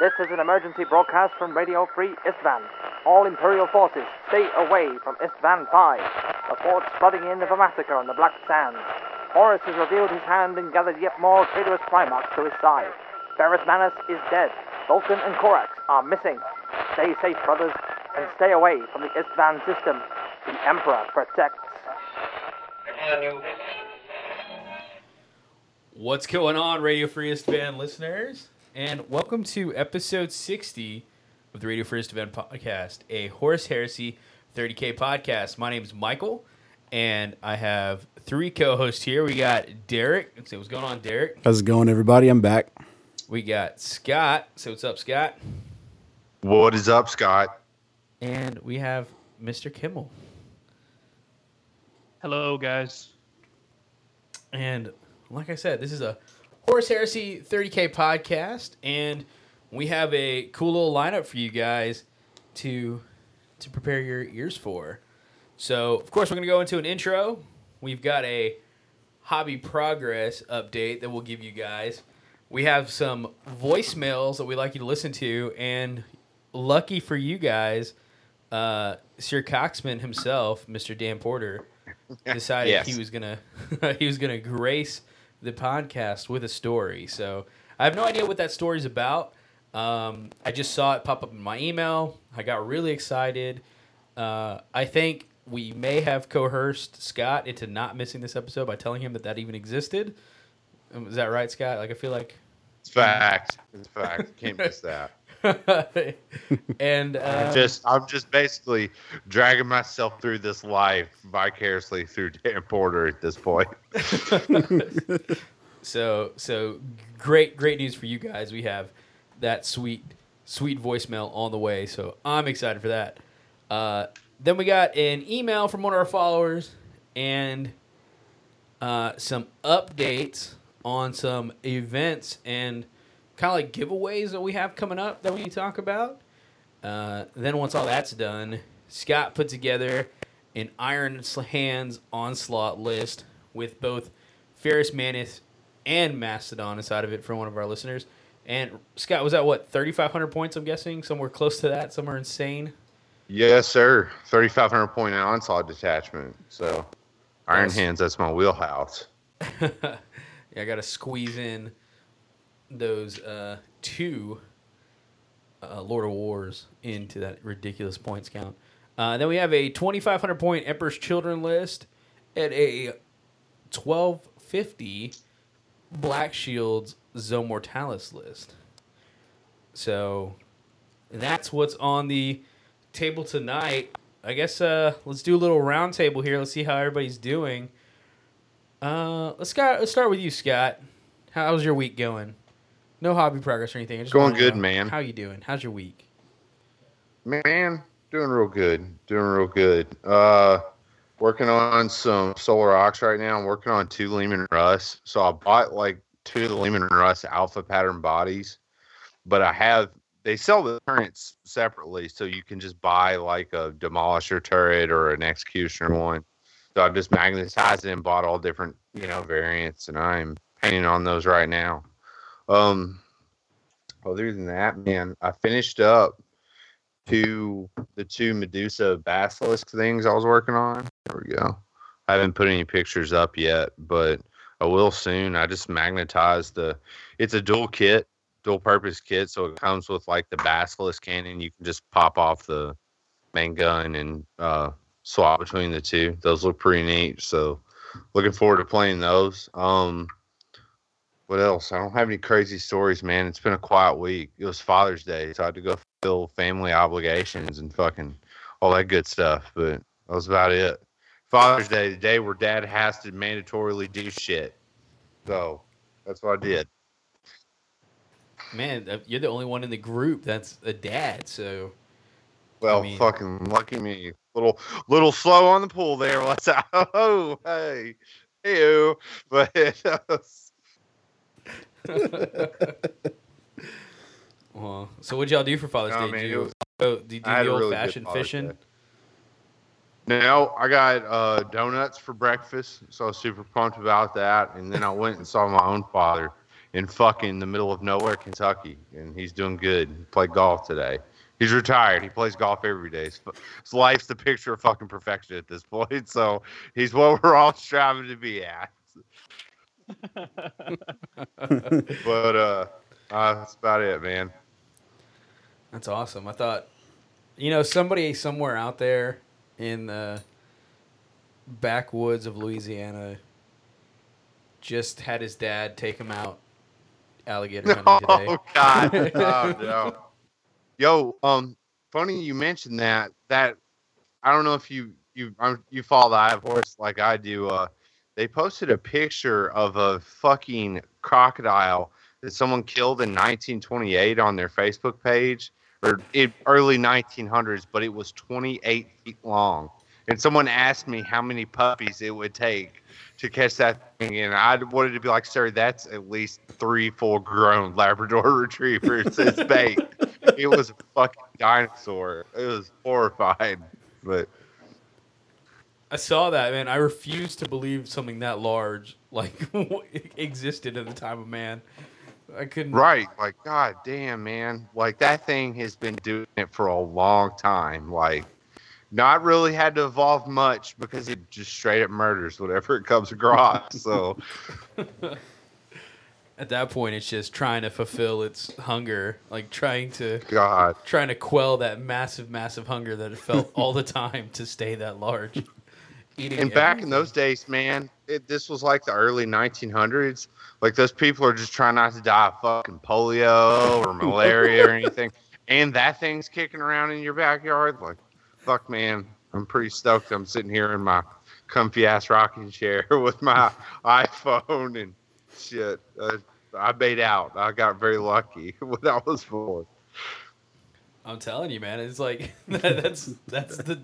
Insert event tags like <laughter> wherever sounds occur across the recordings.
This is an emergency broadcast from Radio Free Istvan. All Imperial forces, stay away from Istvan 5. Reports flooding in of a massacre on the Black Sands. Horus has revealed his hand and gathered yet more traitorous Primarchs to his side. Ferrus Manus is dead. Vulcan and Corax are missing. Stay safe, brothers, and stay away from the Istvan system. The Emperor protects. What's going on, Radio Free Istvan listeners? And welcome to episode 60 of the Radio Free Istvan podcast, a Horus Heresy 30K podcast. My name is Michael, and I have three co hosts here. We got Derek. Let's see what's going on, Derek. How's it going, everybody? I'm back. We got Scott. So what's up, Scott? What is up, Scott? And we have Mr. Kimmel. Hello, guys. And like I said, this is a Horus Heresy 30K podcast, and we have a cool little lineup for you guys to to prepare your ears for. So, of course, we're going to go into an intro. We've got a hobby progress update that we'll give you guys. We have some voicemails that we'd like you to listen to, and lucky for you guys, uh, Sir Coxman himself, Mr. Dan Porter, <laughs> decided Yes. he was gonna <laughs> he was gonna grace the podcast with a story. So I have no idea what that story's about. Um, I just saw it pop up in my email. I got really excited. Uh, I think we may have coerced Scott into not missing this episode by telling him that that even existed. Um, Is that right, Scott? Like I feel like It's fact. It's fact. Can't miss that. <laughs> and I'm uh, just I'm just basically dragging myself through this life vicariously through Dan Porter at this point. <laughs> So so great great news for you guys. We have that sweet sweet voicemail on the way. So I'm excited for that. Uh, then we got an email from one of our followers and uh, some updates on some events and kind of like giveaways that we have coming up that we can talk about. Uh, then once all that's done, Scott put together an Iron Hands onslaught list with both Ferrus Manus and Mastodon inside of it for one of our listeners. And Scott, was that what thirty five hundred points? I'm guessing somewhere close to that, somewhere insane. Yes, sir. Thirty five hundred point onslaught detachment. So Iron Yes. Hands, that's my wheelhouse. <laughs> yeah, I got to squeeze in those uh, two uh, Lord of Wars into that ridiculous points count. Uh, then we have a 2,500 point Emperor's Children list at a 1250 Black Shields Zone Mortalis list. So that's what's on the table tonight. I guess uh, let's do a little round table here. Let's see how everybody's doing. Uh, let's start. Let's start with you, Scott. How's your week going? No hobby progress or anything. I just Going good, man. How you doing? How's your week? Man, doing real good. Doing real good. Uh working on some Solar Aux right now. I'm working on two Leman Russ. So I bought like two of the Leman Russ alpha pattern bodies, but I have they sell the turrets separately, so you can just buy like a demolisher turret or an executioner one. So I've just magnetized it and bought all different, you know, variants, and I'm painting on those right now. Um, other than that, man, I finished up to the two Medusa basilisk things I was working on. There we go. I haven't put any pictures up yet, but I will soon. I just magnetized the. It's a dual kit, dual purpose kit, so it comes with like the basilisk cannon. You can just pop off the main gun and uh, swap between the two. Those look pretty neat. So looking forward to playing those. Um, what else? I don't have any crazy stories, man. It's been a quiet week. It was Father's Day, so I had to go fulfill family obligations and fucking all that good stuff. But that was about it. Father's Day, the day where dad has to mandatorily do shit. So that's what I did. Man, you're the only one in the group that's a dad. So Well, mean- fucking lucky me. Little little slow on the pull there. <laughs> What's up? Oh, hey. Ew. But <laughs> <laughs> well, so what'd y'all do for Father's No, Day? man, Did you was- go, did you do the old really fashioned fishing? Day. No, I got uh, donuts for breakfast, so I was super pumped about that. And then I went and saw my own father. in fucking the middle of nowhere, Kentucky, and he's doing good. He played golf today. He's retired. He plays golf every day. His, his life's the picture of fucking perfection at this <laughs> point. So he's what we're all striving to be at. <laughs> but uh, uh, that's about it, man. That's awesome. I thought, you know, somebody somewhere out there in the backwoods of Louisiana just had his dad take him out alligator hunting <laughs> today. Oh God! <laughs> oh no! Yo, um, funny you mentioned that. That I don't know if you you um, you follow the Eye of Horus like I do. Uh, they posted a picture of a fucking crocodile that someone killed in 1928 on their Facebook page, or early 1900s, but it was 28 feet long. And someone asked me how many puppies it would take to catch that thing, and I wanted to be like, "Sir, that's at least three full-grown <laughs> Labrador retrievers. It's bait." it was a fucking dinosaur. It was horrifying, but I saw that, man. I refuse to believe something that large like <laughs> existed at the time of man. I couldn't. right, like god damn, man, like that thing has been doing it for a long time. Like, not really had to evolve much because it just straight up murders whatever it comes across. <laughs> So At that point, it's just trying to fulfill its hunger, like trying to God, trying to quell that massive, massive hunger that it felt <laughs> all the time to stay that large. Eating and back in those days, man, it, this was like the early 1900s. Like those people are just trying not to die of fucking polio or <laughs> malaria or anything, and that thing's kicking around in your backyard. Like, fuck, man, I'm pretty stoked. I'm sitting here in my comfy ass rocking chair <laughs> with my iPhone and shit. Uh, I made out. I got very lucky <laughs> when I was born. I'm telling you, man, it's like that's that's the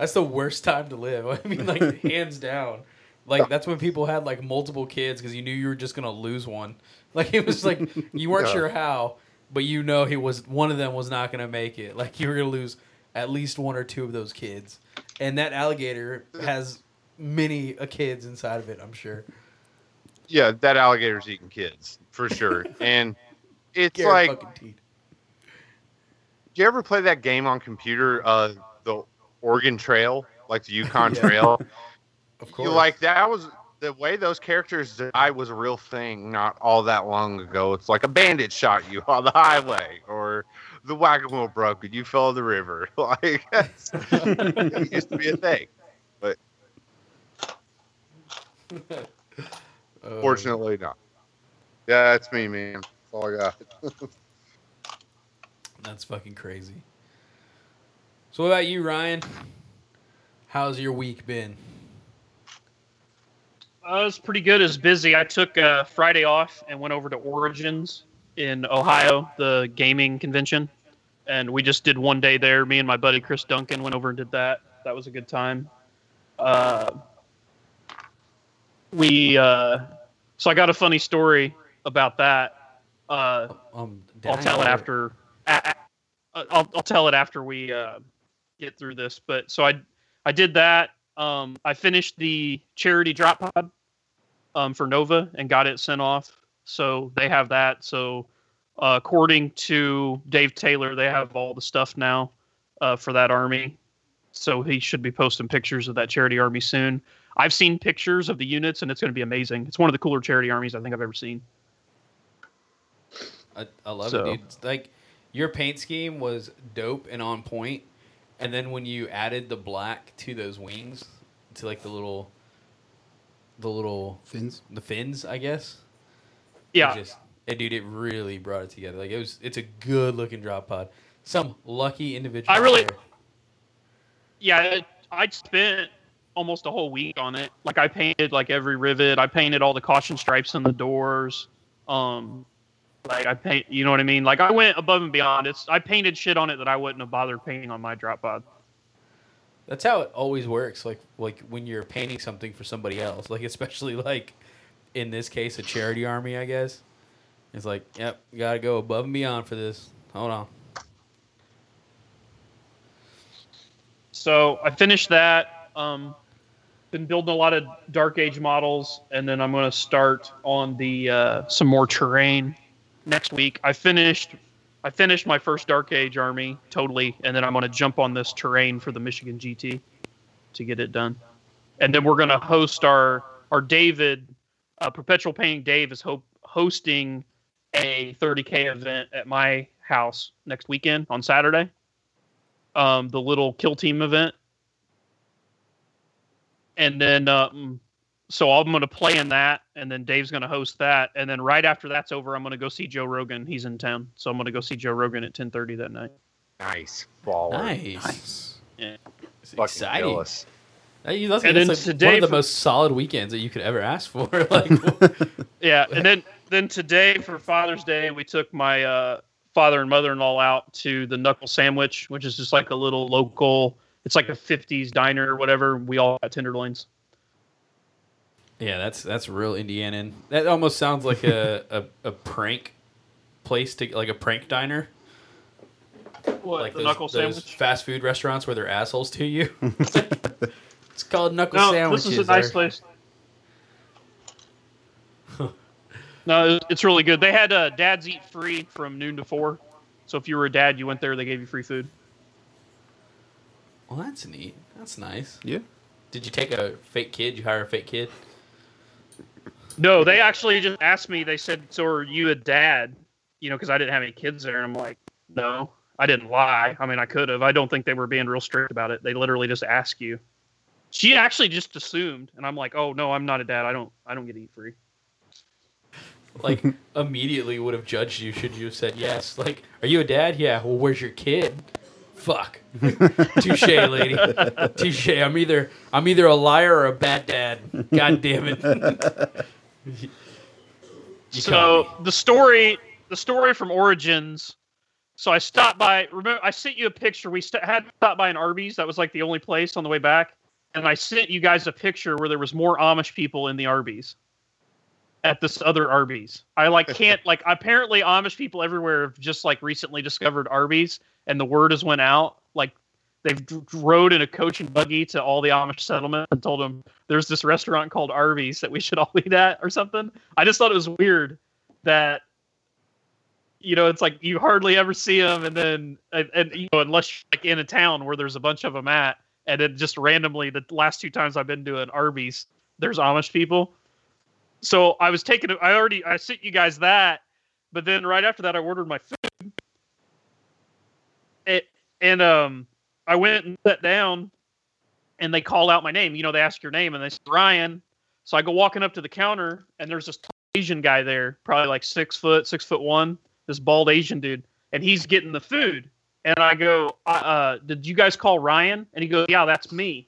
that's the worst time to live. <laughs> I mean, like <laughs> hands down. Like that's when people had like multiple kids because you knew you were just gonna lose one. <laughs> Like it was like you weren't Yeah. sure how, but you know he was one of them was not gonna make it. Like you were gonna lose at least one or two of those kids, and that alligator has many uh, kids inside of it. I'm sure. Yeah, that alligator's eating kids for sure, and it's Garrett like. Do you ever play that game on computer, uh, the Oregon Trail, like the Yukon <laughs> Yeah. Trail? Of You like that was the way those characters died was a real thing not all that long ago. It's like a bandit shot you on the highway, or the wagon wheel broke and you fell in the river. <laughs> Like it used to be a thing. Uh, <laughs> Fortunately, not. Yeah, that's me, man. That's all I got. That's fucking crazy. So, what about you, Ryan? How's your week been? Uh, it was pretty good. It was busy. I took uh, Friday off and went over to Origins in Ohio, the gaming convention, and we just did one day there. Me and my buddy Chris Duncan went over and did that. That was a good time. Uh, we uh, so I got a funny story about that. Uh, Um, I'll tell it after. a- a- I'll, I'll tell it after we uh, get through this. But so I I did that. Um, I finished the charity drop pod um, for Nova and got it sent off. So they have that. So uh, according to Dave Taylor, they have all the stuff now uh, for that army. So he should be posting pictures of that charity army soon. I've seen pictures of the units, and it's going to be amazing. It's one of the cooler charity armies I think I've ever seen. I, I love So- it, dude. It's like your paint scheme was dope and on point, and then when you added the black to those wings, to like the little, the little Fins. the fins, I guess. it Yeah, just, and dude, it really brought it together. Like it was, it's a good looking drop pod. Some lucky individual. I really- there. yeah i spent almost a whole week on it like i painted like every rivet i painted all the caution stripes on the doors um like i paint you know what i mean like i went above and beyond it's i painted shit on it that i wouldn't have bothered painting on my drop pod That's how it always works. Like like when you're painting something for somebody else, like especially like in this case a charity army, I guess. It's like, yep, you gotta go above and beyond for this. Hold on. so i finished that um been building a lot of Dark Age models, and then I'm going to start on the uh, some more terrain next week. I finished I finished my first Dark Age army totally, and then I'm going to jump on this terrain for the Michigan GT to get it done. And then we're going to host our our David uh, Perpetual Painting Dave is ho- hosting a 30k event at my house next weekend on Saturday. Um, the little kill team event, and then um, so I'm going to play in that, and then Dave's going to host that, and then right after that's over, I'm going to go see Joe Rogan. He's in town, so I'm going to go see Joe Rogan at 10:30 that night. Nice. Baller. Nice. Nice. Yeah. It's Fucking exciting. jealous. Hey, that's And that's then like one today of the for- most solid weekends that you could ever ask for. <laughs> like, <laughs> Yeah, and then then today for Father's Day, we took my uh, father and mother-in-law out to the Knuckle Sandwich, which is just like a little local. It's like a '50s diner or whatever. We all got tenderloins. Yeah, that's that's real Indianan. That almost sounds like a, <laughs> a, a prank place to like a prank diner, What like the those, Knuckle those Sandwich? fast food restaurants where they're assholes to you. <laughs> it's called knuckle No, sandwiches. this is a nice They're- place. <laughs> no, it's really good. They had uh, dads eat free from noon to four. So if you were a dad, you went there, they gave you free food. Well, that's neat. That's nice. Yeah. Did you take a fake kid? You hire a fake kid? No, they actually just asked me. They said, "So are you a dad?" You know, because I didn't have any kids there, and I'm like, "No, I didn't lie. I mean, I could have. I don't think they were being real strict about it. They literally just ask you." She actually just assumed, and I'm like, "Oh no, I'm not a dad. I don't. I don't get to eat free." Like <laughs> immediately would have judged you should you have said yes. Like, are you a dad? Yeah. Well, where's your kid? Fuck. <laughs> Touche, lady. Touche. I'm either I'm either a liar or a bad dad. God damn it. <laughs> You so the story, the story from Origins. So I stopped by. Remember, I sent you a picture. We st- had stopped by an Arby's. That was like the only place on the way back. And I sent you guys a picture where there was more Amish people in the Arby's. At this other Arby's, I like <laughs> can't like. Apparently, Amish people everywhere have just like recently discovered Arby's, and the word has went out. They've rode in a coach and buggy to all the Amish settlement and told them there's this restaurant called Arby's that we should all <laughs> eat at or something. I just thought it was weird that you know it's like you hardly ever see them, and then and, and you know unless you're like in a town where there's a bunch of them at, and then just randomly the last two times I've been to an Arby's, there's Amish people. So I was taking I already I sent you guys that, but then right after that I ordered my food. It and um I went and sat down and they call out my name. You know, they ask your name and they say Ryan. So I go walking up to the counter and there's this Asian guy there, probably like six foot, six foot one, this bald Asian dude, and he's getting the food. And I go, uh, did you guys call Ryan? And he goes, yeah, that's me.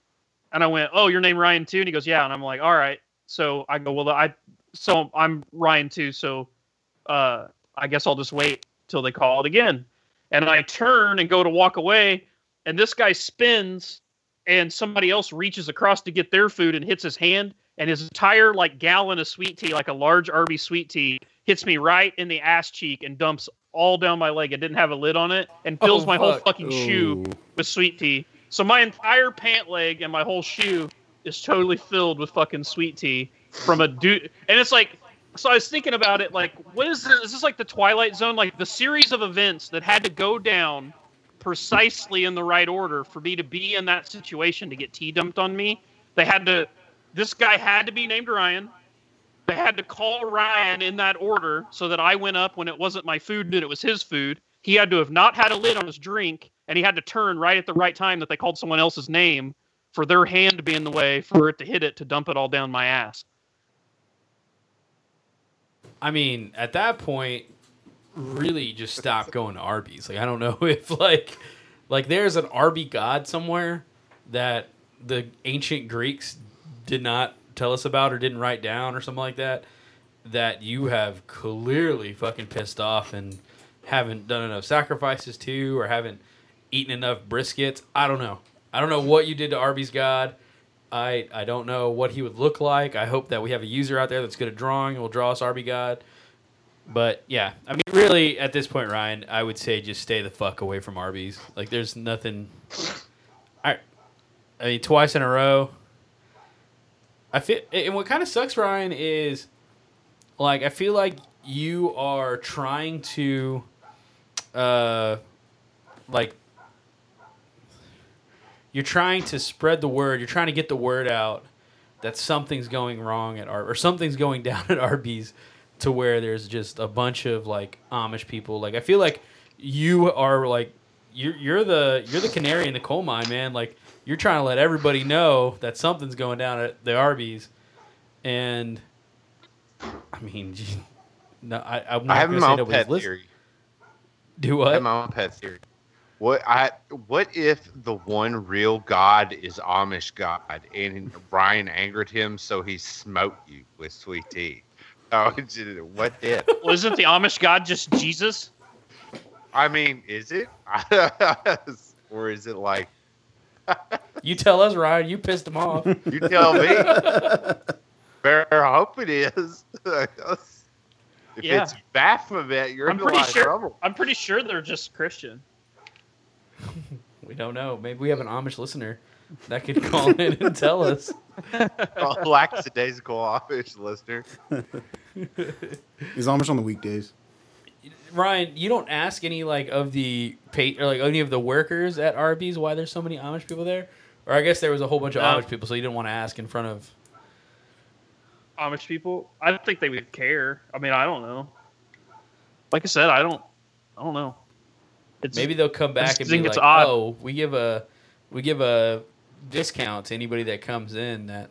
And I went, oh, your name Ryan too? And he goes, yeah. And I'm like, all right. So I go, well, I, so I'm Ryan too. So, uh, I guess I'll just wait till they call it again. And I turn and go to walk away, and this guy spins, and somebody else reaches across to get their food and hits his hand, and his entire like gallon of sweet tea, like a large Arby sweet tea, hits me right in the ass cheek and dumps all down my leg. It didn't have a lid on it, and oh, fills Oh, my whole fuck. fucking shoe with sweet tea. So my entire pant leg and my whole shoe is totally filled with fucking sweet tea from a dude. And it's like, so I was thinking about it, like, what is this? Is this like the Twilight Zone? Like the series of events that had to go down precisely in the right order for me to be in that situation to get tea dumped on me. They had to, this guy had to be named Ryan. They had to call Ryan in that order so that I went up when it wasn't my food and it was his food. He had to have not had a lid on his drink, and he had to turn right at the right time that they called someone else's name for their hand to be in the way for it to hit it to dump it all down my ass. I mean, at that point, really just stop going to Arby's. Like, I don't know <laughs> if like, like there's an Arby god somewhere that the ancient Greeks did not tell us about or didn't write down or something like that. That you have clearly fucking pissed off and haven't done enough sacrifices to or haven't eaten enough briskets. I don't know. I don't know what you did to Arby's god. I I don't know what he would look like. I hope that we have a user out there that's good at drawing and will draw us Arby God. But yeah, I mean, really, at this point, Ryan, I would say just stay the fuck away from Arby's. Like, there's nothing. I, I mean, twice in a row. I feel, and what kind of sucks, Ryan, is like I feel like you are trying to, uh, like you're trying to spread the word. You're trying to get the word out that something's going wrong at Ar- or something's going <laughs> down at Arby's to where there's just a bunch of like Amish people. Like I feel like you are like you're you're the you're the canary in the coal mine, man. Like you're trying to let everybody know that something's going down at the Arby's, and I mean, <laughs> no, I I'm not I have gonna my own pet listening. theory. Do I what? have my own pet theory. What I what if the one real God is Amish God and Ryan angered him so he smote you with sweet tea? Oh, what if? Well, isn't the Amish God just Jesus? I mean, is it? <laughs> or is it like <laughs> You tell us, Ryan. You pissed him off. you tell me? <laughs> Better hope it is. if Yeah. it's Baphomet, you're I'm in a pretty lot of trouble. I'm pretty sure they're just Christian. we don't know. Maybe we have an Amish listener that could call in and tell us. <laughs> Lackadaisical Amish listener. He's Amish on the weekdays. Ryan, you don't ask any like of the pay or like any of the workers at Arby's why there's so many Amish people there, or I guess there was a whole bunch of No. Amish people, so you didn't want to ask in front of. Amish people. I don't think they would care. I mean, I don't know. Like I said, I don't. I don't know. It's, Maybe they'll come back and be like, odd. "Oh, we give a we give a discount to anybody that comes in that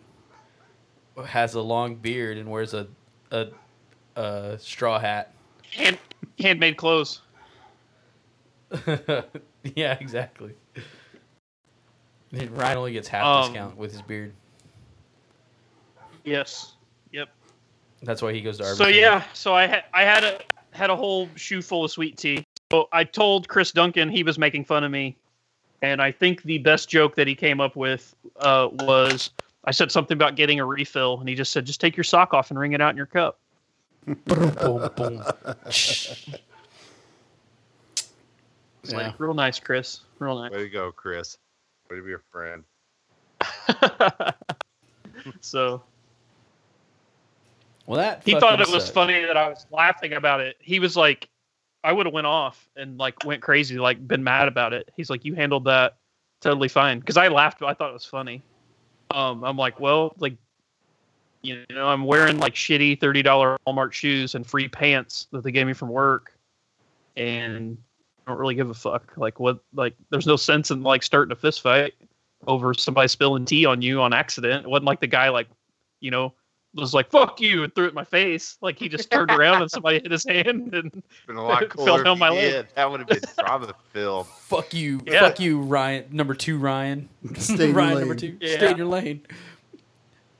has a long beard and wears a a, a straw hat." hand, handmade clothes. <laughs> yeah, exactly. Ryan only gets half Um, discount with his beard. Yes. Yep. That's why he goes to Arby's. So yeah, so I had I had a had a whole shoe full of sweet tea. So I told Chris Duncan he was making fun of me, and I think the best joke that he came up with uh, was I said something about getting a refill, and he just said, "Just take your sock off and wring it out in your cup." <laughs> It's Yeah. like real nice, Chris. Real nice. Way to go, Chris. Way to be a friend. <laughs> so Well, that he thought it was sucks. funny that I was laughing about it. He was like, I would have went off and like went crazy, like been mad about it. He's like, you handled that totally fine because I laughed. But I thought it was funny. Um, I'm like, well, like, you know, I'm wearing like shitty thirty dollar Walmart shoes and free pants that they gave me from work, and I don't really give a fuck. Like, what? Like, there's no sense in like starting a fist fight over somebody spilling tea on you on accident. It wasn't like the guy like, you know, was like "fuck you" and threw it in my face. Like he just turned around and somebody hit his hand and Been a lot <laughs> Fell cooler. down my leg. did. That would have been drama filled. <laughs> Fuck you, Yeah. fuck you, Ryan. Number two, Ryan. Stay <laughs> in your Ryan lane. number two. Yeah. Stay in your lane.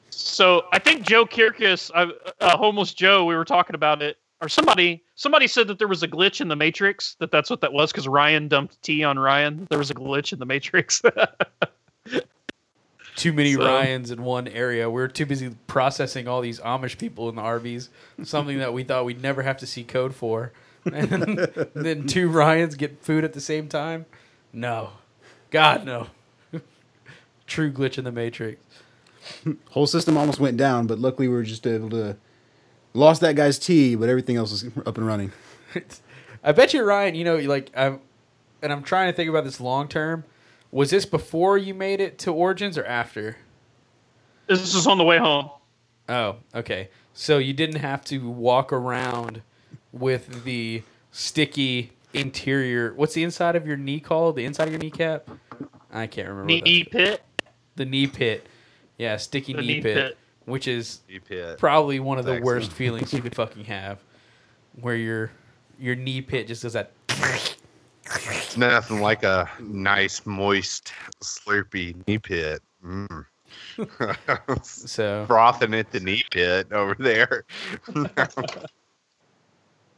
So I think Joe Kirkus, uh, uh, homeless Joe, we were talking about it, or somebody somebody said that there was a glitch in the Matrix. That that's what that was because Ryan dumped tea on Ryan. There was a glitch in the Matrix. Too many So- Ryans in one area. We're too busy processing all these Amish people in the Arby's, Something that we thought we'd never have to see code for. <laughs> And then two Ryans get food at the same time. No, God no. <laughs> True glitch in the Matrix. Whole system almost went down, but luckily we were just able to lost that guy's tea, but everything else was up and running. <laughs> I bet you, Ryan. You know, like I'm, and I'm trying to think about this long term. Was this before you made it to Origins or after? this is on the way home. Oh, okay. So you didn't have to walk around with the sticky interior. What's the inside of your knee called? The inside of your kneecap? I can't remember. what Knee that's- pit. The knee pit. Yeah, sticky The knee, knee pit, pit. which is You pit. probably one of the Excellent. worst feelings you could fucking have, where your your knee pit just does that. <laughs> It's nothing like a nice, moist, slurpy knee pit. Mm. <laughs> So Frothing at the knee pit over there.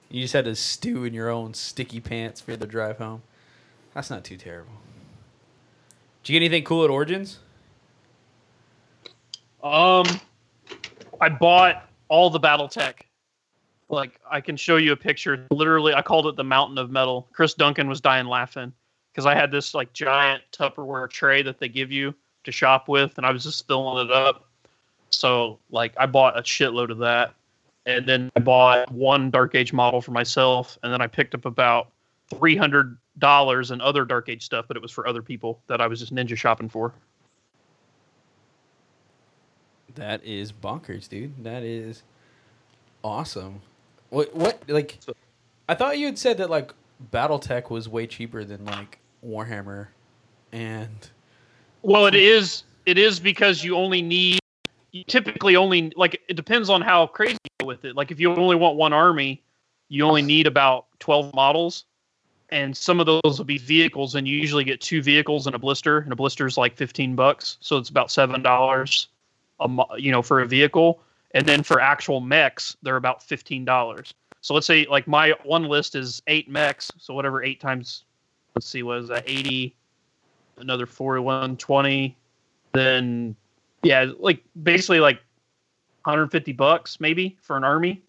you just had to stew in your own sticky pants for the drive home. That's not too terrible. Did you get anything cool at Origins? Um, I bought all the BattleTech. Like I can show you a picture. Literally, I called it the Mountain of Metal. Chris Duncan was dying laughing because I had this like giant Tupperware tray that they give you to shop with, and I was just filling it up. So like I bought a shitload of that, and then I bought one Dark Age model for myself, and then I picked up about three hundred dollars in other Dark Age stuff, but it was for other people that I was just ninja shopping for. That is bonkers, dude. That is awesome. What what like I thought you had said that like BattleTech was way cheaper than like Warhammer and Well, it is. It is because you only need. You typically only like it depends on how crazy you go with it. Like if you only want one army, you only need about twelve models, and some of those will be vehicles, and you usually get two vehicles and a blister, and a blister is like fifteen bucks, so it's about seven dollars, a mo- you know for a vehicle, and then for actual mechs, they're about fifteen dollars. So let's say like my one list is eight mechs, so whatever eight times, let's see, what is that eighty? another 41 20 then yeah like basically like 150 bucks maybe for an army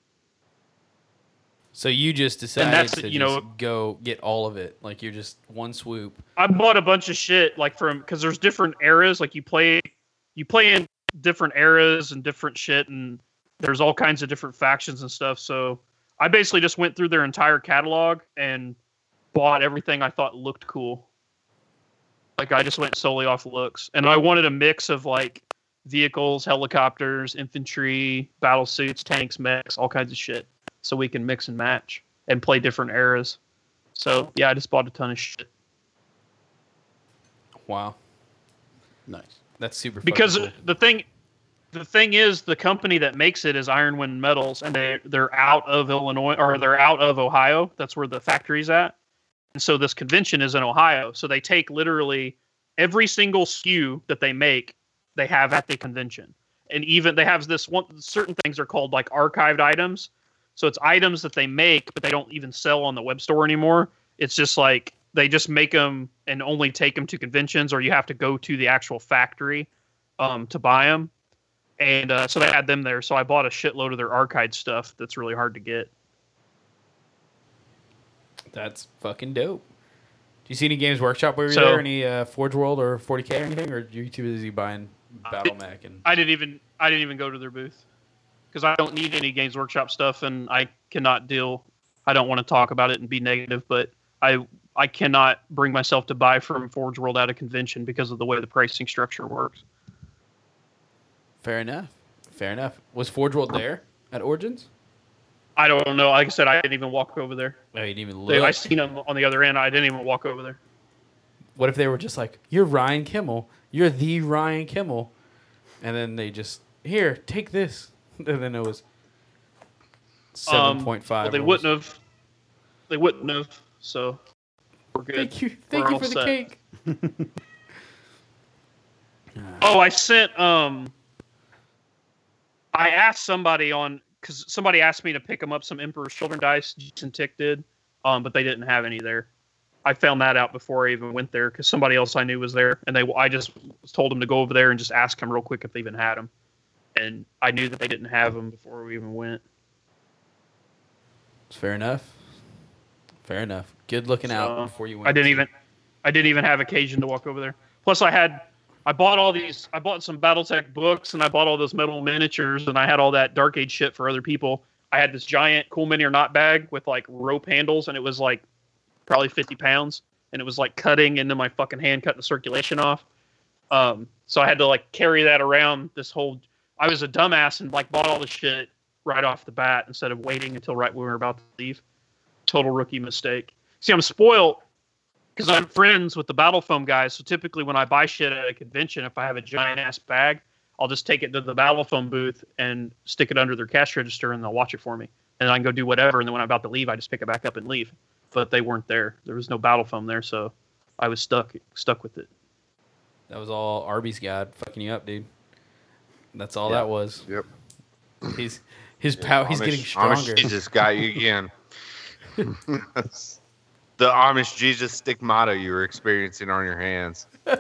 so you just decided that's, to you just know- go get all of it. Like you're just one swoop. i bought a bunch of shit like from because there's different eras like you play you play in different eras and different shit and there's all kinds of different factions and stuff. So i basically just went through their entire catalog and bought everything i thought looked cool. Like i just went solely off looks. And i wanted a mix of like vehicles helicopters infantry battle suits tanks mechs all kinds of shit so we can mix and match and play different eras. So yeah i just bought a ton of shit. Wow. Nice. That's super because cool. the thing the thing is the company that makes it is Ironwind Metals and they they're out of Illinois or they're out of Ohio. That's where the factory's at. And so this convention is in Ohio. So they take literally every single SKU that they make they have at the convention. And even they have this one certain things are called like archived items. So it's items that they make but they don't even sell on the web store anymore. It's just like they just make them and only take them to conventions or you have to go to the actual factory um, to buy them and uh, so they had them there so i bought a shitload of their archived stuff that's really hard to get That's fucking dope. Do you see any Games Workshop where you're So- there? Any uh, Forge World or 40k or anything? Or are you too busy buying Battle Mac? and i didn't even i didn't even go to their booth because i don't need any games workshop stuff and i cannot deal i don't want to talk about it and be negative but i i cannot bring myself to buy from forge world at a convention because of the way the pricing structure works Fair enough. Fair enough. Was Forge World there at Origins? i don't know like i said i didn't even walk over there Oh, you didn't even look. i seen them on the other end i didn't even walk over there What if they were just like, "You're Ryan Kimmel. You're the Ryan Kimmel," and then they just here, take this, <laughs> and then it was seven point five. Um, Well, they wouldn't have. They wouldn't have. So we're good. Thank you, thank We're you all for the cake. <laughs> Oh, I sent. Um, I asked somebody on because somebody asked me to pick them up some Emperor's Children dice. Jason Tick did, um, but they didn't have any there. I found that out before I even went there because somebody else I knew was there, and they I just told them to go over there and just ask them real quick if they even had them, and I knew that they didn't have them before we even went. It's Fair enough. Fair enough. Good looking out before you went. I didn't even I didn't even have occasion to walk over there. Plus I had I bought all these I bought some Battletech books and I bought all those metal miniatures and I had all that Dark Age shit for other people. I had this giant cool mini or not bag with like rope handles and it was like probably 50 pounds and it was like cutting into my fucking hand cutting the circulation off. Um so I had to like carry that around this whole I was a dumbass and like bought all the shit right off the bat instead of waiting until right when we were about to leave. Total rookie mistake. See, I'm spoiled because I'm friends with the Battle Foam guys. So typically, when I buy shit at a convention, if I have a giant ass bag, I'll just take it to the Battle Foam booth and stick it under their cash register, and they'll watch it for me. And I can go do whatever. And then when I'm about to leave, I just pick it back up and leave. But they weren't there. There was no Battle Foam there, so I was stuck stuck with it. That was all Arby's God fucking you up, dude. That's all Yeah. that was. Yep. He's his power. He's Amish- getting Amish stronger. Jesus got you again. <laughs> That's <laughs> the Amish Jesus stigmata you were experiencing on your hands. <laughs>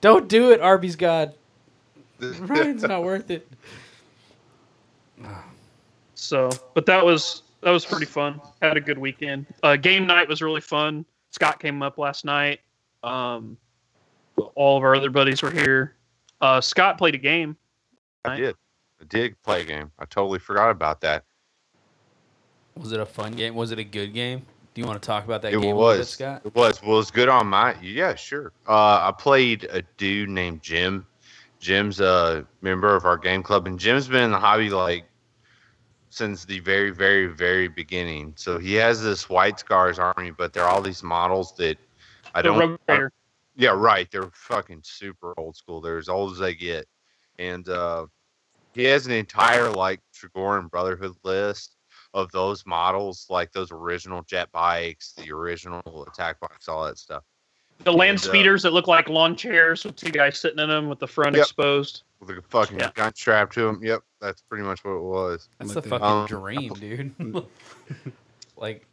Don't do it, Arby's God. <laughs> Ryan's not worth it. So, but that was that was pretty fun. Had a good weekend. Uh, game night was really fun. Scott came up last night. Um, all of our other buddies were here. Uh, Scott played a game. I did. I did play a game. I totally forgot about that. Was it a fun game? Was it a good game? Do you want to talk about that it game a little bit, was. Scott? It was. Well, it's good on my. Yeah, sure. Uh, I played a dude named Jim. Jim's a member of our game club, and Jim's been in the hobby like since the very, very, very beginning. So he has this White Scars army, but they're all these models that I The don't. Rogue Yeah, right. They're fucking super old school. They're as old as they get. And uh, he has an entire like Trigoran Brotherhood list of those models, like those original jet bikes, the original attack bikes, all that stuff. The land And, uh, speeders that look like lawn chairs with two guys sitting in them with the front Yep. exposed. With a fucking Yeah. gun strapped to them. Yep, that's pretty much what it was. That's Like the the- fucking Um, dream, <laughs> dude. <laughs> <laughs> like,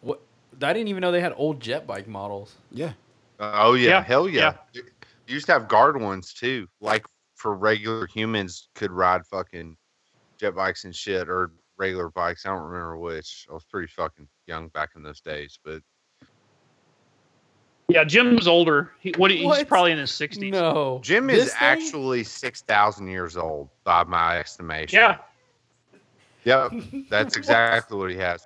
what? I didn't even know they had old jet bike models. Yeah. Uh, oh yeah, Yeah, hell yeah. You used to have guard ones too, like for regular humans could ride fucking jet bikes and shit, or regular bikes. I don't remember which. I was pretty fucking young back in those days, but Yeah, Jim's older. He, what, he's What? probably in his 60s. No, Jim This is thing? actually six thousand years old by my estimation. Yeah. Yep, <laughs> that's exactly what he has.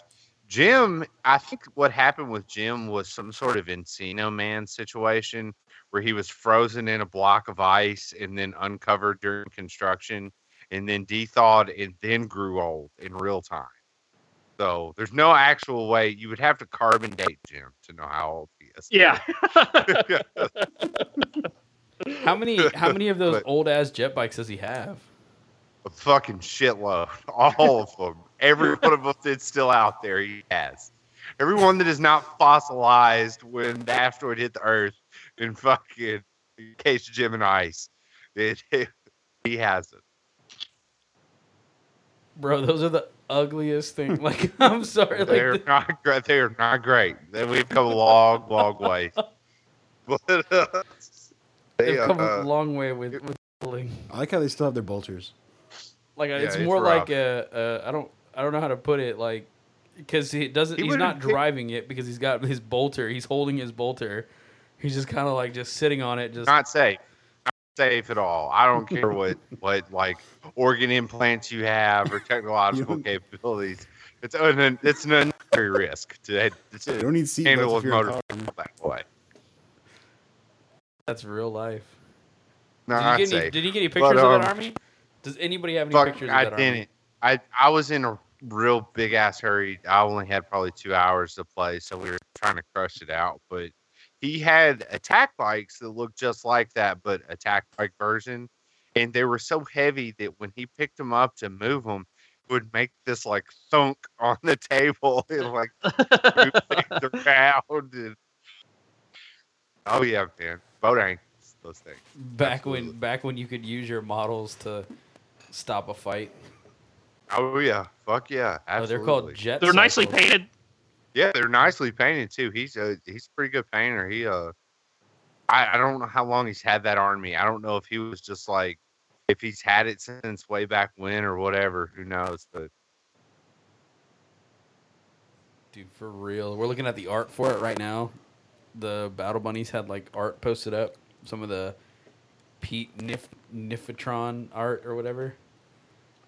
Jim, I think what happened with Jim was some sort of Encino Man situation where he was frozen in a block of ice and then uncovered during construction and then thawed and then grew old in real time. So there's no actual way you would have to carbon date Jim to know how old he is. Yeah. How many? How many of <laughs> those But- old ass jet bikes does he have? a fucking shitload. <laughs> All of them. Every one of them that's still out there, he has. Every one that is not fossilized when the asteroid hit the Earth in fucking case of Jim and Ice. It, <laughs> he has it. Bro, those are the ugliest things. <laughs> Like, <laughs> I'm sorry. They're the- not great. They're not great. Then we've come a long, long way. <laughs> But uh, they, they've come uh, a long way with, with building. I like how they still have their bolters. Like, uh, Yeah, it's it's more rough. like a, a. I don't. I don't know how to put it. Like, because he doesn't. He he's not picked- driving it because he's got his bolter. He's holding his bolter. He's just kind of like just sitting on it. Just not safe. Not safe at all. I don't care what <laughs> what like organ implants you have or technological <laughs> capabilities. It's an it's an unnecessary risk to, to You don't need seatbelts handle if a you're in motorcycle that way. that's real life. No, did, you I'd get any, did he get any pictures of um, that army? Does anybody have any Fuck, pictures of I that didn't. army? I I was in a real big ass hurry. I only had probably two hours to play, so we were trying to crush it out. But he had attack bikes that looked just like that, but attack bike version, and they were so heavy that when he picked them up to move them, it would make this like thunk <laughs> on the table and <laughs> like move things around. And, oh yeah, man, boat those things. Back when back when you could use your models to stop a fight. Oh yeah, fuck yeah, Oh, absolutely. they're called jets. They're nicely painted. Yeah, they're nicely painted too. He's a he's a pretty good painter. He uh, I, I don't know how long he's had that army. I don't know if he was just like if he's had it since way back when or whatever. Who knows? But Dude, for real. We're looking at the art for it right now. The Battle Bunnies had like art posted up. Some of the Pete Nif Nifitron art or whatever.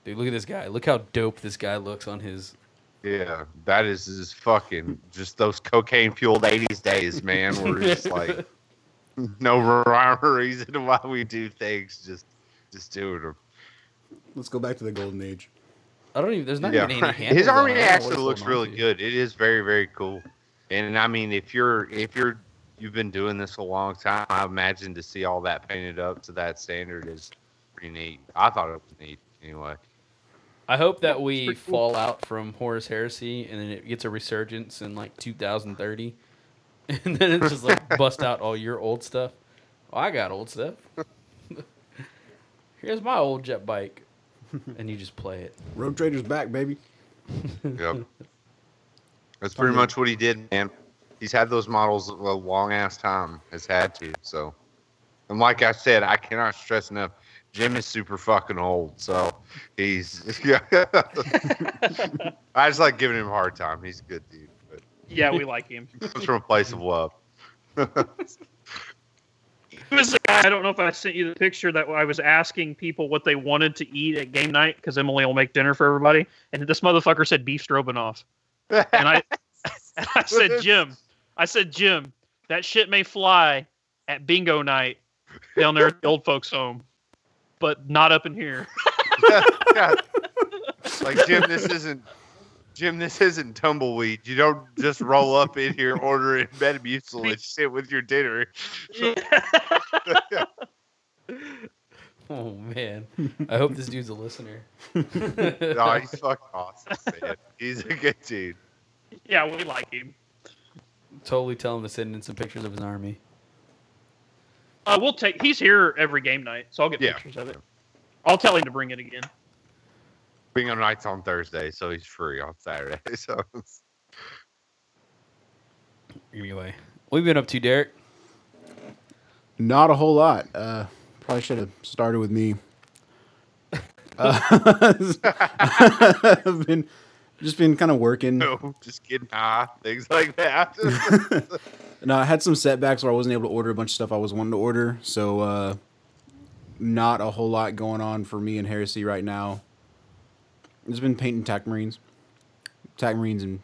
Dude, look at this guy. Look how dope this guy looks on his. Yeah, that is just fucking just those cocaine fueled '80s days, man. We're just like <laughs> no rhyme or reason why we do things. Just just doing them. Let's go back to the golden age. I don't even. There's not Yeah, even any right. handles his on army it. I don't know actually looks going on, really dude. good. It is very very cool. And I mean, if you're if you're you've been doing this a long time, I imagine to see all that painted up to that standard is pretty neat. I thought it was neat anyway. I hope that we it's pretty cool. fall out from Horus Heresy and then it gets a resurgence in like 2030. <laughs> And then it's just like bust out all your old stuff. Oh, I got old stuff. <laughs> Here's my old jet bike. And you just play it. Rogue Trader's back, baby. Yep. <laughs> That's pretty much what he did, man. He's had those models a long ass time. Has had to. So, and like I said, I cannot stress enough. Jim is super fucking old, so he's. <laughs> Yeah. I just like giving him a hard time. He's a good dude, but Yeah, we like him. <laughs> comes from a place of love. was a guy. I don't know if I sent you the picture that I was asking people what they wanted to eat at game night because Emily will make dinner for everybody, and this motherfucker said beef stroganoff, and I, and <laughs> I said Jim, I said Jim, that shit may fly at bingo night down there at the old folks' home, but not up in here. <laughs> <laughs> Yeah. <laughs> Like Jim, this isn't Jim. This isn't tumbleweed. You don't just roll up in here, order in Metamucil, and sit with your dinner. Oh man, I hope this dude's a listener. No, he's fucking awesome, man. He's a good dude. yeah, we like him. totally tell him to send in some pictures of his army. Uh, we'll take. He's here every game night, so I'll get Yeah. pictures of it. I'll tell him to bring it again. Bingo night's on Thursday, so he's free on Saturday. <laughs> So Anyway, what have you been up to, Derek? Not a whole lot. Uh, probably should have started with me. <laughs> Uh, <laughs> I've been just been kind of working. no, <laughs> just getting high, things like that. <laughs> <laughs> No, I had some setbacks where I wasn't able to order a bunch of stuff I was wanting to order. So, uh, not a whole lot going on for me and Heresy right now. Just been painting Tac Marines, Tac Marines, and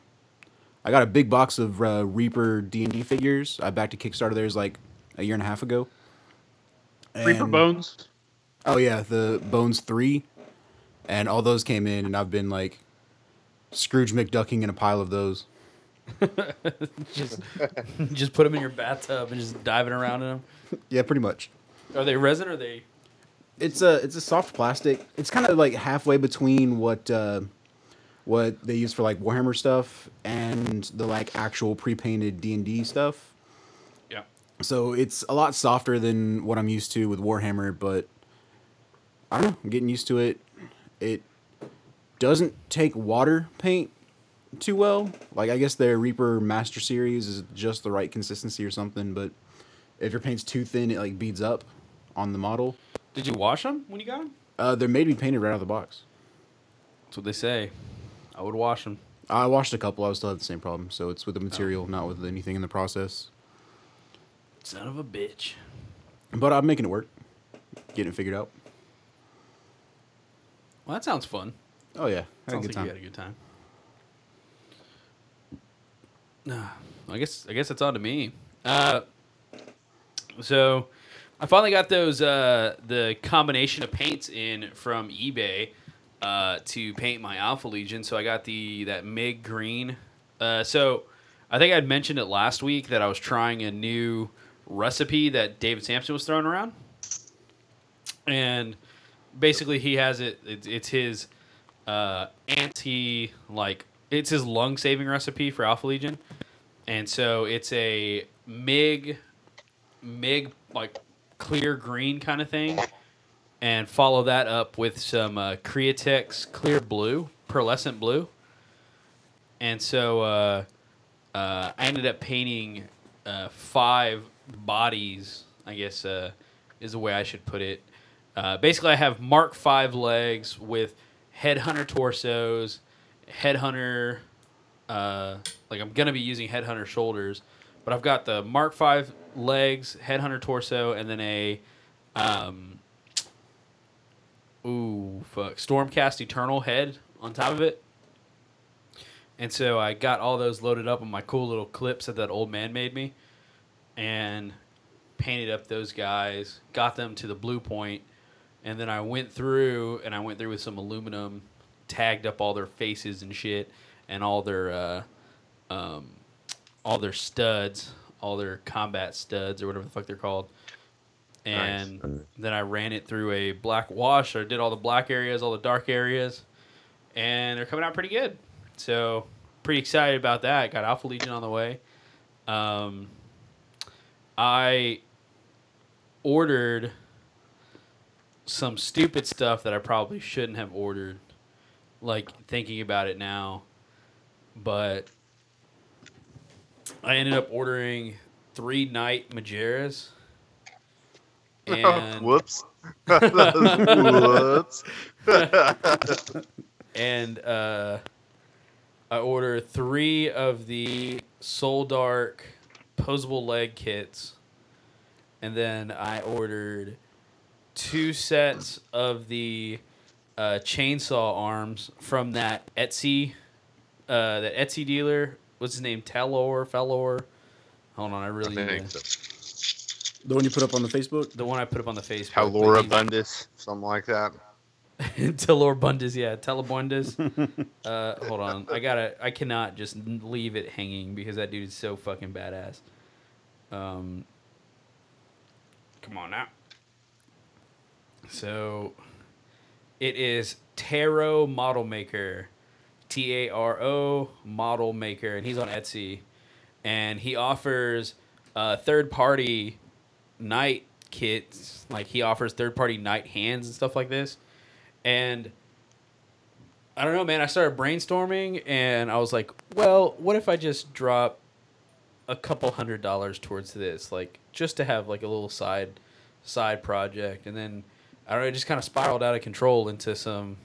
I got a big box of uh, Reaper D and D figures. I backed a Kickstarter theirs like a year and a half ago. Reaper Bones. Oh yeah, the Bones three, and all those came in, and I've been like Scrooge McDucking in a pile of those. <laughs> Just, <laughs> just put them in your bathtub and just diving around in them. Yeah, pretty much. Are they resin or are they? It's a it's a soft plastic. It's kind of like halfway between what uh, what they use for like Warhammer stuff and the like actual pre-painted D and D stuff. Yeah. So it's a lot softer than what I'm used to with Warhammer, but I don't know. I'm getting used to it. It doesn't take water paint too well. Like I guess their Reaper Master Series is just the right consistency or something, but if your paint's too thin, it like beads up on the model. Did you wash them when you got them? Uh, they're made to be painted right out of the box. That's what they say. I would wash them. I washed a couple. I still had the same problem. So it's with the material, not with anything in the process. Son of a bitch. But I'm making it work, getting it figured out. Well, that sounds fun. Oh yeah, had a good like time. you had a good time. Nah, I guess I guess it's on to me. Uh, so I finally got those uh, the combination of paints in from eBay uh, to paint my Alpha Legion. So I got the that Mig green. Uh, so I think I'd mentioned it last week that I was trying a new recipe that David Sampson was throwing around, and basically he has it. It's, it's his uh, anti like it's his lung saving recipe for Alpha Legion, and so it's a Mig Mig like clear green kind of thing, and follow that up with some uh, Createx clear blue, pearlescent blue, and so uh, uh, I ended up painting uh, five bodies. I guess uh, is the way I should put it. Uh, basically, I have Mark Five legs with Headhunter torsos, Headhunter. Uh, like I'm gonna be using Headhunter shoulders, but I've got the Mark Five legs, Headhunter torso, and then a, um, ooh fuck, Stormcast Eternal head on top of it. And so I got all those loaded up on my cool little clips that that old man made me, and painted up those guys, got them to the blue point, and then I went through and I went through with some aluminum, tagged up all their faces and shit, and all their uh, um, all their studs, all their combat studs or whatever the fuck they're called. And Nice. then I ran it through a black wash. I did all the black areas, all the dark areas, and they're coming out pretty good. So pretty excited about that. Got Alpha Legion on the way. Um, I ordered some stupid stuff that I probably shouldn't have ordered. Like thinking about it now, but I ended up ordering three knight Majeras. And <laughs> Whoops. <laughs> Whoops. <laughs> and uh, I ordered three of the Soul Dark posable leg kits, and then I ordered two sets of the uh, chainsaw arms from that Etsy, uh, that Etsy dealer. What's his name? Telor, Fellor. Hold on, I I really need think to- so. The one you put up on the Facebook. the one I put up on the Facebook. How Laura he's- Bundus, something like that. <laughs> Telor Bundes, yeah, Telebundes. <laughs> uh, hold on, I gotta, I cannot just leave it hanging because that dude is so fucking badass. Um, come on now. So, it is Taro Model Maker, T A R O Model Maker, and he's on Etsy, and he offers uh, third party knight kits. Like he offers third party knight hands and stuff like this. And I don't know, man. I started brainstorming and I was like, well, what if I just drop a couple hundred dollars towards this, like just to have like a little side side project, and then I don't know, it just kind of spiraled out of control into some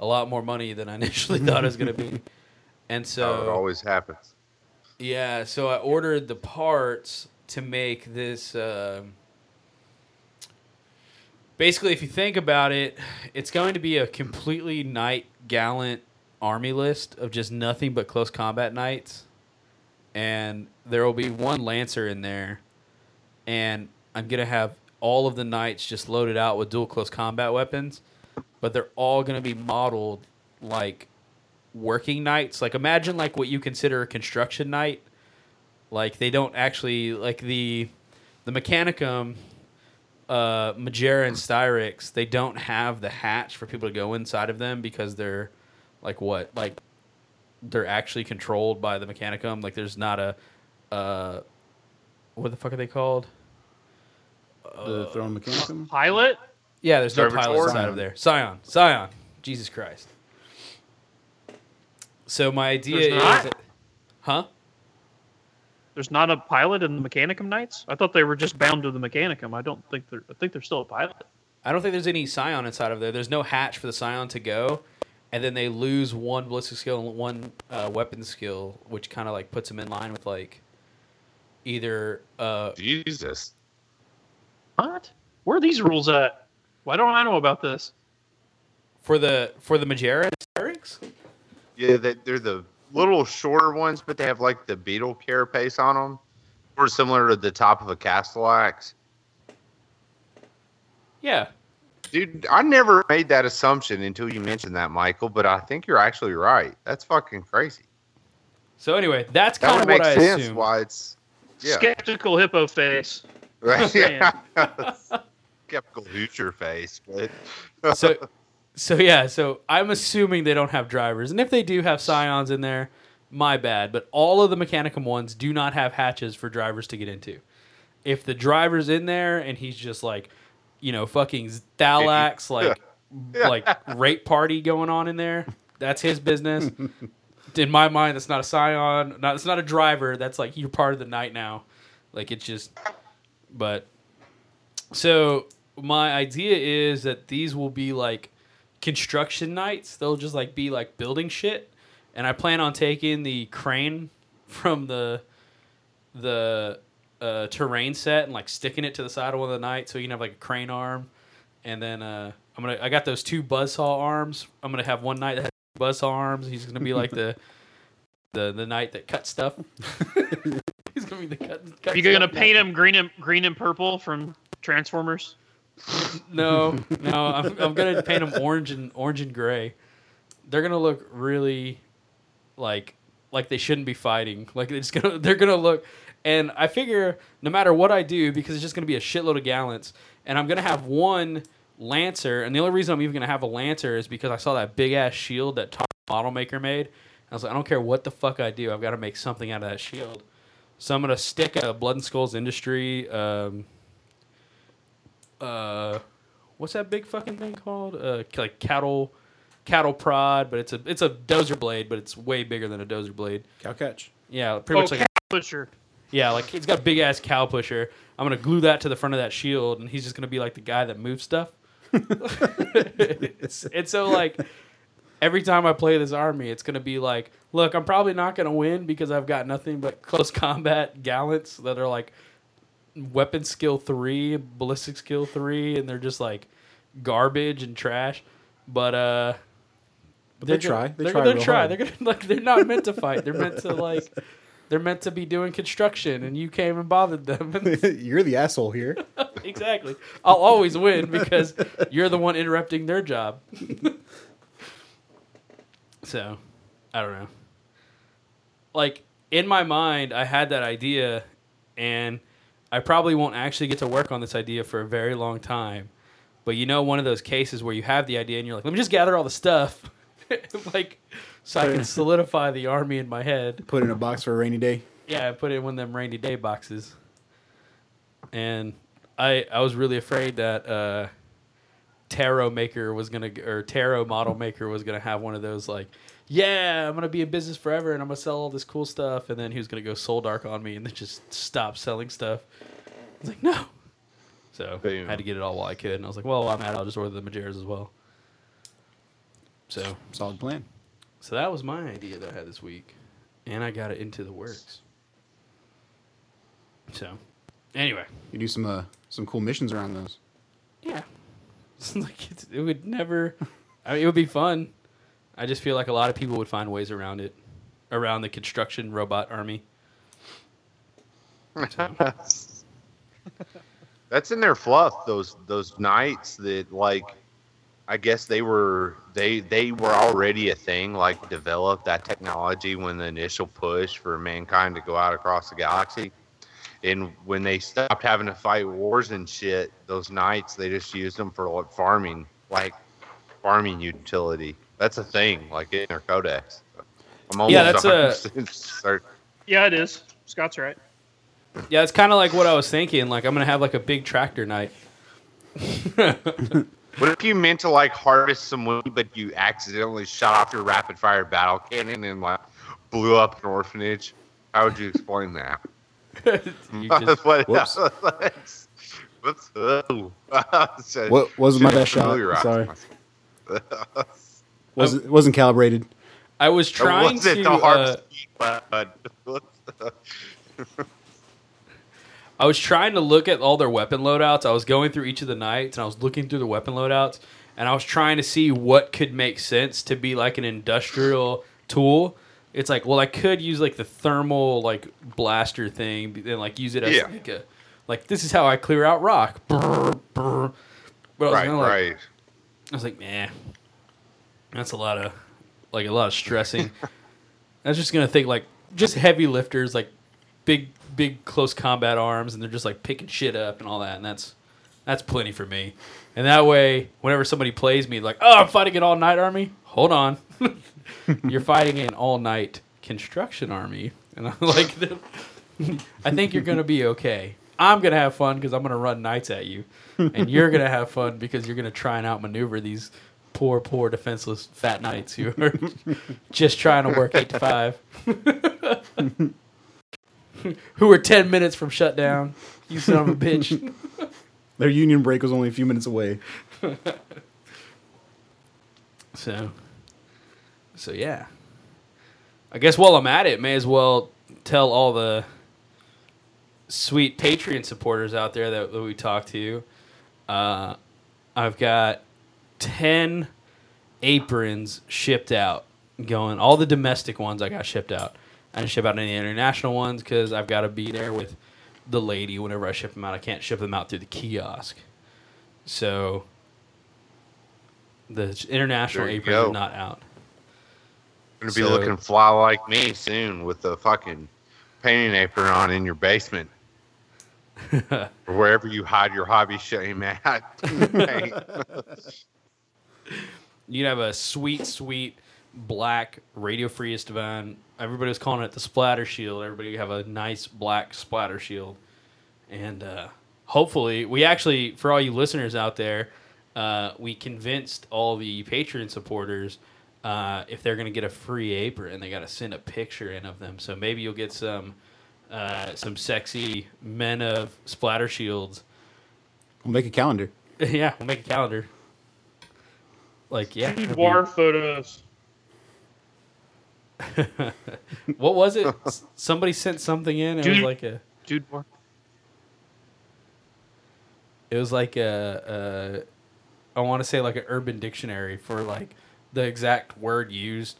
a lot more money than I initially thought it was gonna be. <laughs> And so it always happens. yeah, so I ordered the parts to make this. um basically, if you think about it, it's going to be a completely knight gallant army list of just nothing but close combat knights, and there will be one lancer in there, and I'm gonna have all of the knights just loaded out with dual close combat weapons, but they're all gonna be modeled like working knights. Like imagine like what you consider a construction knight. Like they don't actually like the the Mechanicum, uh, Majera and Styrix. They don't have the hatch for people to go inside of them because they're like what like they're actually controlled by the Mechanicum. Like there's not a uh, what the fuck are they called? The Throne Mechanicum. Pilot? Yeah, there's no Servitor? pilot inside Scion. of there. Scion, Scion, Jesus Christ. So my idea There's is, not? that, huh? There's not a pilot in the Mechanicum Knights? I thought they were just bound to the Mechanicum. I don't think they're. I think they're still a pilot. I don't think there's any Scion inside of there. There's no hatch for the Scion to go, and then they lose one ballistic skill and one uh, weapon skill, which kind of like puts them in line with like either uh, Jesus. What? Where are these rules at? Why don't I know about this? for the for the Majera and Yeah, they, they're the little shorter ones, but they have like the beetle carapace on them, or similar to the top of a Castellax. Yeah, Dude, I never made that assumption until you mentioned that, Michael. But I think you're actually right. That's fucking crazy. So anyway, that's That kind would of what I sense. assumed. Why it's yeah, Skeptical hippo face. Right? saying. yeah. <laughs> Skeptical hoocher face, but <laughs> so so yeah so i'm assuming they don't have drivers and if they do have scions in there my bad but all of the mechanicum ones do not have hatches for drivers to get into if the driver's in there and he's just like you know fucking thalax <laughs> like like rape party going on in there that's his business in my mind that's not a scion not it's not a driver that's like you're part of the knight now like it's just but so my idea is that these will be like construction knights. They'll just like be like building shit, and I plan on taking the crane from the the uh, terrain set and like sticking it to the side of one of the knights, so you can have like a crane arm, and then uh, I'm gonna I got those two buzzsaw arms. I'm gonna have one knight that has buzzsaw arms. He's gonna be like the <laughs> the the knight that cuts stuff. <laughs> He's gonna be the cut. cut Are you gonna paint him green and green and purple from Transformers? No, no, I'm, I'm gonna paint them orange and orange and gray. They're gonna look really like like they shouldn't be fighting. Like it's gonna <laughs> they're gonna look. And I figure no matter what I do, because it's just gonna be a shitload of gallants, and I'm gonna have one lancer. And the only reason I'm even gonna have a lancer is because I saw that big ass shield that top model maker made. I was like, I don't care what the fuck I do, I've got to make something out of that shield. So I'm gonna stick a Blood and Skulls Industry. Um, uh, what's that big fucking thing called? Uh, like cattle, cattle prod, but it's a it's a dozer blade, but it's way bigger than a dozer blade. Cow catch. Yeah, pretty much oh, like a, Pusher. yeah, like it's got a big ass cow pusher. I'm gonna glue that to the front of that shield, and he's just gonna be like the guy that moves stuff. <laughs> <laughs> It's- and so like every time I play this army, it's gonna be like, look, I'm probably not gonna win because I've got nothing but <laughs> close combat gallants that are like weapon skill three, ballistic skill three, and they're just like garbage and trash. But uh, But they they're try. Gonna, They they're try gonna try. hard. They're gonna <laughs> like. They're not meant to fight. They're meant to like. They're meant to be doing construction, and you came and bothered them. <laughs> You're the asshole here. exactly. I'll always win because you're the one interrupting their job. So, I don't know. Like in my mind, I had that idea, and I probably won't actually get to work on this idea for a very long time. But you know, one of those cases where you have the idea and you're like, let me just gather all the stuff, <laughs> like, so I can solidify the army in my head. Put it in a box for a rainy day. Yeah, I put it in one of them rainy day boxes. And I I was really afraid that uh, Taro maker was gonna or Taro model maker was gonna have one of those like, yeah, I'm gonna be in business forever and I'm gonna sell all this cool stuff, and then he was gonna go soul dark on me and then just stop selling stuff. I was like, no. So I had to get it all while I could, and I was like, well, while I'm at, it, I'll just order the Majeras as well. So Solid plan. so that was my idea that I had this week, and I got it into the works. So, anyway, You do some uh, some cool missions around those. yeah, It's <laughs> like it's, it would never. I mean, it would be fun. I just feel like a lot of people would find ways around it, around the construction robot army. <laughs> That's in their fluff. Those those knights that like, I guess they were they they were already a thing. Like developed that technology when the initial push for mankind to go out across the galaxy, and when they stopped having to fight wars and shit, those knights they just used them for like farming, like farming utility. That's a thing, like in their codex. I'm Yeah, that's a- certain. <laughs> Yeah, it is. Scott's right. Yeah, it's kind of like what I was thinking. Like I'm gonna have like a big tractor knight. <laughs> What if you meant to like harvest some wood, but you accidentally shot off your rapid fire battle cannon and like blew up an orphanage? How would you explain that? You just- <laughs> what? whoops. Whoops. Oh. So- What wasn't my best shot? Sorry. <laughs> myself. Wasn't wasn't calibrated. I was trying was to. the uh. <laughs> I was trying to look at all their weapon loadouts. I was going through each of the knights and I was looking through the weapon loadouts and I was trying to see what could make sense to be like an industrial tool. It's like, well, I could use like the thermal like blaster thing and like use it as Yeah. like a like this is how I clear out rock. Brr, brr. But I was right, like, right. I was like, nah, that's a lot of like a lot of stressing. <laughs> I was just gonna think like just heavy lifters, like big, big close combat arms, and they're just like picking shit up and all that, and that's that's plenty for me. And that way, whenever somebody plays me, like, oh, I'm fighting an all knight army. Hold on, <laughs> <laughs> you're fighting an all knight construction army, and I'm <laughs> like, I think you're gonna be okay. I'm gonna have fun because I'm gonna run knights at you, and <laughs> you're gonna have fun because you're gonna try and outmaneuver these poor, poor defenseless fat knights who are just trying to work eight to five, who are ten minutes from shutdown. You son of a bitch. Their union break was only a few minutes away. So, so yeah. I guess while I'm at it, may as well tell all the sweet Patreon supporters out there that, that we talked to. Uh, I've got ten aprons shipped out, going. All the domestic ones I got shipped out. I didn't ship out any international ones because I've got to be there with the lady whenever I ship them out. I can't ship them out through the kiosk. So the international aprons go. are not out. Gonna be So- looking fly like me soon with the fucking painting apron on in your basement. <laughs> or wherever you hide your hobby shame at. <laughs> You'd have a sweet, sweet black Radio Free Istvan. Everybody was calling it the splatter shield. Everybody have a nice black splatter shield. And uh, hopefully, we actually, for all you listeners out there, uh, we convinced all the Patreon supporters uh, if they're going to get a free apron, they got to send a picture in of them. So maybe you'll get some uh, some sexy men of splatter shields We'll make a calendar. <laughs> yeah, we'll make a calendar. Like, yeah. Dude, it'll be- war photos. <laughs> what was it? S- Somebody sent something in. and It was like a. Dude, war. It was like a, a I want to say like an urban dictionary for like the exact word used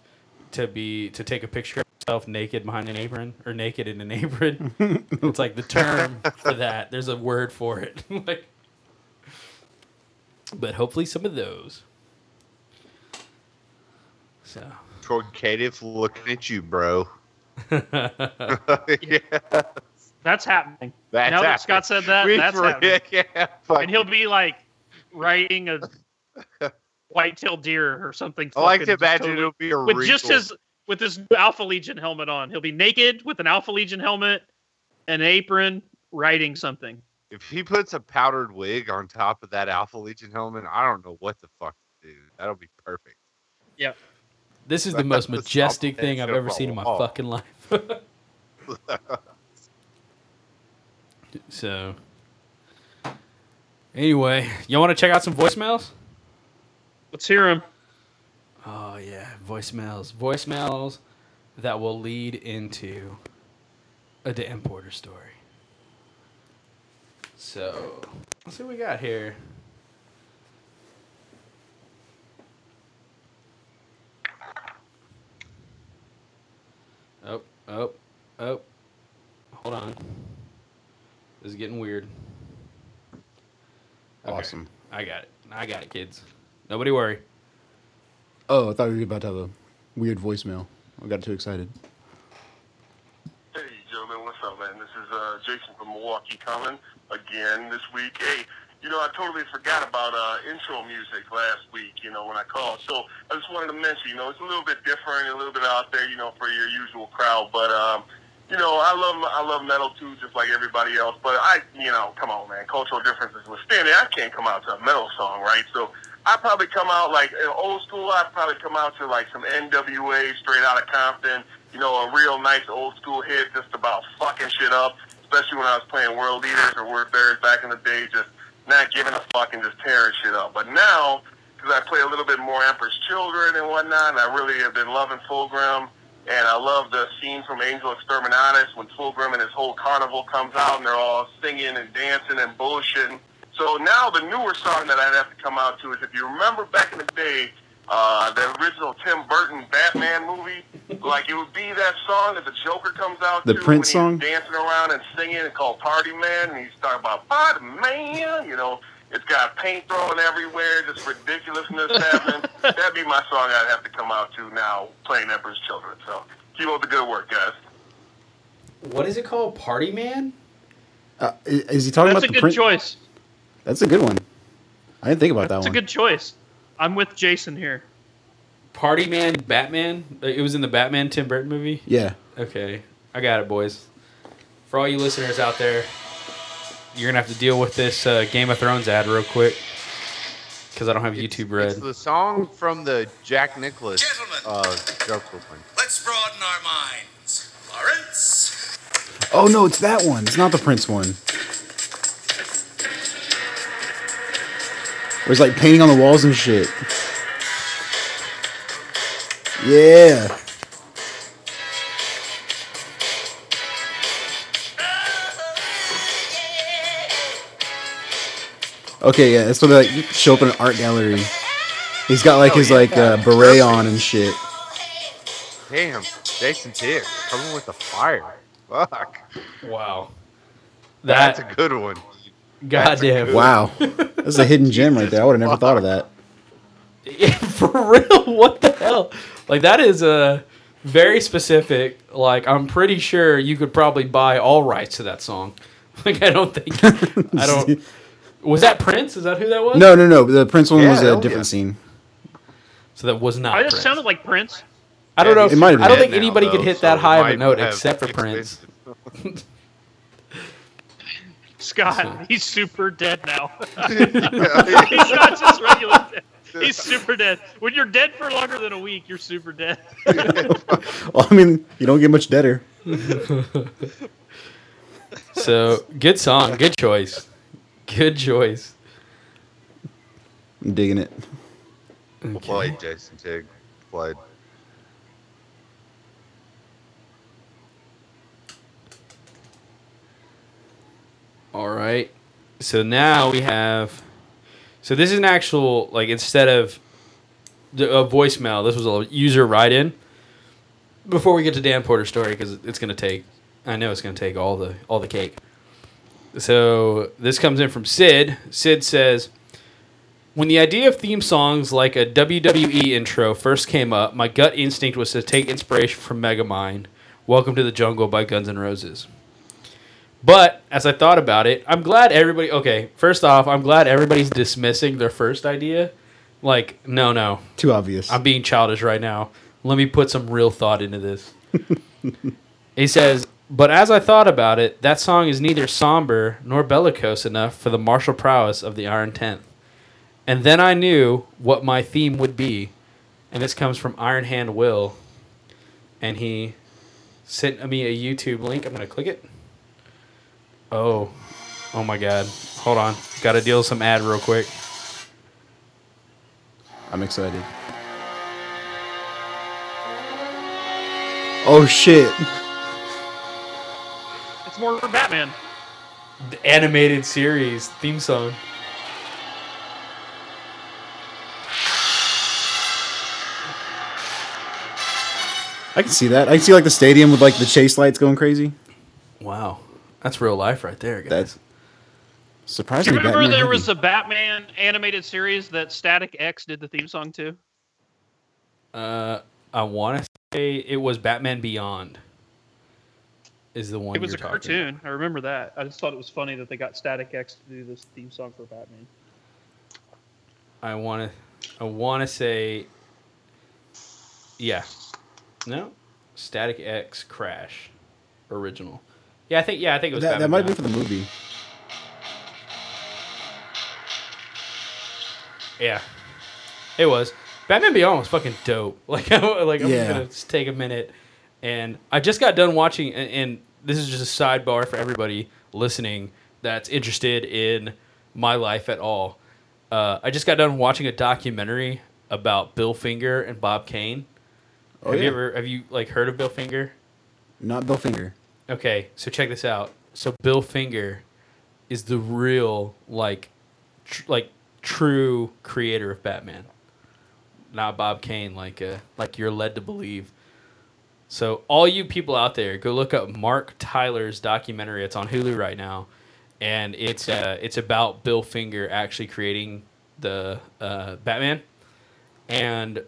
to be to take a picture of yourself naked behind an apron or naked in an apron. <laughs> it's like the term for that. There's a word for it. <laughs> like, but hopefully some of those. So. Troy Cative looking at you, bro. <laughs> yeah, That's happening. that's now that. Scott said that, We that's for- happening. Yeah. And he'll be like writing a white-tailed deer or something. I like to fucking just imagine totally- it'll be a with just regal. his with his Alpha Legion helmet on. He'll be naked with an Alpha Legion helmet, an apron, riding something. If he puts a powdered wig on top of that Alpha Legion helmet, I don't know what the fuck to do. That'll be perfect. Yep. This is the <laughs> most majestic something thing I've ever seen in my roll off. fucking life. <laughs> <laughs> so, anyway, y'all want to check out some voicemails? Let's hear him. Oh yeah, voicemails, voicemails that will lead into a Dan Porter story. So, let's see what we got here. Oh, oh, oh. Hold on. This is getting weird. Okay, Awesome. I got it. I got it, kids. Nobody worry. Oh, I thought we were about to have a weird voicemail. I got too excited. Hey, gentlemen, what's up, man? This is uh, Jason from Milwaukee coming again this week. Hey, you know, I totally forgot about uh, intro music last week, you know, when I called. So I just wanted to mention, you know, it's a little bit different, a little bit out there, you know, for your usual crowd. But, um, you know, I love I love metal too, just like everybody else. But I, you know, come on, man, cultural differences withstanding, I can't come out to a metal song, right? So I probably come out like old school. I'd probably come out to like some NWA, straight out of Compton. You know, a real nice old school hit, just about fucking shit up. Especially when I was playing World Eaters or Word Bearers back in the day, just not giving a fuck and just tearing shit up. But now, because I play a little bit more Emperor's Children and whatnot, and I really have been loving Fulgrim. And I love the scene from Angel Exterminatus when Fulgrim and his whole carnival comes out and they're all singing and dancing and bullshitting. So now the newer song that I'd have to come out to is if you remember back in the day, uh, the original Tim Burton Batman movie, like it would be that song that the Joker comes out The to Prince when song? dancing around and singing and called Party Man, and he's talking about Party Man, you know. It's got paint throwing everywhere, just ridiculousness happening. <laughs> That'd be my song I'd have to come out to now, playing Emperor's Children. So keep up the good work, guys. What is it called? Party Man? Uh, is he talking That's a about the Prince? That's a good print? choice. That's a good one. I didn't think about That's that one. It's a good choice. I'm with Jason here. Party Man Batman? It was in the Batman Tim Burton movie? Yeah. Okay. I got it, boys. For all you listeners out there, you're going to have to deal with this uh, Game of Thrones ad real quick. Because I don't have YouTube Red. It's the song from the Jack Nicholson Gentlemen. uh, Joker one. Let's broaden our minds. Lawrence? Oh no, it's that one. It's not the Prince one. Where it's like painting on the walls and shit. Yeah. Okay, yeah, that's what they like show up in an art gallery. He's got like Oh, his yeah. like uh, beret on and shit. Damn, Jason Tick coming with the fire. Fuck, Wow. that's a good one. Goddamn. Wow, <laughs> that's a hidden gem right there. I would have never thought of that. Yeah, <laughs> for real? What the hell? Like, that is a very specific. Like, I'm pretty sure you could probably buy all rights to that song. <laughs> Like, I don't think. I don't. Was that Prince? Is that who that was? No, no, no. The Prince one Yeah, was a different yeah. scene. So that was not. I just Prince. sounded like Prince. I don't Yeah, know. If, It might have I don't been. think anybody Now, could hit so that high of a note except for Prince. Expensive. Scott, he's super dead now. <laughs> <laughs> he's not just regular dead. He's super dead. When you're dead for longer than a week, you're super dead. <laughs> Well, I mean, you don't get much deader. So good song, good choice, good choice. I'm digging it. Played Jason Tig. Played. All right. so now we have. So this is an actual like instead of a voicemail, this was a user write-in. Before we get to Dan Porter's story, because it's gonna take, I know it's gonna take all the all the cake. So this comes in from Sid. Sid says, "When the idea of theme songs like a WWE intro first came up, my gut instinct was to take inspiration from Megamind, Welcome to the Jungle by Guns N' Roses." But as I thought about it, I'm glad everybody. Okay, first off, I'm glad everybody's dismissing their first idea. Like, no, no, Too obvious. I'm being childish right now. Let me put some real thought into this. <laughs> he says, but as I thought about it, that song is neither somber nor bellicose enough for the martial prowess of the Iron Tenth. And then I knew what my theme would be, and this comes from Iron Hand Will, and he sent me a YouTube link. I'm gonna click it. Oh, oh my God! Hold on, got to deal with some ad real quick. I'm excited. Oh shit! It's more for Batman. The animated series theme song. I can see that. I can see like the stadium with like the chase lights going crazy. Wow, that's real life right there, guys. That's Do you remember Batman there heavy. was a Batman animated series that Static X did the theme song to? Uh, I want to say it was Batman Beyond. Is the one It was you're a talking cartoon. I remember that. I just thought it was funny that they got Static X to do this theme song for Batman. I want to. I want to say. Yeah. No. Static X Crash, original. Yeah, I think. Yeah, I think it was. that, that might have been for the movie. Yeah, it was. Batman Beyond was fucking dope. <laughs> Like, I, like I'm Yeah. gonna just take a minute, and I just got done watching, and, and this is just a sidebar for everybody listening that's interested in my life at all. Uh, I just got done watching a documentary about Bill Finger and Bob Kane. Oh, have yeah. you ever have you like heard of Bill Finger? Not Bill Finger. Okay, so check this out. So Bill Finger is the real like tr- like true creator of Batman. Not Bob Kane like uh, like you're led to believe. So all you people out there, go look up Marc Tyler's documentary. It's on Hulu right now, and it's uh, it's about Bill Finger actually creating the uh, Batman, and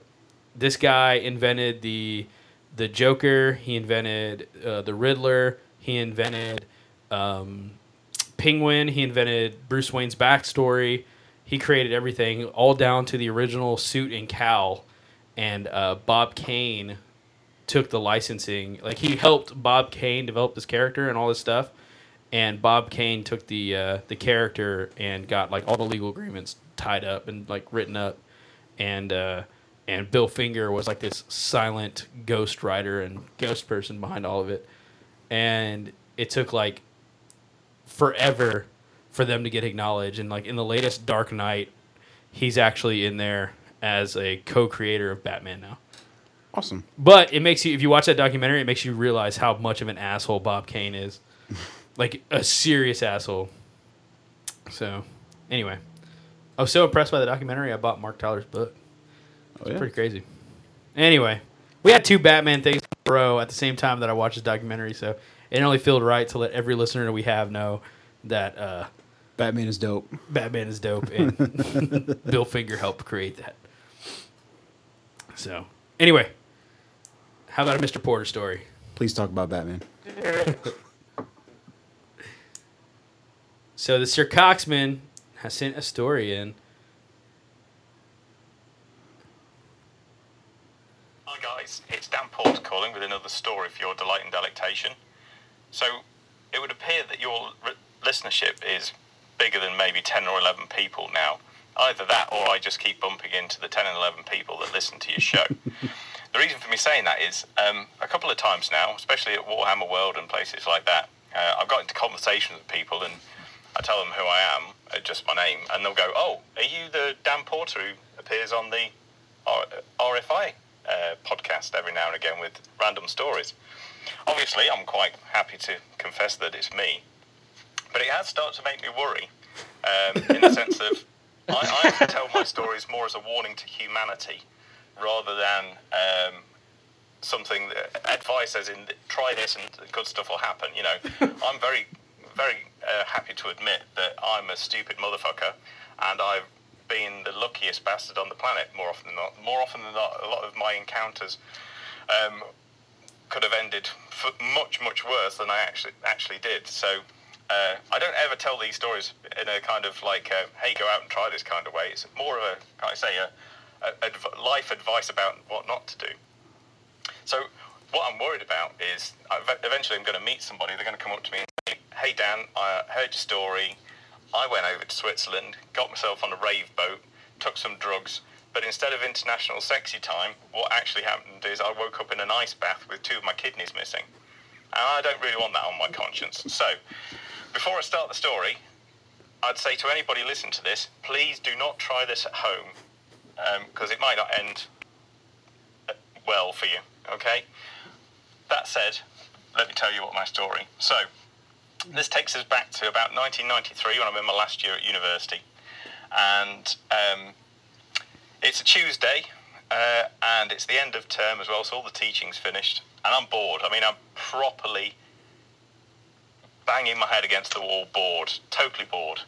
this guy invented the the Joker. He invented uh, the Riddler. He invented um, Penguin. He invented Bruce Wayne's backstory. He created everything, all down to the original suit and cowl. And uh, Bob Kane took the licensing. Like he helped Bob Kane develop this character and all this stuff. And Bob Kane took the uh, the character and got like all the legal agreements tied up and like written up. And uh, and Bill Finger was like this silent ghost writer and ghost person behind all of it. And it took like forever for them to get acknowledged. And like in the latest Dark Knight, he's actually in there as a co-creator of Batman now. Awesome. But it makes you, if you watch that documentary, it makes you realize how much of an asshole Bob Kane is. <laughs> like a serious asshole. So, anyway, I was so impressed by the documentary, I bought Marc Tyler's book. Oh, yeah. Pretty crazy. Anyway, we had two Batman things in a row at the same time that I watched this documentary, so it only felt right to let every listener that we have know that uh, Batman is dope. Batman is dope, and <laughs> Bill Finger helped create that. So, anyway, how about a Mr. Porter story? Please talk about Batman. <laughs> So the Sir Coxman has sent a story in. Guys, it's Dan Porter calling with another story for your delight and delectation. So, it would appear that your listenership is bigger than maybe 10 or 11 people now. Either that or I just keep bumping into the 10 and 11 people that listen to your show. <laughs> the reason for me saying that is um, a couple of times now, especially at Warhammer World and places like that, uh, I've got into conversations with people and I tell them who I am, uh, just my name, and they'll go, "Oh, are you the Dan Porter who appears on the R- RFI uh, podcast every now and again with random stories?" Obviously, I'm quite happy to confess that it's me, but it has started to make me worry um, in the sense of I, I have to tell my stories more as a warning to humanity rather than um, something that advice as in try this and good stuff will happen. You know, <laughs> I'm very, very uh, happy to admit that I'm a stupid motherfucker, and I've been the luckiest bastard on the planet more often than not. More often than not, a lot of my encounters um, could have ended much, much worse than I actually actually did. So. Uh, I don't ever tell these stories in a kind of like, uh, "Hey, go out and try this" kind of way. It's more of a, can I say, a, a adv- life advice about what not to do. So what I'm worried about is eventually I'm going to meet somebody. They're going to come up to me and say, "Hey Dan, I heard your story. I went over to Switzerland, got myself on a rave boat, took some drugs, but instead of international sexy time, what actually happened is I woke up in an ice bath with two of my kidneys missing, and I don't really want that on my conscience. So before I start the story, I'd say to anybody listening to this, please do not try this at home because it might not end uh, well for you. Okay. That said, let me tell you what my story. So, this takes us back to about 1993 when I'm in my last year at university, and um, it's a Tuesday, uh, and it's the end of term as well, so all the teaching's finished, and I'm bored. I mean, I'm properly banging my head against the wall, bored, totally bored.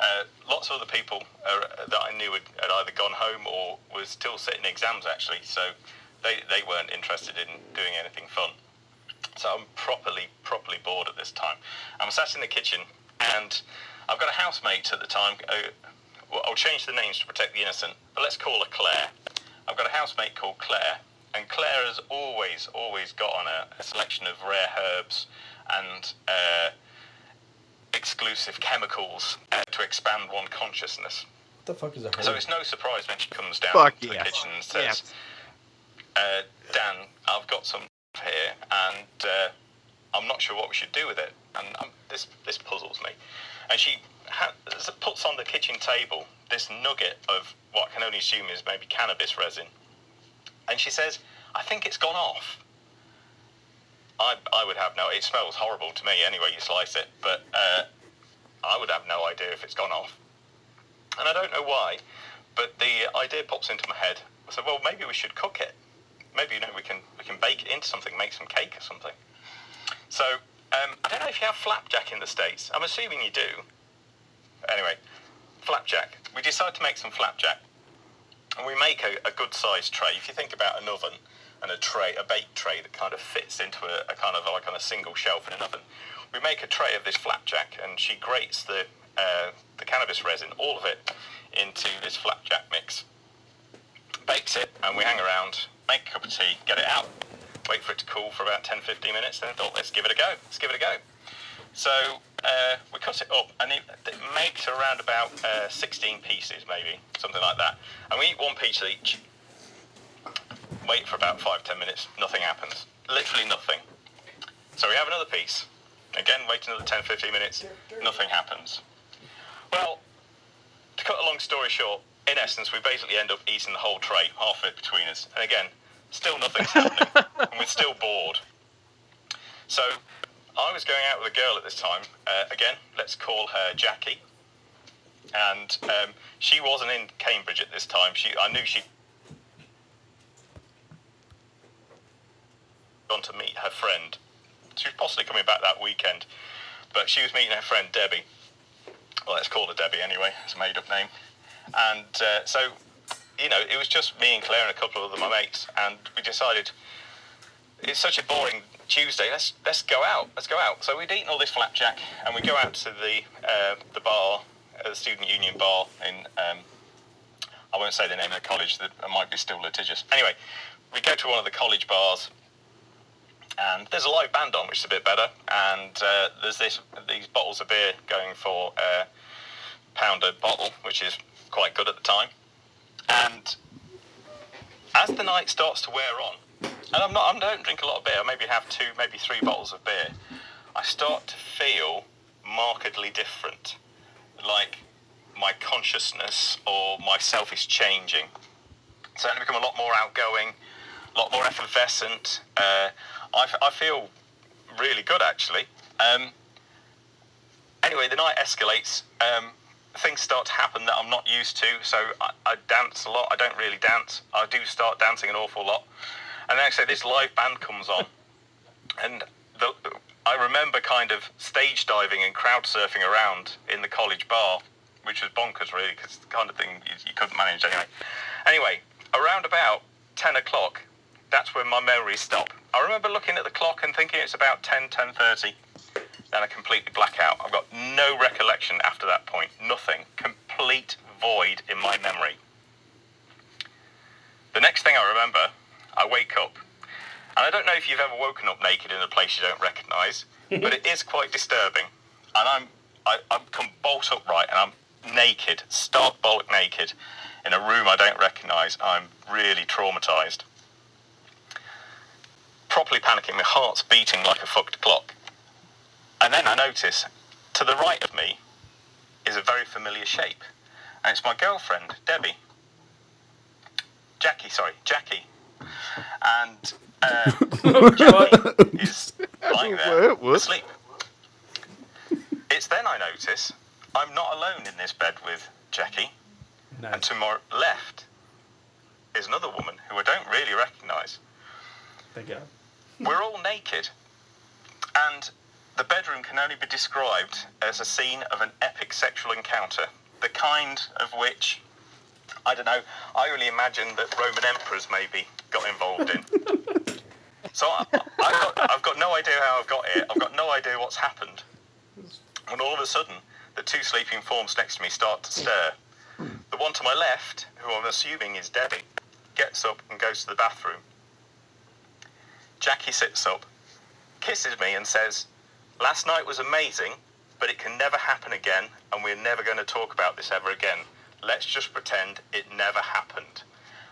Uh, lots of other people that I knew had, had either gone home or were still sitting exams actually, so they, they weren't interested in doing anything fun. So I'm properly, properly bored at this time. I'm sat in the kitchen and I've got a housemate at the time. Uh, well, I'll change the names to protect the innocent, but let's call her Claire. I've got a housemate called Claire, and Claire has always, always got on a, a selection of rare herbs and uh, exclusive chemicals uh, to expand one consciousness. What the fuck is a So it's no surprise when she comes down Fuck to the kitchen and says, Yes. uh, Dan, I've got some here, and uh, I'm not sure what we should do with it. And um, this this puzzles me. And she ha- puts on the kitchen table this nugget of what I can only assume is maybe cannabis resin. And she says, I think it's gone off. I, I would have no, it smells horrible to me anyway, you slice it, but uh, I would have no idea if it's gone off. And I don't know why, but the idea pops into my head. I said, well, maybe we should cook it. Maybe you know we can we can bake it into something, make some cake or something. So um, I don't know if you have flapjack in the states. I'm assuming you do. Anyway, flapjack. We decide to make some flapjack, and we make a, a good sized tray. If you think about an oven and a tray, a bake tray that kind of fits into a, a kind of like on a single shelf in an oven, we make a tray of this flapjack, and she grates the uh, the cannabis resin, all of it, into this flapjack mix bakes it, and we hang around, make a cup of tea, get it out, wait for it to cool for about 10 15 minutes, then I thought, let's give it a go, let's give it a go. So uh, we cut it up, and it, it makes around about uh, 16 pieces, maybe, something like that. And we eat one piece each, wait for about 5 10 minutes, nothing happens. Literally nothing. So we have another piece. Again, wait another 10 15 minutes, nothing happens. Well, to cut a long story short, in essence, we basically end up eating the whole tray, half it between us. And again, still nothing's happening, <laughs> and we're still bored. So I was going out with a girl at this time. Uh, again, let's call her Jackie. And um, she wasn't in Cambridge at this time. She, I knew she'd gone to meet her friend. She was possibly coming back that weekend, but she was meeting her friend Debbie. Well, let's call her Debbie anyway. It's a made-up name. And uh, so, you know, it was just me and Claire and a couple of other my mates, and we decided it's such a boring Tuesday. Let's let's go out. Let's go out. So we'd eaten all this flapjack, and we go out to the uh, the bar, uh, the student union bar in. Um, I won't say the name of the college. That might be still litigious. Anyway, we go to one of the college bars, and there's a live band on, which is a bit better. And uh, there's this these bottles of beer going for a pound a bottle, which is quite good at the time. And as the night starts to wear on, and I'm not, I don't drink a lot of beer. I maybe have two, maybe three bottles of beer. I start to feel markedly different, like my consciousness or myself is changing. Certainly become a lot more outgoing, a lot more effervescent. Uh, I, I feel really good actually. Um, anyway, the night escalates. Um, things start to happen that I'm not used to. So I, I dance a lot. I don't really dance. I do start dancing an awful lot. And then I say this live band comes on, <laughs> and the, I remember kind of stage diving and crowd surfing around in the college bar, which was bonkers really, because the kind of thing you, you couldn't manage anyway. Anyway, around about 10 o'clock, that's when my memories stop. I remember looking at the clock and thinking it's about 10, 10.30. Then I completely black out. I've got no recollection after that point. Nothing. Complete void in my memory. The next thing I remember, I wake up. And I don't know if you've ever woken up naked in a place you don't recognise, <laughs> but it is quite disturbing. And I'm I, I'm come bolt upright and I'm naked, stark bollock naked, in a room I don't recognise. I'm really traumatised. Properly panicking, my heart's beating like a fucked clock. And then I notice to the right of me is a very familiar shape. And it's my girlfriend, Debbie. Jackie, sorry, Jackie. And uh, <laughs> Jackie is lying there What? What? asleep. It's then I notice I'm not alone in this bed with Jackie. And to my left is another woman who I don't really recognise. Thank go. We're all naked, and the bedroom can only be described as a scene of an epic sexual encounter, the kind of which, I don't know, I only imagine that Roman emperors maybe got involved in. <laughs> so I, I've, got, I've got no idea how I've got here, I've got no idea what's happened. And all of a sudden, the two sleeping forms next to me start to stir. The one to my left, who I'm assuming is Debbie, gets up and goes to the bathroom. Jackie sits up, kisses me, and says, Last night was amazing, but it can never happen again, and we're never going to talk about this ever again. Let's just pretend it never happened.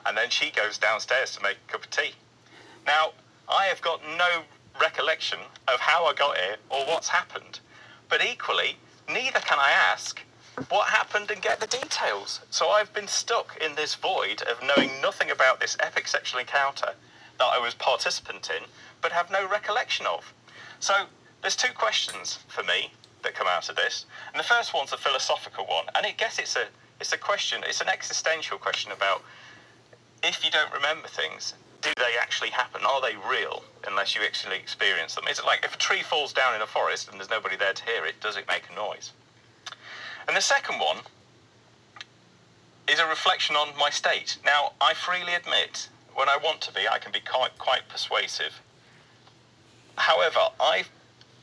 And then she goes downstairs to make a cup of tea. Now, I have got no recollection of how I got here or what's happened, but equally, neither can I ask what happened and get the details. So I've been stuck in this void of knowing nothing about this epic sexual encounter that I was participant in, but have no recollection of. So there's two questions for me that come out of this, and the first one's a philosophical one, and I guess it's a it's a question, it's an existential question about if you don't remember things, do they actually happen? Are they real unless you actually experience them? Is it like if a tree falls down in a forest and there's nobody there to hear it, does it make a noise? And the second one is a reflection on my state. Now, I freely admit, when I want to be, I can be quite, quite persuasive. However, I,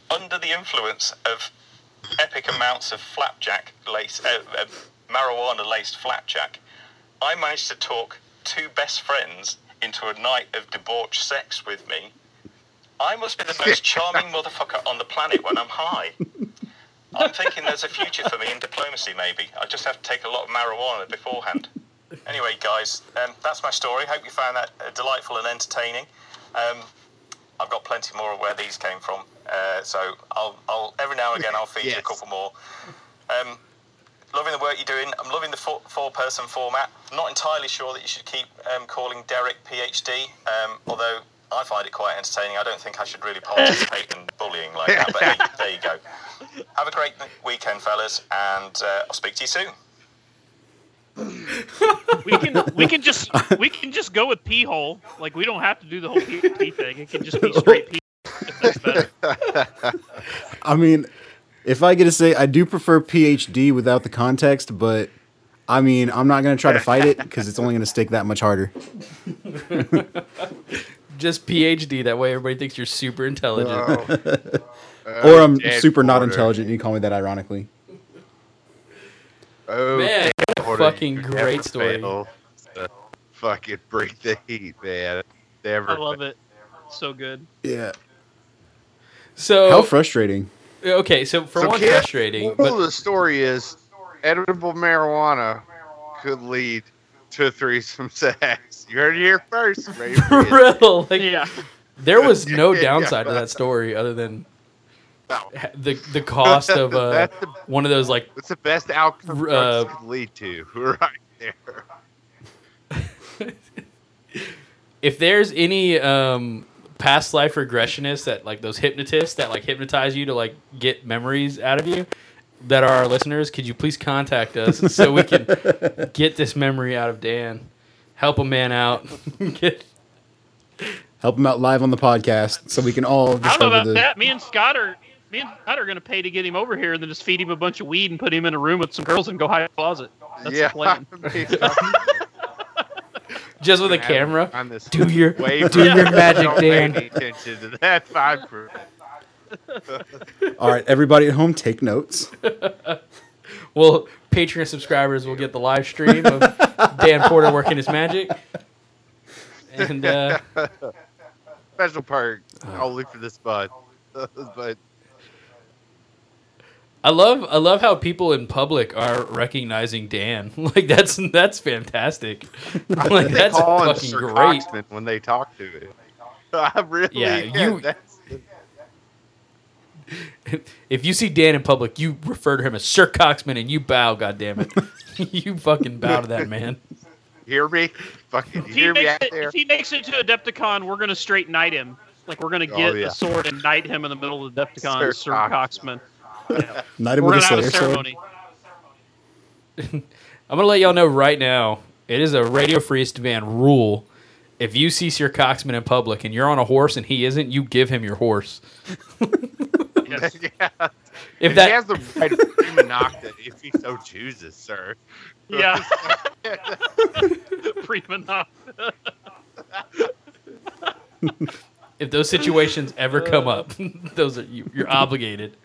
under the influence of epic amounts of flapjack lace, uh, uh, marijuana laced flapjack, I managed to talk two best friends into a night of debauched sex with me. I must be the most <laughs> charming motherfucker on the planet when I'm high. I'm thinking there's a future for me in diplomacy, maybe. I just have to take a lot of marijuana beforehand. Anyway, guys, um, that's my story. Hope you found that uh, delightful and entertaining. Um, I've got plenty more of where these came from, uh, so I'll, I'll every now and again I'll feature a couple more. Um, loving the work you're doing. I'm loving the four, four-person format. I'm not entirely sure that you should keep um, calling Derek PhD, um, although I find it quite entertaining. I don't think I should really participate in bullying like that. But hey, there you go. Have a great weekend, fellas, and uh, I'll speak to you soon. We can we can just we can just go with pee hole. Like we don't have to do the whole pee, pee thing. It can just be straight pee. If that's better. I mean, if I get to say, I do prefer PhD without the context, but I mean, I'm not gonna try to fight it because it's only gonna stick that much harder. <laughs> Just PhD. That way, everybody thinks you're super intelligent. <laughs> or I'm Dead super not intelligent, and you call me that ironically. Oh, Man, dead quarter. fucking great story. fail to Fucking break the heat, man. Never. I love it. So good. Yeah. So How frustrating. okay, so for So one, kid, frustrating, but the story is edible marijuana could lead to threesome <laughs> sex. You heard it here first. Ready for for real, like Yeah. there was no <laughs> Yeah. downside to that story other than No. the the cost of <laughs> uh, the- one of those like What's the best outcome uh, could lead to? Right there. if there's any um past life regressionists that like those hypnotists that like hypnotize you to like get memories out of you that are our listeners, could you please contact us so we can <laughs> get this memory out of Dan? Help a man out. Get- <laughs> Help him out live on the podcast so we can all I don't know about the. that. Me and Scott are me and Scott are gonna pay to get him over here and then just feed him a bunch of weed and put him in a room with some girls and go hide in a closet. That's yeah, the plan. <laughs> just with a camera. On this Do your way do your magic, Dan. attention to that five. <laughs> All right, everybody at home, take notes. <laughs> Well, Patreon subscribers will get the live stream of <laughs> Dan Porter working his magic. And uh, Special perk Uh. only for this spot. but I love I love how people in public are recognizing Dan. <laughs> Like that's that's fantastic. <laughs> Like that's call fucking Sir great. Coxman when they talk to it. <laughs> I really, Yeah, you- If you see Dan in public, you refer to him as Sir Coxman and you bow, goddammit. you fucking bow to that man. hear me? Fucking If he, hear me makes out it, there? if he makes it to Adepticon, we're gonna straight knight him. Like we're gonna Oh, get yeah. a sword and knight him in the middle of Adepticon, Sir Sir, Cox. Coxman. Night him We're with a gonna slayer sword. ceremony. <laughs> I'm gonna let y'all know right now. It is a Radio Free Istvan rule. If you see Sir Coxman in public and you're on a horse and he isn't, you give him your horse. <laughs> Yes. yeah. <laughs> If he that has the right to prima nocta if he so chooses, sir. Yeah. Prima nocta. if those situations ever come up, those are you, you're obligated.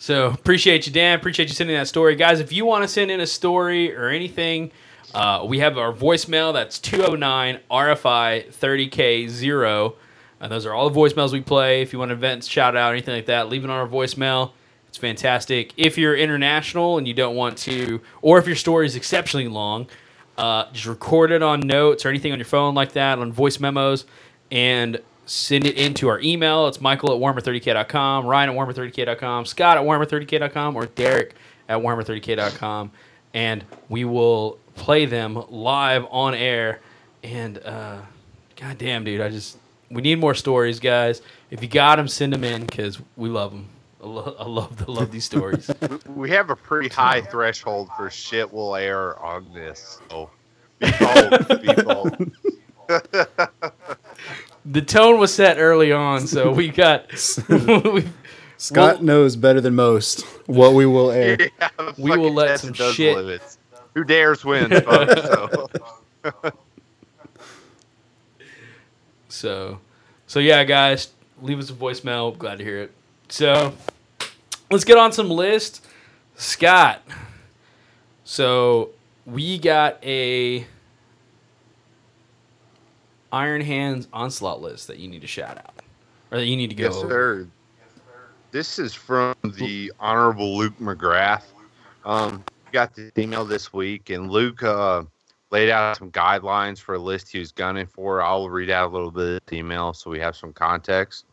So appreciate you, Dan. Appreciate you sending that story, guys. If you want to send in a story or anything, uh, we have our voicemail. That's 209 RFI 30K0. And those are all the voicemails we play. If you want events, shout out, anything like that, leave it on our voicemail. It's fantastic. If you're international and you don't want to, or if your story is exceptionally long, uh, just record it on notes or anything on your phone like that, on voice memos, and send it into our email. It's Michael at warmer30k.com, Ryan at warmer30k.com, Scott at warmer30k.com, or Derek at warmer30k.com. And we will play them live on air. And, uh, God damn, dude, I just, we need more stories, guys. If you got them, send them in because we love them. I, lo- I love, I love these stories. <laughs> We have a pretty high threshold for shit will air on this. So be bold, be bold. <laughs> <laughs> the tone was set early on, so we <laughs> got, <laughs> we, Scott Well- knows better than most what we will air. <laughs> Yeah, We will let tested some those shit- limits. Who dares wins, folks. So. So, so yeah, guys, leave us a voicemail. Glad to hear it. So, let's get on some list, Scott. So we got a Iron Hands onslaught list that you need to shout out, or that you need to go Yes, over. sir. This is from the Honorable Luke McGrath. Um, got the email this week, and Luke uh, laid out some guidelines for a list he was gunning for. I'll read out a little bit of the email so we have some context.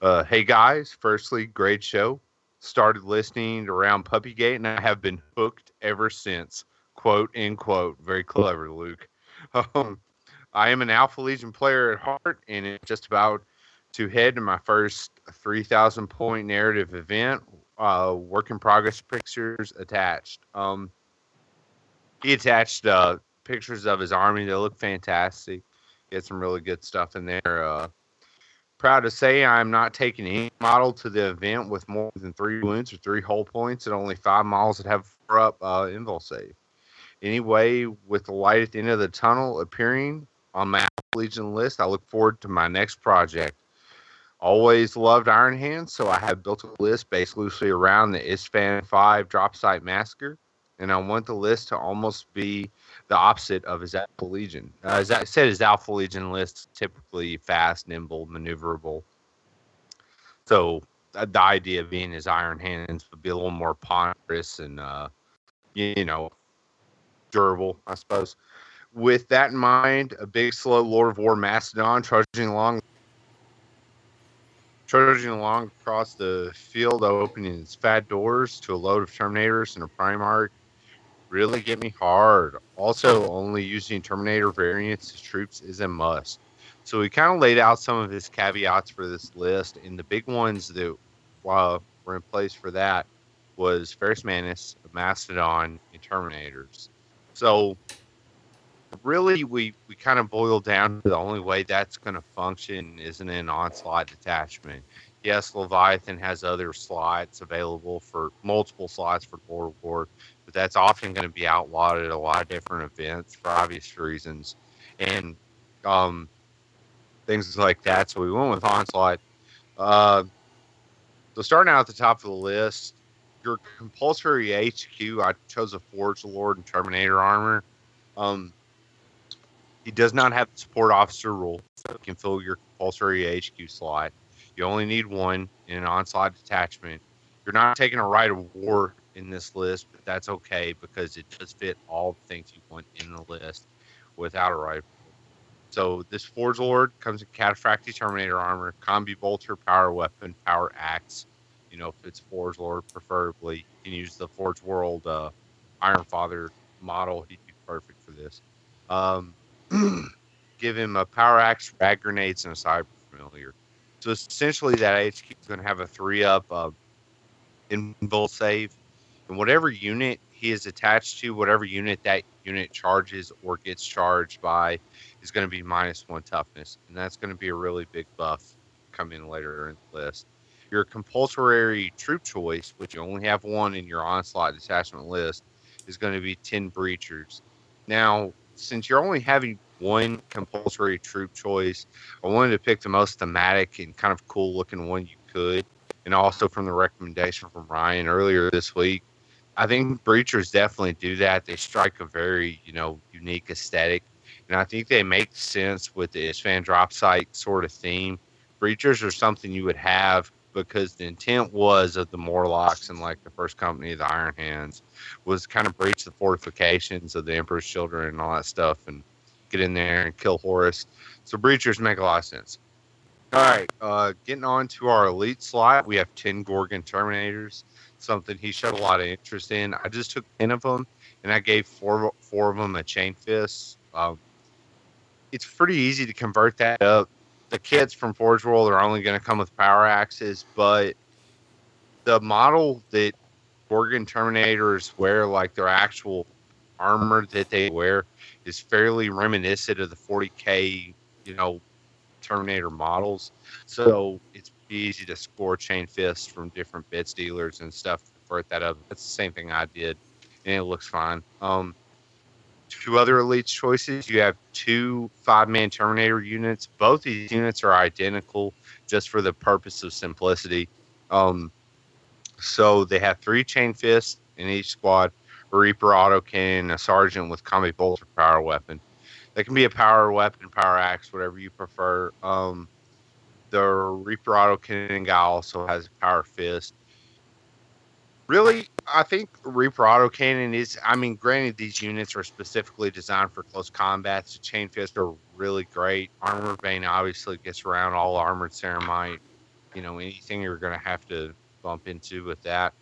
Uh, hey guys, firstly, great show. Started listening around Puppygate, and I have been hooked ever since. Quote, end quote. Very clever, Luke. <laughs> Um, I am an Alpha Legion player at heart, and it's just about to head to my first 3,000 point narrative event. Uh, work in progress pictures attached. Um, he attached uh, pictures of his army. They look fantastic. Had some really good stuff in there. Uh, proud to say I'm not taking any model to the event with more than three wounds or three hull points and only five models that have four up uh, invul save. Anyway, with the light at the end of the tunnel appearing on my Legion list, I look forward to my next project. Always loved Iron Hands, so I have built a list based loosely around the Isstvan 5 drop site massacre, and I want the list to almost be the opposite of his Alpha Legion. Uh, as I said, his Alpha Legion list typically fast, nimble, maneuverable. So uh, the idea being his Iron Hands would be a little more ponderous and, uh, you know, durable, I suppose. With that in mind, a big, slow Lord of War Mastodon trudging along trudging along across the field, opening its fat doors to a load of Terminators and a Primarch really get me hard. Also, only using Terminator variants as troops is a must. So we kind of laid out some of his caveats for this list, and the big ones that while were in place for that was Ferrus Manus, Mastodon, and Terminators. So really we we kind of boil down to the only way that's going to function is in an onslaught detachment. Yes, Leviathan has other slots available for multiple slots for Lord War, but that's often going to be outlawed at a lot of different events for obvious reasons, and um, things like that. So we went with onslaught. Uh, so starting out at the top of the list, your compulsory HQ, I chose a Forge Lord and Terminator armor. Um, he does not have the support officer rule, so you can fill your compulsory HQ slot. You only need one in an onslaught detachment. You're not taking a rite of war in this list, but that's okay because it does fit all the things you want in the list without a rite. So this Forge Lord comes in Cataphractii Terminator armor, Combi Bolter, Power Weapon, Power Axe. You know, if it's Forge Lord, preferably, you can use the Forge World uh, Iron Father model. He'd be perfect for this. Um, <clears throat> give him a Power Axe, Rad Grenades, and a Cyber Familiar. So essentially, that HQ is going to have a three up uh, invul save. And whatever unit he is attached to, whatever unit that unit charges or gets charged by, is going to be minus one toughness. And that's going to be a really big buff coming later in the list. Your compulsory troop choice, which you only have one in your onslaught detachment list, is going to be 10 breachers. Now, since you're only having one compulsory troop choice, I wanted to pick the most thematic and kind of cool looking one you could. And also from the recommendation from Ryan earlier this week, I think breachers definitely do that. They strike a very, you know, unique aesthetic. And I think they make sense with the Isstvan drop site sort of theme. Breachers are something you would have because the intent was of the Morlocks and like the first company of the Iron Hands was kind of breach the fortifications of the Emperor's Children and all that stuff and get in there and kill Horus. So breachers make a lot of sense. All right, uh, getting on to our elite slot, we have 10 Gorgon Terminators, something he showed a lot of interest in. I just took 10 of them and I gave four, four of them a chain fist. Um, it's pretty easy to convert that up. The kits from Forge World are only going to come with power axes, but the model that Gorgon Terminators wear, like their actual armor that they wear, is fairly reminiscent of the 40k, you know, Terminator models. So it's easy to score chain fists from different bits dealers and stuff convert that up. That's the same thing I did, and it looks fine. Um, two other elite choices. You have two five man Terminator units. Both these units are identical just for the purpose of simplicity. Um, so they have three chain fists in each squad, a Reaper autocannon, a sergeant with combi bolter power weapon. That can be a power weapon, power axe, whatever you prefer. Um, the Reaper auto autocannon guy also has a power fist. Really, I think Reaper autocannon is. I mean, granted, these units are specifically designed for close combat. So chain fist are really great. Armor Bane obviously gets around all armored ceramite. You know, anything you're going to have to bump into with that.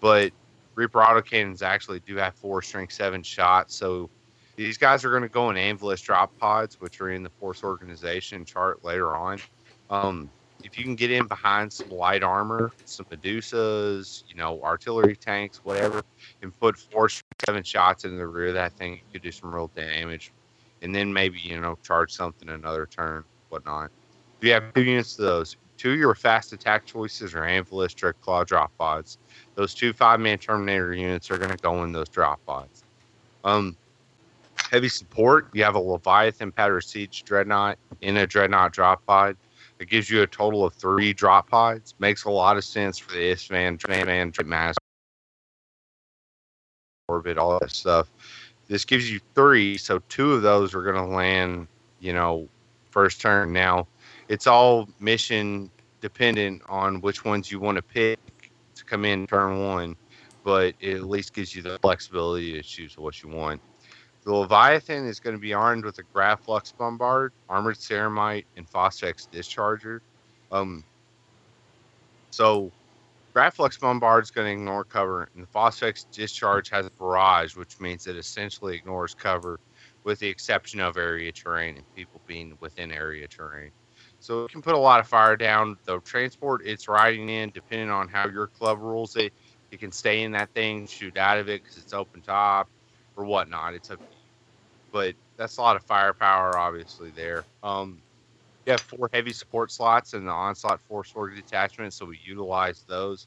But Reaper autocannons actually do have four strength seven shots, so these guys are going to go in Anvilus drop pods, which are in the force organization chart later on. Um, if you can get in behind some light armor, some Medusas, you know, artillery tanks, whatever, and put four seven shots in the rear of that thing, you could do some real damage. And then maybe, you know, charge something another turn, whatnot. You have two units of those. Two of your fast attack choices are Anvilus Dreadclaw drop pods. Those two five man Terminator units are going to go in those drop pods. Um, heavy support, you have a Leviathan Pattern Siege Dreadnought in a Dreadnought drop pod. It gives you a total of three drop pods. Makes a lot of sense for the Isstvan, Dreadman, Dreadmaster, Orbit, all that stuff. This gives you three, so two of those are going to land, you know, first turn. Now, it's all mission dependent on which ones you want to pick to come in turn one, but it at least gives you the flexibility to choose what you want. The Leviathan is going to be armed with a Grav-flux Bombard, Armored Ceramite, and Phosphex Discharger. Um, so, Grav-flux Bombard is going to ignore cover, and the Phosphex Discharge has a barrage, which means it essentially ignores cover, with the exception of area terrain and people being within area terrain. So it can put a lot of fire down. The transport it's riding in, depending on how your club rules it, it can stay in that thing, shoot out of it because it's open top or whatnot. It's up to. But that's a lot of firepower, obviously, there. Um, you have four heavy support slots and the onslaught four sword detachment, so we utilize those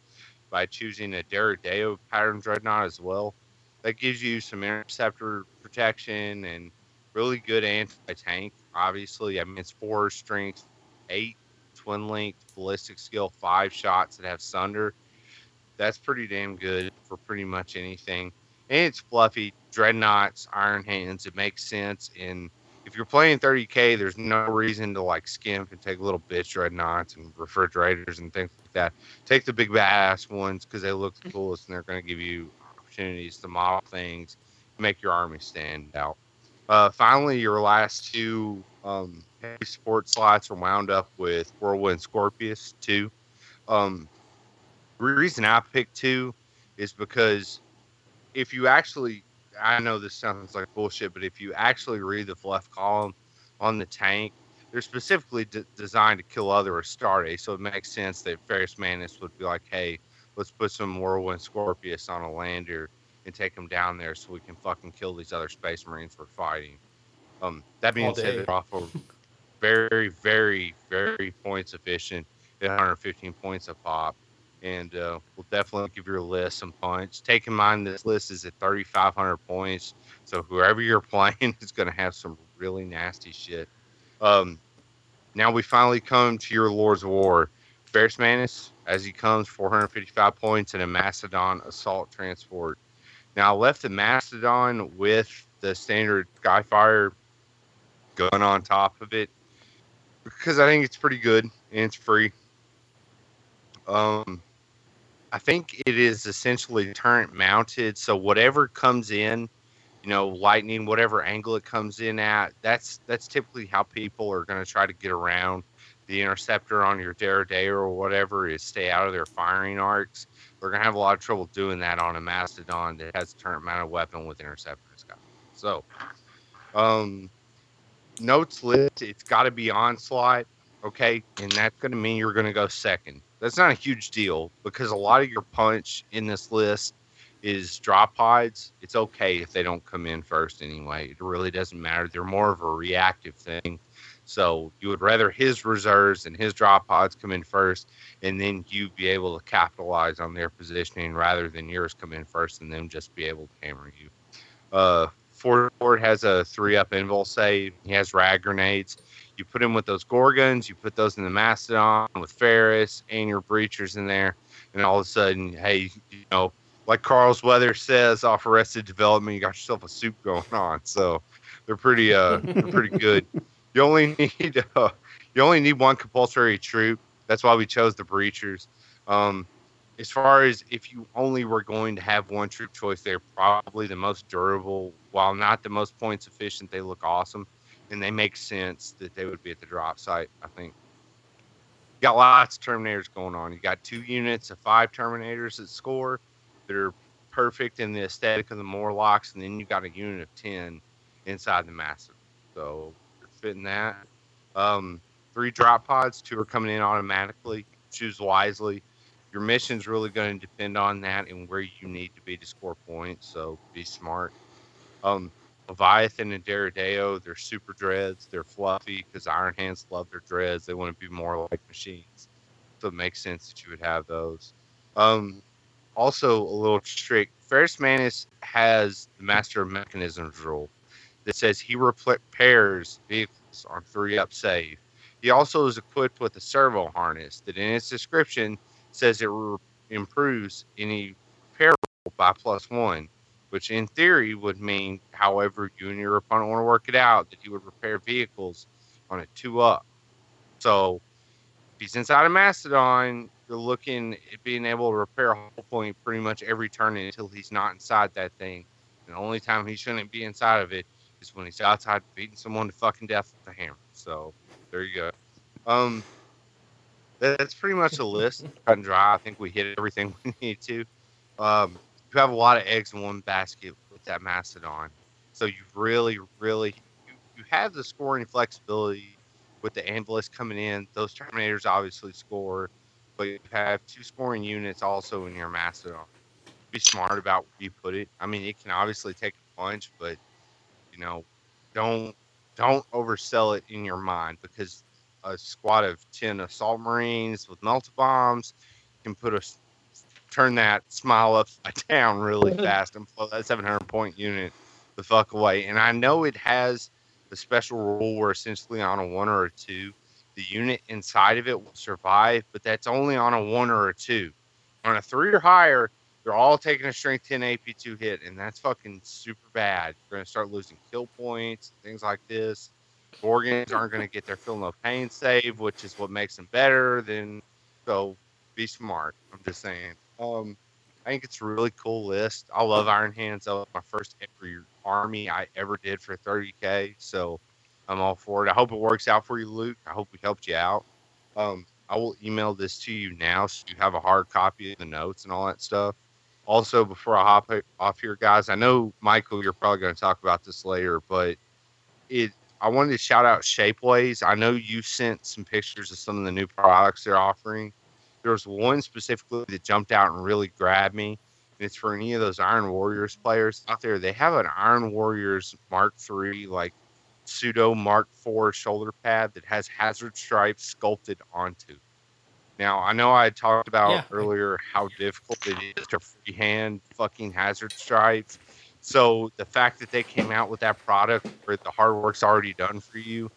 by choosing a Deredeo pattern dreadnought as well. That gives you some interceptor protection and really good anti-tank. Obviously, I mean it's four strength, eight twin linked ballistic skill, five shots that have sunder. That's pretty damn good for pretty much anything. And it's fluffy, dreadnoughts, iron hands. It makes sense. And if you're playing 30k, there's no reason to like skimp and take little bitch dreadnoughts and refrigerators and things like that. Take the big badass ones because they look <laughs> the coolest and they're going to give you opportunities to model things, make your army stand out. Uh, finally, your last two um, heavy support slots are wound up with Whirlwind Scorpius 2. Um, the reason I picked two is because if you actually, I know this sounds like bullshit, but if you actually read the left column on the tank, they're specifically d- designed to kill other Astartes, so it makes sense that Ferrus Manus would be like, hey, let's put some Whirlwind Scorpius on a lander and take them down there so we can fucking kill these other Space Marines we're fighting. Um, that being said, they're off of very, very, very points efficient at 115 points a pop. And uh, we'll definitely give your list some points. Take in mind this list is at 3,500 points, so whoever you're <laughs> playing is going to have some really nasty shit. Um, now we finally come to your Lords War. Ferrus Manus, as he comes, 455 points and a Mastodon assault transport. Now I left the Mastodon with the standard Skyfire gun on top of it because I think it's pretty good and it's free. Um, I think it is essentially turret mounted, so whatever comes in, you know, lightning, whatever angle it comes in at, that's that's typically how people are going to try to get around the interceptor on your Day or whatever is stay out of their firing arcs. They're going to have a lot of trouble doing that on a Mastodon that has turret mounted weapon with interceptors. So, um, notes list, it's got to be onslaught, okay? And that's going to mean you're going to go second. That's not a huge deal because a lot of your punch in this list is drop pods. It's okay if they don't come in first anyway. It really doesn't matter. They're more of a reactive thing. So you would rather his reserves and his drop pods come in first, and then you be able to capitalize on their positioning rather than yours come in first and them just be able to hammer you. Uh, Ford has a three up invul save. He has rad grenades. You put him with those gorgons. You put those in the mastodon with Ferrus and your breachers in there, and all of a sudden, hey, you know, like Carl Weathers says off Arrested Development, you got yourself a soup going on. So they're pretty, uh, they're pretty <laughs> good. You only need, <laughs> uh, you only need one compulsory troop. That's why we chose the breachers. Um, as far as if you only were going to have one troop choice, they're probably the most durable. While not the most points efficient, they look awesome, and they make sense that they would be at the drop site. I think. You got lots of Terminators going on. You got two units of five Terminators that score. They're perfect in the aesthetic of the Morlocks, and then you got a unit of ten inside the Massive. So you're fitting that. Um, three drop pods, two are coming in automatically. Choose wisely your mission's really going to depend on that and where you need to be to score points. So be smart. Um, Leviathan and Deredeo, they're super dreads. They're fluffy because Iron Hands love their dreads. They want to be more like machines. So it makes sense that you would have those. Um, also, a little trick Ferrus Manus has the Master of Mechanisms rule that says he repairs vehicles on three up save. He also is equipped with a servo harness that in its description says it re- improves any peril by plus one, which in theory would mean, however, you and your opponent want to work it out, that he would repair vehicles on a two up. So if he's inside a Mastodon, you're looking at being able to repair a whole point pretty much every turn until he's not inside that thing. And the only time he shouldn't be inside of it is when he's outside beating someone to fucking death with a hammer. So there you go. Um, that's pretty much a list. Cut and dry. I think we hit everything <laughs> we need to. Um, you have a lot of eggs in one basket with that Mastodon. So you really, really, you, you have the scoring flexibility with the Anvilus coming in. Those Terminators obviously score, but you have two scoring units also in your Mastodon. Be smart about where you put it. I mean, it can obviously take a punch, but you know, don't don't oversell it in your mind because a squad of ten assault marines with melta bombs can put a turn that smile upside <laughs> down really <laughs> fast and blow that 700 point unit the fuck away. And I know it has a special rule where essentially on a one or a two, the unit inside of it will survive, but that's only on a one or a two. On a three or higher, they're all taking a strength 10 AP2 hit, and that's fucking super bad. You're going to start losing kill points, things like this. Gorgons aren't going to get their feel no pain save, which is what makes them better. Then, so be smart. I'm just saying. Um, I think it's a really cool list. I love Iron Hands. That was my first ever army I ever did for 30k. So I'm all for it. I hope it works out for you, Luke. I hope we helped you out. Um, I will email this to you now so you have a hard copy of the notes and all that stuff. Also, before I hop off here, guys, I know Michael, you're probably going to talk about this later, but it. I wanted to shout out Shapeways. I know you sent some pictures of some of the new products they're offering. There was one specifically that jumped out and really grabbed me, and it's for any of those Iron Warriors players out there. They have an Iron Warriors Mark III, like pseudo Mark IV shoulder pad that has hazard stripes sculpted onto. Now, I know I had talked about Yeah. earlier how difficult it is to freehand fucking hazard stripes. So the fact that they came out with that product where the hard work's already done for you,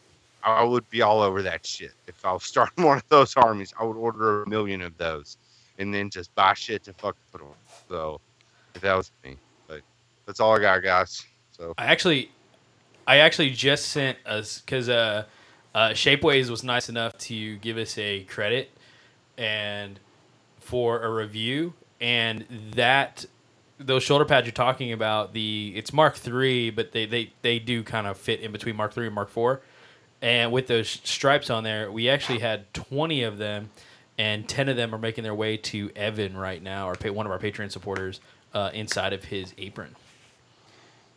I would be all over that shit. If I was <laughs> starting one of those armies, I would order a million of those and then just buy shit to fuck put on. So if that was me, but that's all I got, guys. So I actually, I actually just sent us because uh, uh, Shapeways was nice enough to give us a credit and for a review, and that those shoulder pads you're talking about the it's Mark three, but they they they do kind of fit in between Mark three and Mark four, and with those stripes on there, we actually had twenty of them. And ten of them are making their way to Evan right now, or one of our Patreon supporters, uh, inside of his apron.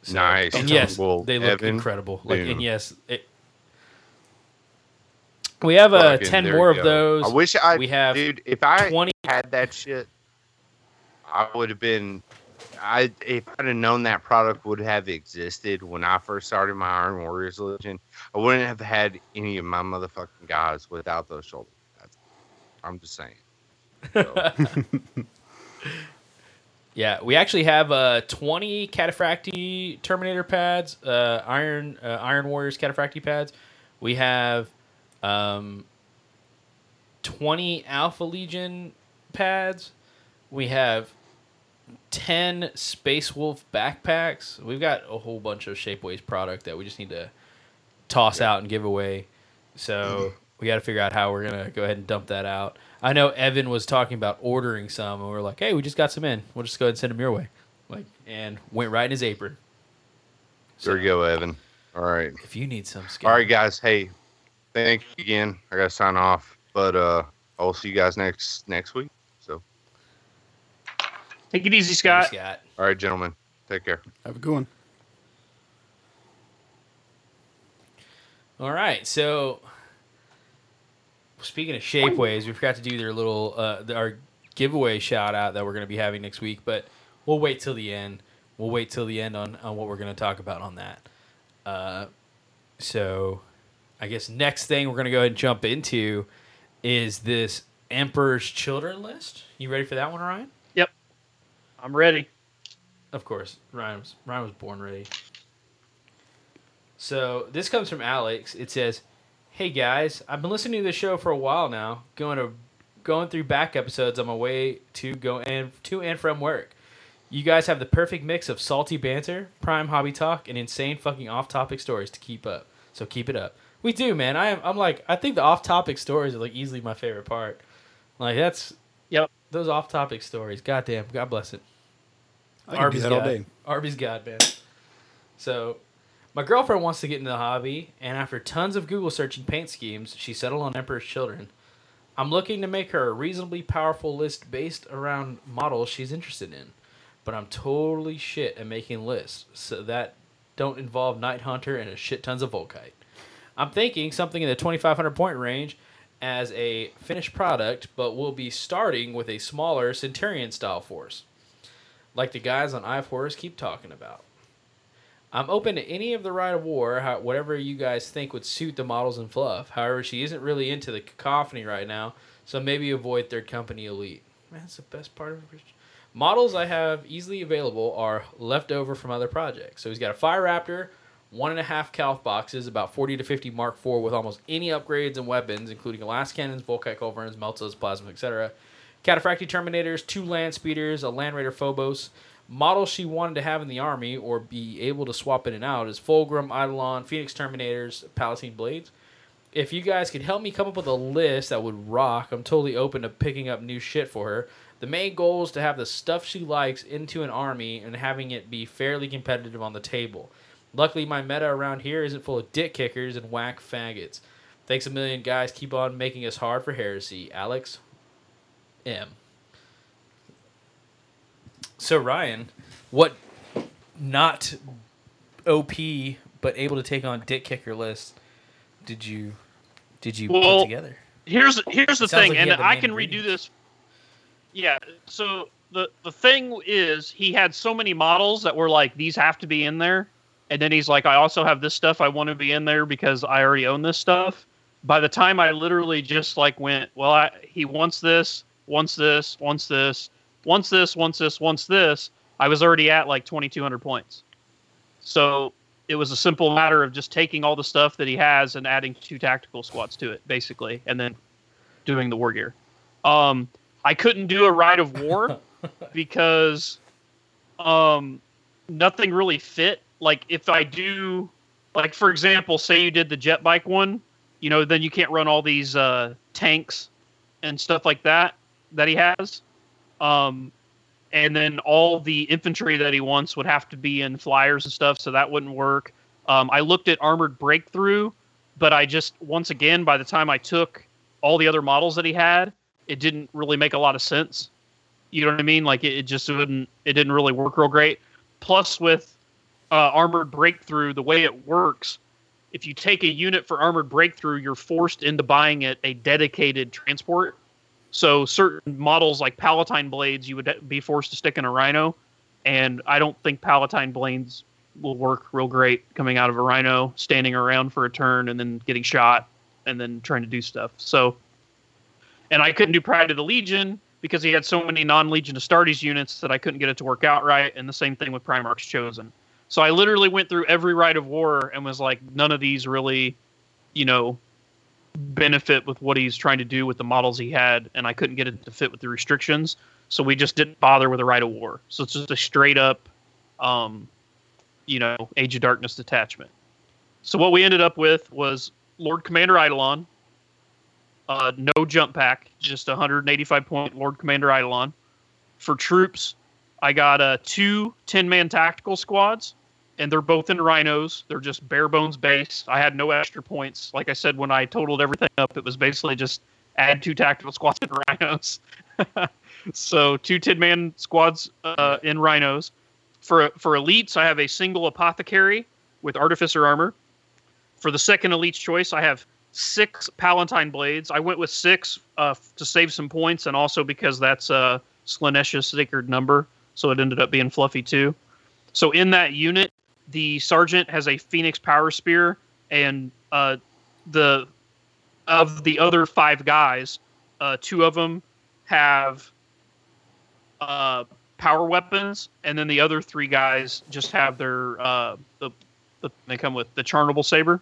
So- Nice. And yes, Well, they look Evan, incredible. Like, dude. and yes, it, we have uh, fucking ten more of those. I wish I we have dude. If I 20 had that shit, I would have been. I if I'd have known that product would have existed when I first started my Iron Warriors Legion, I wouldn't have had any of my motherfucking guys without those shoulder pads. I'm just saying. So, <laughs> Yeah, we actually have uh, 20 Cataphractii Terminator pads, uh, Iron uh, Iron Warriors Cataphractii pads. We have um, 20 Alpha Legion pads. We have 10 Space Wolf backpacks. We've got a whole bunch of Shapeways product that we just need to toss out and give away. So we got to figure out how we're going to go ahead and dump that out. I know Evan was talking about ordering some, and we are like, hey, we just got some in. We'll just go ahead and send them your way. Like, and went right in his apron. there you go, Evan. All right. If you need some, All right, guys. Hey, thank you again. I gotta sign off, but uh, I will see you guys next next week. So, Take it easy, Scott. Scott. all right, gentlemen, take care. Have a good one. All right, so speaking of Shapeways, we forgot to do their little uh, our giveaway shout out that we're going to be having next week, but we'll wait till the end. We'll wait till the end on, on what we're going to talk about on that. Uh, so, I guess next thing we're going to go ahead and jump into is this Emperor's Children list. You ready for that one, Ryan? I'm ready. Of course, Ryan was Ryan was born ready. So this comes from Alex. It says, "Hey guys, I've been listening to the show for a while now. Going to going through back episodes on my way to go and to and from work. You guys have the perfect mix of salty banter, prime hobby talk, and insane fucking off-topic stories to keep up. So keep it up. We do, man. I am. I'm like, I think the off-topic stories are like easily my favorite part. Like that's Yep. Those off-topic stories. Goddamn. God bless it. I can do that all God. day. Arby's God, man. So, my girlfriend wants to get into the hobby, and after tons of Google searching paint schemes, she settled on Emperor's Children. I'm looking to make her a reasonably powerful list based around models she's interested in, but I'm totally shit at making lists, so that don't involve Night Hunter and a shit tons of Volkite. I'm thinking something in the 2,500 point range as a finished product, but we'll be starting with a smaller Centurion style force, like the guys on of Horus keep talking about. I'm open to any of the Rite of War, how, whatever you guys think would suit the models and fluff. However, she isn't really into the cacophony right now, so maybe avoid Third Company Elite. Man, that's the best part of it. Models I have easily available are left over from other projects. So he's got a Fire Raptor, one and a half Calf boxes, about 40 to 50 Mark IV with almost any upgrades and weapons, including lascannons, Volkite culverins, Meltas, plasma, etc. Cataphractii Terminators, two Land Speeders, a Land Raider Phobos. Models she wanted to have in the army or be able to swap in and out is Fulgrim, Eidolon, Phoenix Terminators, Palatine Blades. If you guys could help me come up with a list that would rock, I'm totally open to picking up new shit for her. The main goal is to have the stuff she likes into an army and having it be fairly competitive on the table. Luckily, my meta around here isn't full of dick kickers and whack faggots. Thanks a million, guys. Keep on making us hard for heresy. Alex M. So, Ryan, what not OP but able to take on dick kicker list did you did you Well, put together? Here's here's the thing, like and the I can redo this. Yeah. So the the thing is, he had so many models that were like these have to be in there, and then he's like, I also have this stuff I want to be in there because I already own this stuff. By the time I literally just like went, well, I, he wants this, wants this, wants this, wants this, wants this, wants this. I was already at like 2,200 points. So it was a simple matter of just taking all the stuff that he has and adding two tactical squads to it, basically, and then doing the war gear. Um, I couldn't do a rite of war <laughs> because um, nothing really fit. Like if I do, like for example, say you did the jet bike one, you know, then you can't run all these uh, tanks and stuff like that that he has. Um, and then all the infantry that he wants would have to be in flyers and stuff, so that wouldn't work. Um, I looked at armored breakthrough, but I just once again by the time I took all the other models that he had, it didn't really make a lot of sense. You know what I mean? Like it, it just wouldn't. It didn't really work real great. Plus, with uh, armored breakthrough, the way it works, if you take a unit for armored breakthrough, you're forced into buying it a dedicated transport. So certain models like Palatine blades, you would be forced to stick in a Rhino, and I don't think Palatine blades will work real great coming out of a Rhino, standing around for a turn and then getting shot, and then trying to do stuff. So, and I couldn't do Pride of the Legion because he had so many non-Legion Astartes units that I couldn't get it to work out right, and the same thing with Primarch's Chosen. So I literally went through every Rite of War and was like, none of these really, you know, benefit with what he's trying to do with the models he had, and I couldn't get it to fit with the restrictions. So we just didn't bother with a Rite of War. So it's just a straight up, um, you know, Age of Darkness detachment. So what we ended up with was Lord Commander Eidolon, uh, no jump pack, just 185 point Lord Commander Eidolon. For troops, I got uh, two 10 man tactical squads, and they're both in rhinos. They're just bare bones base. I had no extra points. Like I said, when I totaled everything up, it was basically just add two tactical squads <laughs> in rhinos. <laughs> so two 10 man squads uh, in rhinos. For for elites, I have a single apothecary with artificer armor. For the second elite's choice, I have six palatine blades. I went with six uh, to save some points, and also because that's uh, Slaanesh's sacred number, so it ended up being fluffy too. So in that unit, the sergeant has a phoenix power spear, and uh, the of the other five guys, uh, two of them have uh, power weapons, and then the other three guys just have their uh, the, the they come with the charnabal saber.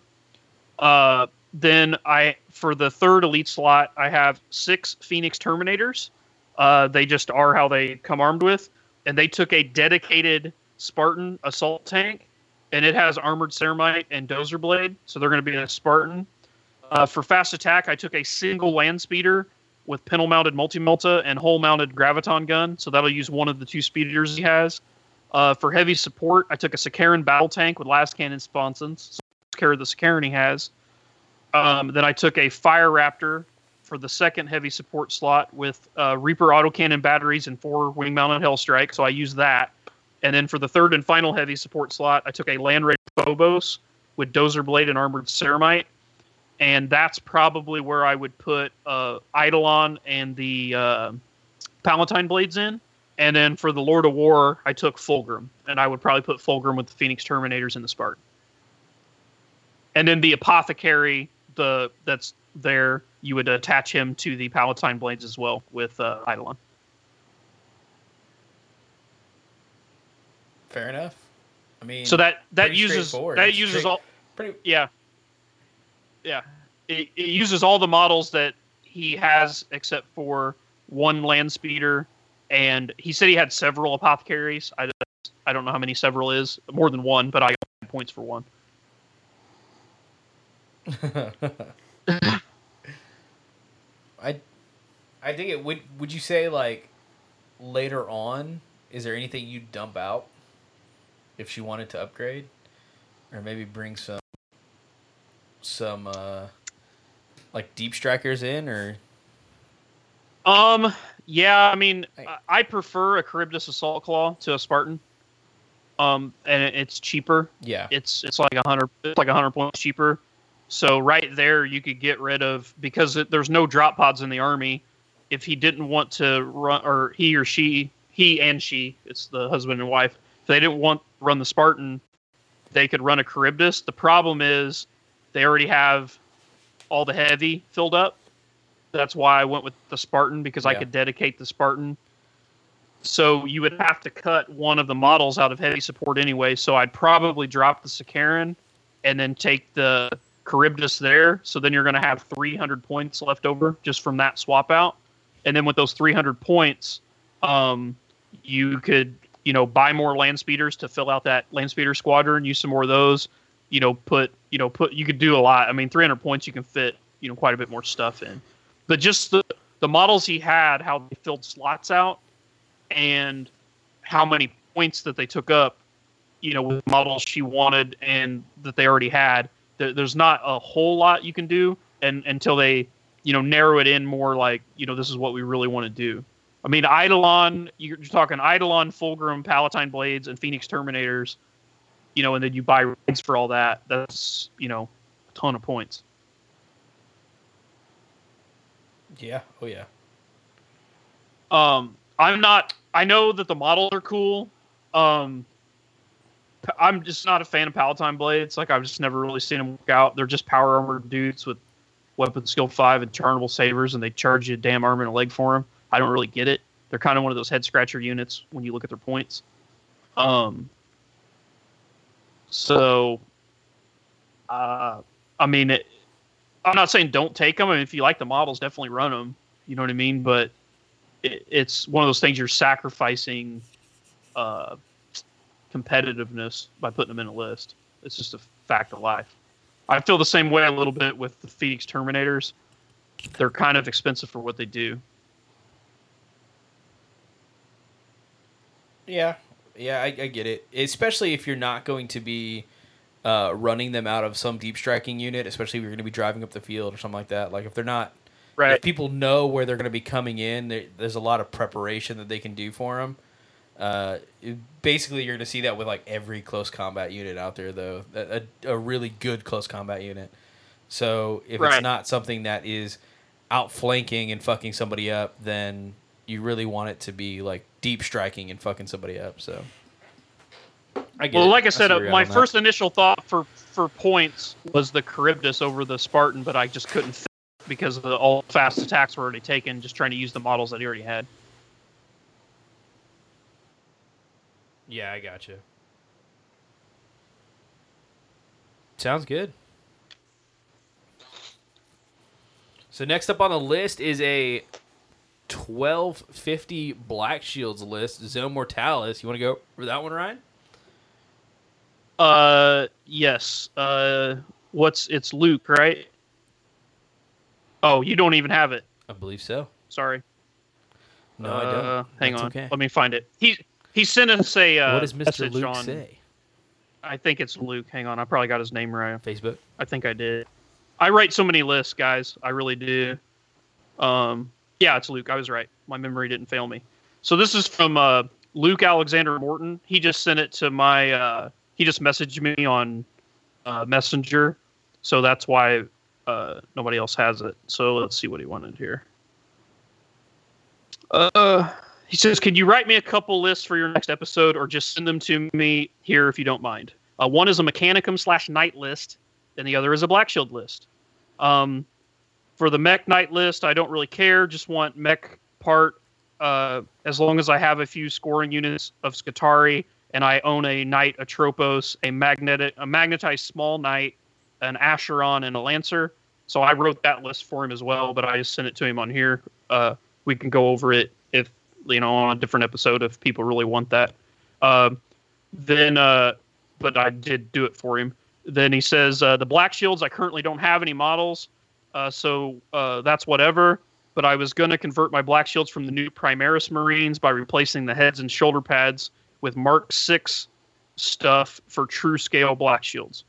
Uh, then I for the third elite slot, I have six Phoenix Terminators. Uh, they just are how they come armed with, and they took a dedicated Spartan assault tank, and it has armored ceramite and dozer blade, so they're going to be in a Spartan. Uh, for fast attack, I took a single land speeder with pintle mounted multi melta and hole mounted graviton gun, so that'll use one of the two speeders he has. Uh, for heavy support, I took a Sicaran battle tank with lascannon sponsons, so care the Sicaran he has. Um, then I took a Fire Raptor for the second heavy support slot with uh, Reaper autocannon batteries and four wing mounted hell strike, so I used that. And then for the third and final heavy support slot, I took a Land Raider Phobos with Dozer Blade and Armored Ceramite. and that's probably where I would put uh, Eidolon and the uh, Palatine blades in. And then for the Lord of War, I took Fulgrim, and I would probably put Fulgrim with the Phoenix Terminators and the Spartan. And then the Apothecary, the that's there, you would attach him to the Palatine blades as well with uh, Eidolon. Fair enough. I mean, So that that uses that uses Straight- all pretty. yeah yeah it, it uses all the models that he has except for one land speeder and he said he had several apothecaries i, I don't know how many several is more than one but i got points for one <laughs> I, I think it would. Would you say like later on? Is there anything you dump out if she wanted to upgrade, or maybe bring some some uh like deep strikers in, or um yeah i mean I, I prefer a charybdis assault claw to a spartan um and it, it's cheaper yeah, it's it's like a hundred it's like a hundred points cheaper. So right there, you could get rid of because it, there's no drop pods in the army. If he didn't want to run, or he or she, he and she, it's the husband and wife. If they didn't want run the Spartan, they could run a Charybdis. The problem is they already have all the heavy filled up. That's why I went with the Spartan because I could dedicate the Spartan. So you would have to cut one of the models out of heavy support anyway. So I'd probably drop the Sicaran and then take the Charybdis there. So then you're going to have 300 points left over just from that swap out. And then with those 300 points, um, you could you know buy more land speeders to fill out that land speeder squadron. Use some more of those. You know, put you know put you could do a lot. I mean, 300 points you can fit you know quite a bit more stuff in. But just the the models he had, how they filled slots out, and how many points that they took up, you know, with models she wanted and that they already had. There, there's not a whole lot you can do, and until they, you know, narrow it in more like, you know, this is what we really want to do. I mean, Eidolon, you're, talking Eidolon, Fulgrim, Palatine Blades, and Phoenix Terminators, you know, and then you buy rides for all that. That's, you know, a ton of points. yeah, oh yeah. Um, I'm not. I know that the models are cool. Um, I'm just not a fan of Palatine blades. Like I've just never really seen them work out. They're just power armored dudes with weapon skill five and charnabal sabers, and they charge you a damn arm and a leg for them. I don't really get it. They're kind of one of those head scratcher units when you look at their points. Um. So. Uh, I mean, it, I'm not saying don't take them. I mean, if you like the models, definitely run them. You know what I mean? But it, it's one of those things you're sacrificing uh, competitiveness by putting them in a list. It's just a fact of life. I feel the same way a little bit with the Phoenix Terminators. They're kind of expensive for what they do. Yeah, yeah, I, I get it. Especially if you're not going to be uh, running them out of some deep striking unit, especially if you're going to be driving up the field or something like that. Like if they're not, Right. if people know where they're going to be coming in, there, there's a lot of preparation that they can do for them. Uh, it- basically, you're going to see that with like every close combat unit out there, though. A, a, a really good close combat unit. So if Right. it's not something that is outflanking and fucking somebody up, then you really want it to be like deep striking and fucking somebody up. So. I get Well, it. like I said, where uh, my on that. first initial thought for for points was the Charybdis over the Spartan, but I just couldn't fit because of the all fast attacks were already taken. Just trying to use the models that he already had. Yeah, I got you. Sounds good. So next up on the list is a 1250 Black Shields list, Zone Mortalis. You want to go for that one, Ryan? Uh, yes. Uh, what's it's Luke, right? Oh, you don't even have it. I believe so. Sorry. No, uh, I don't. Hang That's on. Okay. Let me find it. He he sent us a uh, what does Mr. message Luke on. say? I think it's Luke. Hang on. I probably got his name right. Facebook. I think I did. I write so many lists, guys. I really do. Um, yeah, it's Luke. I was right. My memory didn't fail me. So this is from uh, Luke Alexander Morton. He just sent it to my. Uh, he just messaged me on uh, Messenger, so that's why uh, nobody else has it. So let's see what he wanted here. Uh, he says, "Can you write me a couple lists for your next episode, or just send them to me here if you don't mind? Uh, one is a Mechanicum slash Knight list, and the other is a Black Shield list. Um, for the Mech Knight list, I don't really care. Just want Mech part uh, as long as I have a few scoring units of Secutarii and I own a Knight, a Tropos, a magnetic, a magnetized small Knight, an Acheron, and a Lancer. So I wrote that list for him as well, but I just sent it to him on here. Uh, we can go over it if you know on a different episode if people really want that. Uh, then, uh, but I did do it for him. Then he says uh, the Black Shields. I currently don't have any models, uh, so uh, that's whatever but I was going to convert my black shields from the new Primaris Marines by replacing the heads and shoulder pads with Mark Six stuff for true scale black shields.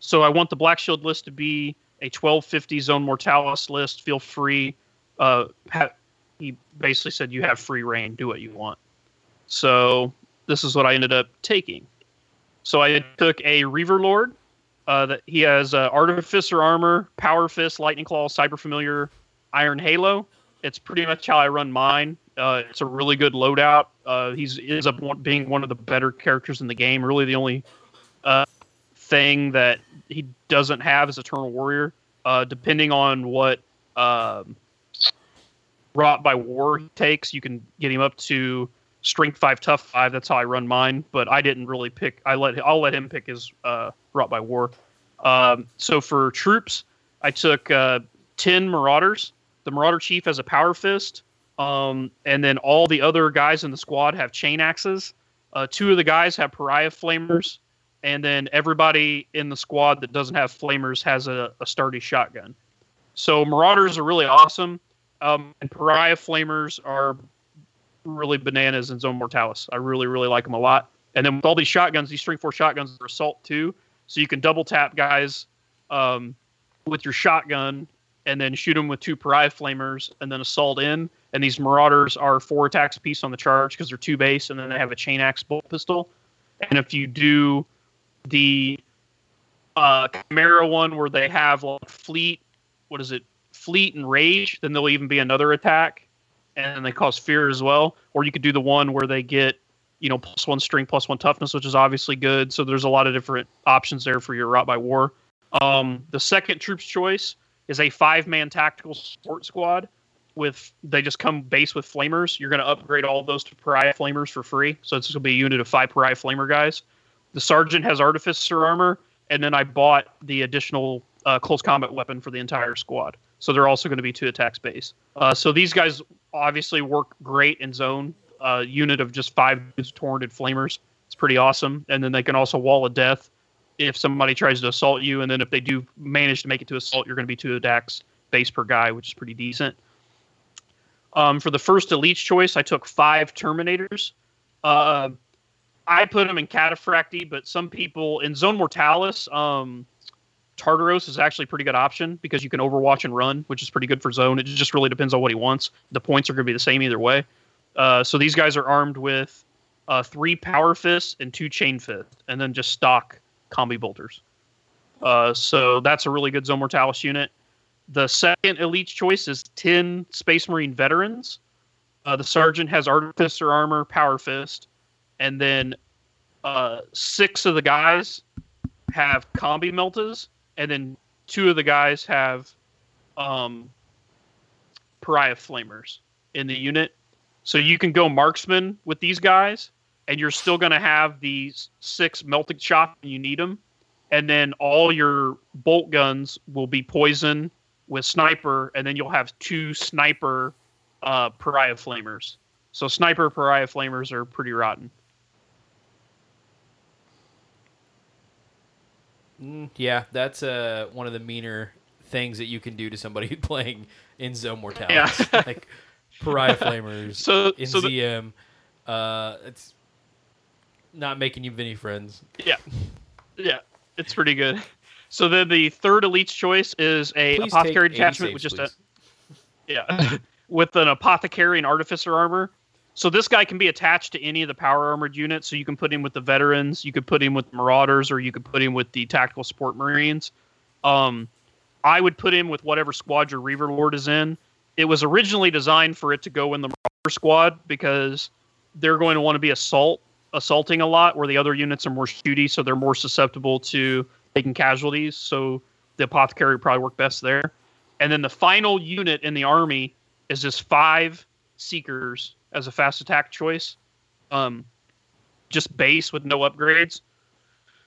So I want the black shield list to be a 1250 zone mortalis list. Feel free. Uh, ha- he basically said you have free reign. Do what you want. So this is what I ended up taking. So I took a Reaver Lord. Uh, that he has uh, Artificer armor, Power Fist, Lightning Claw, Cyber Familiar, Iron Halo. It's pretty much how I run mine. Uh, it's a really good loadout. Uh, he's is up being one of the better characters in the game. Really, the only uh, thing that he doesn't have is Eternal Warrior. Uh, depending on what um, Wrought by War he takes, you can get him up to Strength Five, Tough Five. That's how I run mine. But I didn't really pick. I let I'll let him pick his Wrought by War. Um, so for troops, I took uh, ten Marauders. The Marauder Chief has a Power Fist. Um, and then all the other guys in the squad have chain axes. Uh, two of the guys have pariah flamers, and then everybody in the squad that doesn't have flamers has a, a sturdy shotgun. So marauders are really awesome, um, and pariah flamers are really bananas in Zone Mortalis. I really really like them a lot. And then with all these shotguns, these string four shotguns are assault too, so you can double tap guys um, with your shotgun and then shoot them with two pariah flamers and then assault in and these Marauders are four attacks piece on the charge because they're two base, and then they have a chain axe bolt pistol. And if you do the uh, Chimera one where they have like fleet, what is it, fleet and rage, then there'll even be another attack, and they cause fear as well. Or you could do the one where they get you know plus one string, plus one toughness, which is obviously good. So there's a lot of different options there for your Wrought by War. Um, the second troops choice is a five man tactical support squad with they just come base with flamers. You're going to upgrade all those to pariah flamers for free. So it's going to be a unit of five pariah flamer guys. The sergeant has artificer armor, and then I bought the additional uh, close combat weapon for the entire squad. So they're also going to be two attacks base. Uh, so these guys obviously work great in zone. Uh, unit of just five torrented flamers. It's pretty awesome. And then they can also wall of death if somebody tries to assault you. And then if they do manage to make it to assault, you're going to be two attacks base per guy, which is pretty decent. Um, for the first elite choice, I took five Terminators. Uh, I put them in Cataphractii, but some people in Zone Mortalis, um, Tartaros is actually a pretty good option because you can Overwatch and run, which is pretty good for Zone. It just really depends on what he wants. The points are going to be the same either way. Uh, so these guys are armed with uh, three Power Fists and two Chain Fists, and then just stock Combi Bolters. Uh, so that's a really good Zone Mortalis unit. The second elite choice is 10 Space Marine veterans. Uh, the sergeant has Artificer armor, Power Fist, and then uh, six of the guys have Combi Meltas, and then two of the guys have um, Pariah Flamers in the unit. So you can go marksman with these guys, and you're still going to have these six melting shot when you need them. And then all your bolt guns will be poison with sniper, and then you'll have two sniper uh, pariah flamers. So sniper pariah flamers are pretty rotten. Mm, yeah, that's uh, one of the meaner things that you can do to somebody <laughs> playing in Zone Mortalis. Yeah. <laughs> like Pariah <laughs> Flamers So- in so the- ZM. uh, it's not making you many friends. Yeah, <laughs> yeah, it's pretty good. So then the third elite's choice is a Please apothecary take 80 detachment with just please. a <laughs> yeah, with an apothecary and artificer armor. So this guy can be attached to any of the power armored units. So you can put him with the veterans, you could put him with marauders, or you could put him with the tactical support marines. Um, I would put him with whatever squad your Reaver Lord is in. It was originally designed for it to go in the squad because they're going to want to be assault assaulting a lot, where the other units are more shooty, so they're more susceptible to taking casualties. So the apothecary probably work best there. And then the final unit in the army is just five seekers as a fast attack choice, um, just base with no upgrades.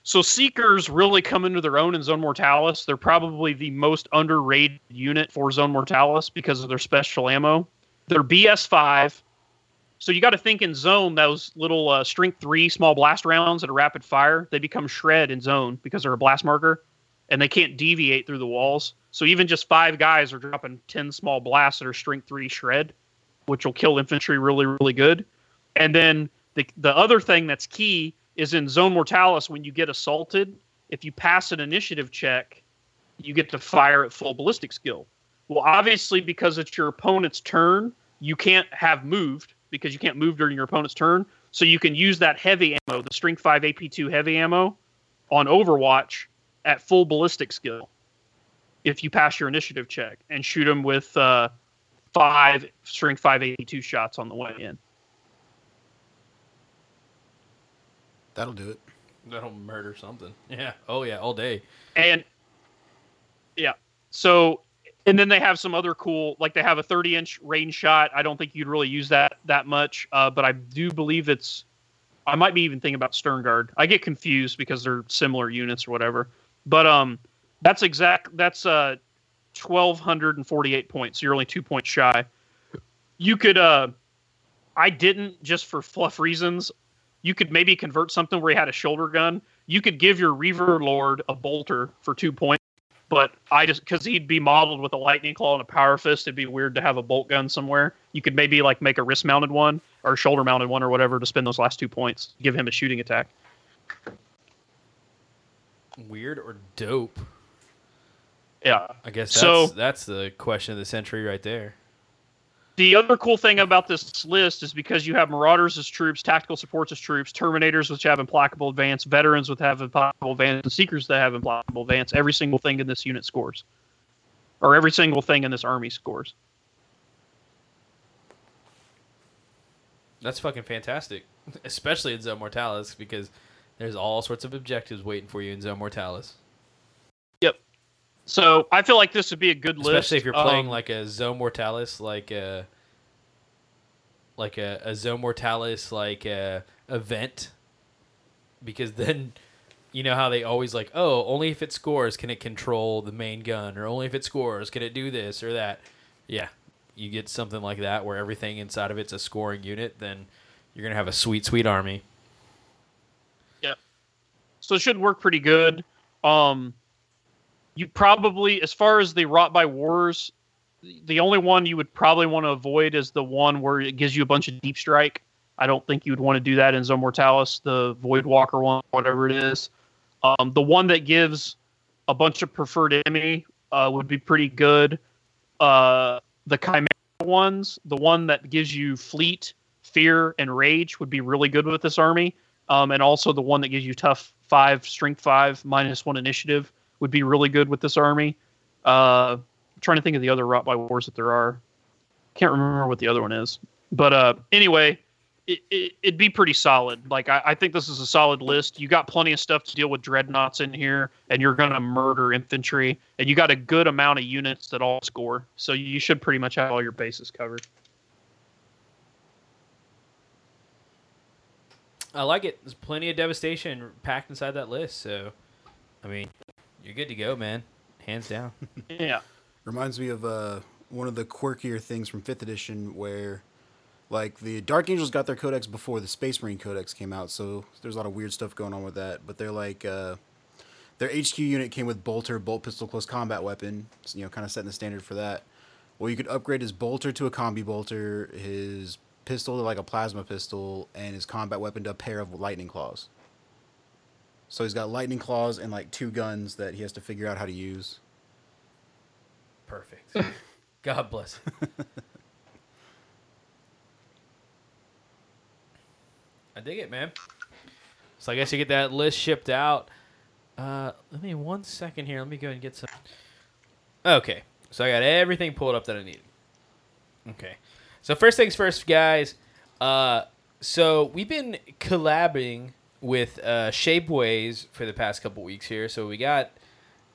So seekers really come into their own in Zone Mortalis. They're probably the most underrated unit for Zone Mortalis because of their special ammo. They're BS5. So you got to think in zone those little uh, strength three small blast rounds that are rapid fire. They become shred in zone because they're a blast marker, and they can't deviate through the walls. So even just five guys are dropping ten small blasts that are strength three shred, which will kill infantry really really good. And then the the other thing that's key is in zone mortalis when you get assaulted, if you pass an initiative check, you get to fire at full ballistic skill. Well, obviously because it's your opponent's turn, you can't have moved because you can't move during your opponent's turn. So you can use that heavy ammo, the Strength 5 AP2 heavy ammo, on Overwatch at full ballistic skill if you pass your initiative check and shoot them with uh, five Strength 5 AP2 shots on the way in. That'll do it. That'll murder something. <laughs> Yeah. Oh yeah, all day. And yeah, so and then they have some other cool, like they have a 30 inch range shot. I don't think you'd really use that that much, uh, but I do believe it's. I might be even thinking about Sternguard. I get confused because they're similar units or whatever. But um, that's exact. That's uh, 1,248 points. You're only two points shy. You could. uh I didn't just for fluff reasons. You could maybe convert something where you had a shoulder gun. You could give your Reaver Lord a bolter for two points but I just because he'd be modeled with a lightning claw and a power fist, it'd be weird to have a bolt gun somewhere. You could maybe like make a wrist mounted one or shoulder mounted one or whatever to spend those last two points. Give him a shooting attack. Weird or dope? Yeah. I guess that's, So- that's the question of the century right there. The other cool thing about this list is because you have Marauders as troops, Tactical Supports as troops, Terminators which have Implacable Advance, Veterans with have Implacable Advance, and Seekers that have Implacable Advance. Every single thing in this unit scores, or every single thing in this army scores. That's fucking fantastic, <laughs> especially in Zone Mortalis because there's all sorts of objectives waiting for you in Zone Mortalis. Yep. So I feel like this would be a good list, Especially if you're playing Um, like a Zone Mortalis, like a like a, a Zone Mortalis like a event, because then you know how they always like, oh, only if it scores can it control the main gun, or only if it scores can it do this or that. Yeah, you get something like that where everything inside of it's a scoring unit, then you're gonna have a sweet, sweet army. Yeah. So it should work pretty good. Um, you probably, as far as the Wrought by Wars, the only one you would probably want to avoid is the one where it gives you a bunch of deep strike. I don't think you would want to do that in Zone Mortalis, the Void Walker one, whatever it is. Um, the one that gives a bunch of preferred enemy uh, would be pretty good. Uh, the Chimera ones, the one that gives you fleet, fear, and rage would be really good with this army. Um, and also the one that gives you tough five, strength five, minus one initiative would be really good with this army. Uh, trying to think of the other Wrought by Wars that there are. Can't remember what the other one is. But uh, anyway, it, it, it'd be pretty solid. Like I, I think this is a solid list. You got plenty of stuff to deal with dreadnoughts in here, and you're gonna murder infantry, and you got a good amount of units that all score. So you should pretty much have all your bases covered. I like it. There's plenty of devastation packed inside that list. So, I mean, you're good to go, man. Hands down. <laughs> Yeah. Reminds me of uh, one of the quirkier things from fifth edition where, like, the Dark Angels got their codex before the Space Marine codex came out, so there's a lot of weird stuff going on with that. But they're like, uh, their HQ unit came with bolter, bolt pistol, close combat weapon, so, you know, kind of setting the standard for that. Well, you could upgrade his bolter to a combi bolter, his pistol to like a plasma pistol, and his combat weapon to a pair of lightning claws. So he's got lightning claws and like two guns that he has to figure out how to use. Perfect. <laughs> God bless. <laughs> I dig it, man. So I guess you get that list shipped out. Uh, let me one second here. Let me go and get some. Okay, so I got everything pulled up that I needed. Okay, so first things first, guys. Uh, so we've been collabing with uh, Shapeways for the past couple weeks here. So we got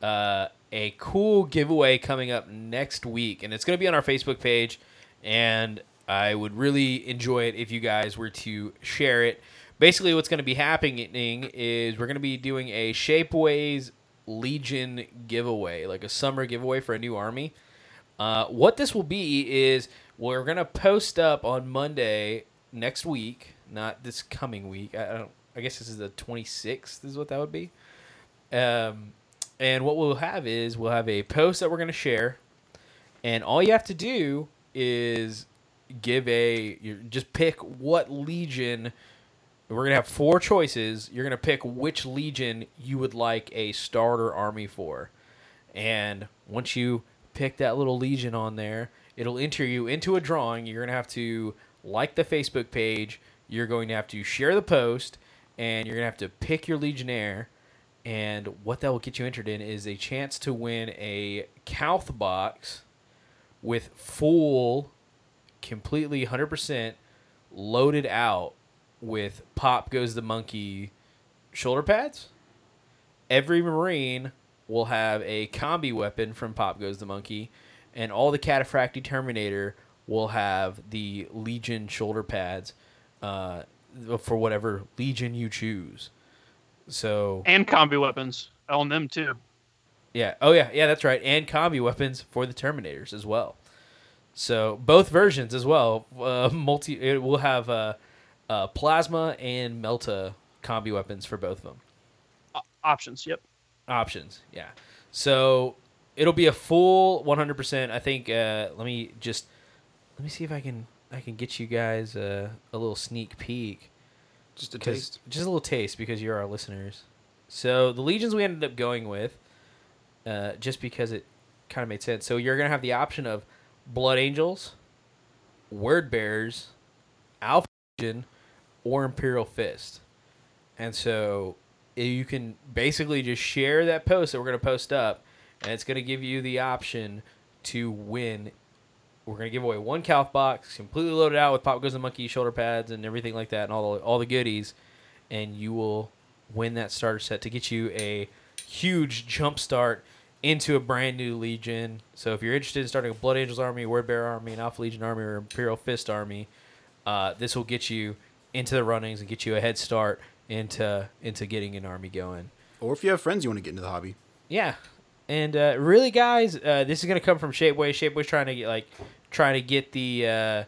uh, a cool giveaway coming up next week, and it's going to be on our Facebook page. And I would really enjoy it if you guys were to share it. Basically, what's going to be happening is we're going to be doing a Shapeways Legion giveaway, like a summer giveaway for a new army. Uh, what this will be is we're gonna post up on Monday next week, not this coming week. I don't. I guess this is the 26th. Is what that would be. Um, and what we'll have is we'll have a post that we're gonna share, and all you have to do is give a just pick what legion. We're gonna have four choices. You're gonna pick which legion you would like a starter army for, and once you pick that little legion on there, it'll enter you into a drawing. You're gonna have to like the Facebook page. You're going to have to share the post, and you're gonna have to pick your legionnaire. And what that will get you entered in is a chance to win a Calth box with full, completely 100% loaded out with Pop Goes the Monkey shoulder pads. Every Marine will have a combi weapon from Pop Goes the Monkey, and all the Cataphractii Terminator will have the Legion shoulder pads uh, for whatever Legion you choose. So And combi weapons. on them too. yeah. Oh yeah. Yeah, that's right. And combi weapons for the Terminators as well. So both versions as well. Uh, multi. It will have uh, uh, plasma and melta combi weapons for both of them. Options. Yep. Options. Yeah. So it'll be a full 100%. I think. Uh, let me just let me see if I can I can get you guys uh, a little sneak peek. Just a taste. Just a little taste because you're our listeners. So the legions we ended up going with, uh, just because it kind of made sense. So you're gonna have the option of Blood Angels, Word Bearers, Alpha Legion, or Imperial Fist. And so eh, you can basically just share that post that we're gonna post up, and it's gonna give you the option to win. We're gonna give away one Calth box, completely loaded out with Pop Goes the Monkey shoulder pads and everything like that, and all the all the goodies, and you will win that starter set to get you a huge jump start into a brand new Legion. So if you're interested in starting a Blood Angels army, Word Bear army, an Alpha Legion army, or Imperial Fist army, uh, this will get you into the runnings and get you a head start into into getting an army going. Or if you have friends you want to get into the hobby. Yeah, and uh, really, guys, uh, this is gonna come from Shapeways. Shapeways trying to get like trying to get the uh,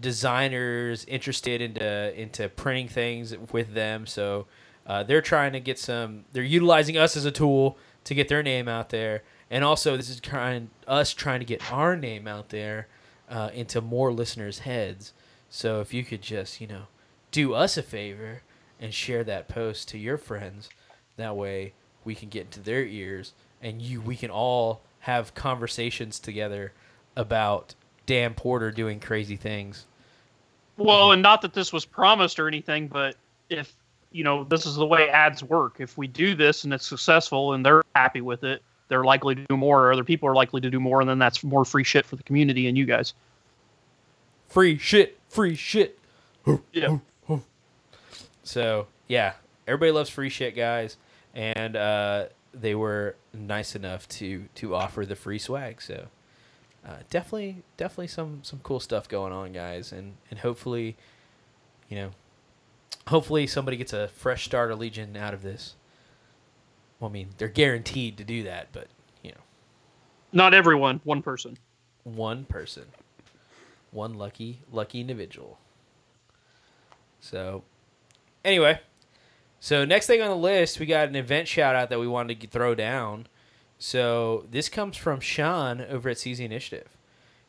designers interested into into printing things with them. So uh, they're trying to get some. They're utilizing us as a tool to get their name out there, and also this is trying us trying to get our name out there uh, into more listeners' heads. So if you could just you know do us a favor and share that post to your friends, that way we can get into their ears and you we can all have conversations together about Dan Porter doing crazy things. Well, and not that this was promised or anything, but if you know this is the way ads work. If we do this and it's successful and they're happy with it, they're likely to do more, or other people are likely to do more, and then that's more free shit for the community and you guys. Free shit, free shit. Yeah. So yeah, everybody loves free shit, guys, and uh, they were nice enough to to offer the free swag. So uh, definitely, definitely some some cool stuff going on, guys, and and hopefully, you know, hopefully somebody gets a fresh starter legion out of this. Well, I mean, they're guaranteed to do that, but you know, Not everyone, one person. one person, one lucky lucky individual. So, anyway, so next thing on the list, we got an event shout out that we wanted to throw down. So this comes from Sean over at Seize the Initiative.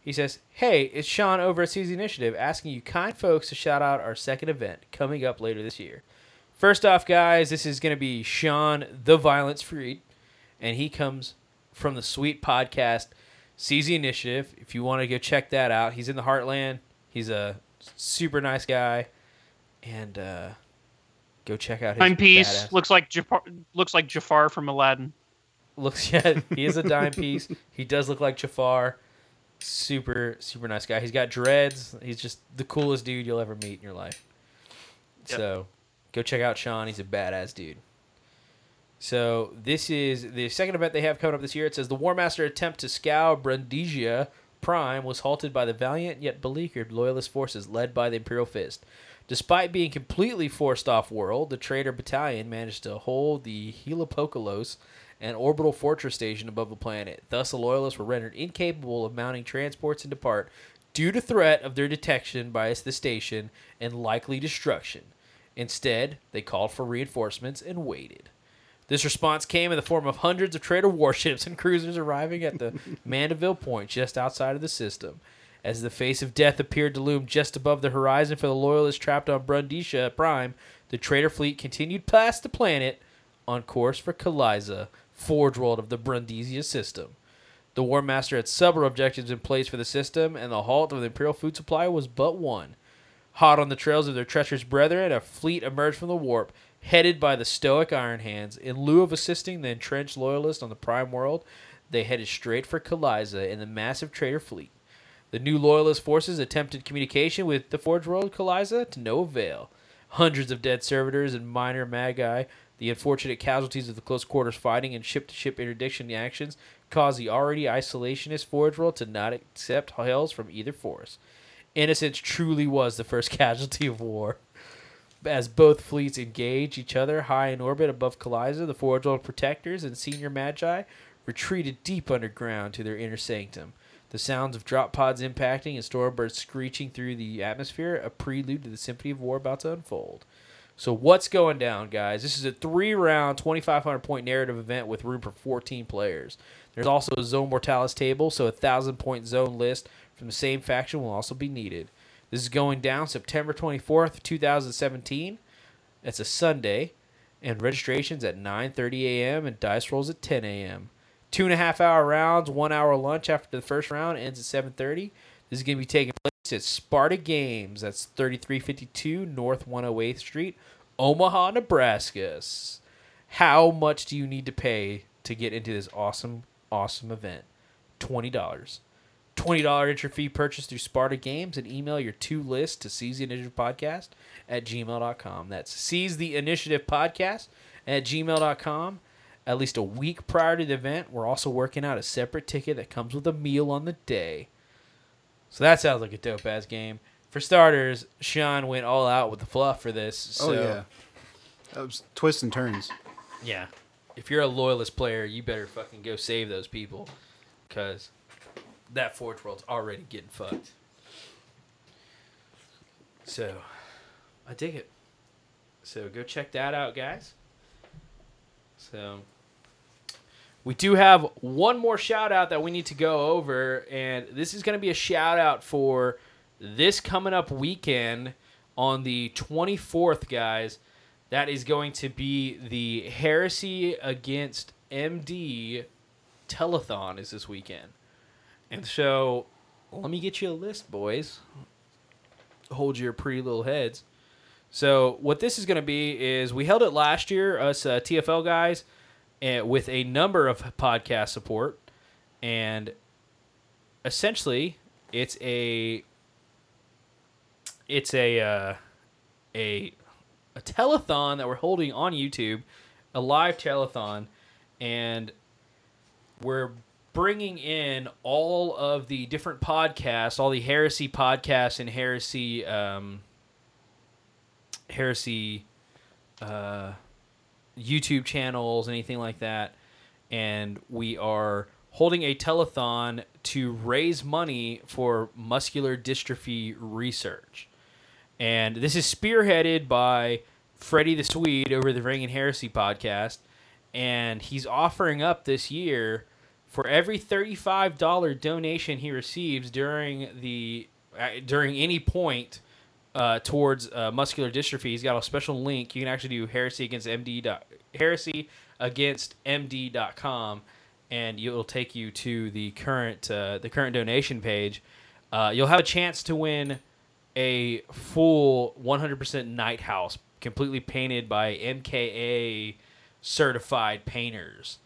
He says, "Hey, it's Sean over at Seize the Initiative asking you kind folks to shout out our second event coming up later this year. First off, guys, this is going to be Sean the Violence Freed, and he comes from the sweet podcast CZ Initiative. If you want to go check that out, he's in the Heartland. He's a super nice guy, and uh, go check out his Timepiece badass- looks like Jafar, looks like Jafar from Aladdin. looks <laughs> yeah, he is a dime piece. He does look like Jafar. Super, super nice guy. He's got dreads. He's just the coolest dude you'll ever meet in your life. Yep. So, go check out Sean. He's a badass dude. So this is the second event they have coming up this year. It says the War Master attempt to scour Brundesia Prime was halted by the valiant yet beleaguered Loyalist forces led by the Imperial Fist. Despite being completely forced off world, the Traitor Battalion managed to hold the Helipokalos, an orbital fortress station above the planet. Thus, the Loyalists were rendered incapable of mounting transports and depart due to threat of their detection by the station and likely destruction. Instead, they called for reinforcements and waited. This response came in the form of hundreds of trader warships and cruisers arriving at the <laughs> Mandeville Point just outside of the system. As the face of death appeared to loom just above the horizon for the loyalists trapped on Brundesia Prime, the trader fleet continued past the planet on course for Kaliza, forge world of the Brundesia system. The War Master had several objectives in place for the system, and the halt of the Imperial food supply was but one. Hot on the trails of their treacherous brethren, a fleet emerged from the warp, headed by the stoic Iron Hands. In lieu of assisting the entrenched loyalists on the Prime World, they headed straight for Kaliza in the massive trader fleet. The new loyalist forces attempted communication with the Forge World Kaliza to no avail. Hundreds of dead servitors and minor magi, the unfortunate casualties of the close quarters fighting and ship to ship interdiction actions, caused the already isolationist Forge World to not accept hails from either force. Innocence truly was the first <laughs> casualty of war. As both fleets engage each other high in orbit above Kaliza, the Forge World Protectors and Senior Magi retreated deep underground to their inner sanctum. The sounds of drop pods impacting and stormbirds screeching through the atmosphere, a prelude to the Symphony of War about to unfold. So, what's going down, guys? This is a three round, 2,500 point narrative event with room for 14 players. There's also a Zone Mortalis table, so a 1,000 point zone list from the same faction will also be needed. This is going down September 24th, 2017. It's a Sunday, and registration's at 9:30 a.m. and dice rolls at 10 a.m. Two and a half hour rounds, one hour lunch after the first round ends at 7:30. This is going to be taking place at Sparta Games. That's 3352 North 108th Street, Omaha, Nebraska. How much do you need to pay to get into this awesome, awesome event? Twenty dollars. $20 entry fee purchase through Sparta Games and email your two lists to seize the initiative podcast at gmail.com. That's seize the initiative podcast at gmail.com. At least a week prior to the event, we're also working out a separate ticket that comes with a meal on the day. So that sounds like a dope ass game. For starters, Sean went all out with the fluff for this. Oh, so oh yeah, that was twists and turns. yeah. If you're a loyalist player, you better fucking go save those people. Because that Forge World's already getting fucked. So, I dig it. So, go check that out, guys. So, we do have one more shout out that we need to go over. And this is going to be a shout out for this coming up weekend on the 24th, guys. That is going to be the Heresy Against MD telethon is this weekend. And so, let me get you a list, boys. Hold your pretty little heads. So, what this is going to be is we held it last year, us uh, TFL guys, with a number of podcast support. And essentially, it's a it's a uh, a a telethon that we're holding on YouTube, a live telethon, and we're bringing in all of the different podcasts, all the heresy podcasts and heresy um, heresy uh, YouTube channels, anything like that, and we are holding a telethon to raise money for muscular dystrophy research. And this is spearheaded by Freddie the Swede over the Ring and Heresy podcast. And he's offering up this year for every $35 donation he receives during the uh, during any point uh, towards uh, muscular dystrophy, he's got a special link. You can actually do heresy against MD dot, heresy against MD.com and it'll take you to the current uh, the current donation page. Uh, you'll have a chance to win a full 100% knight house, completely painted by MKA certified painters,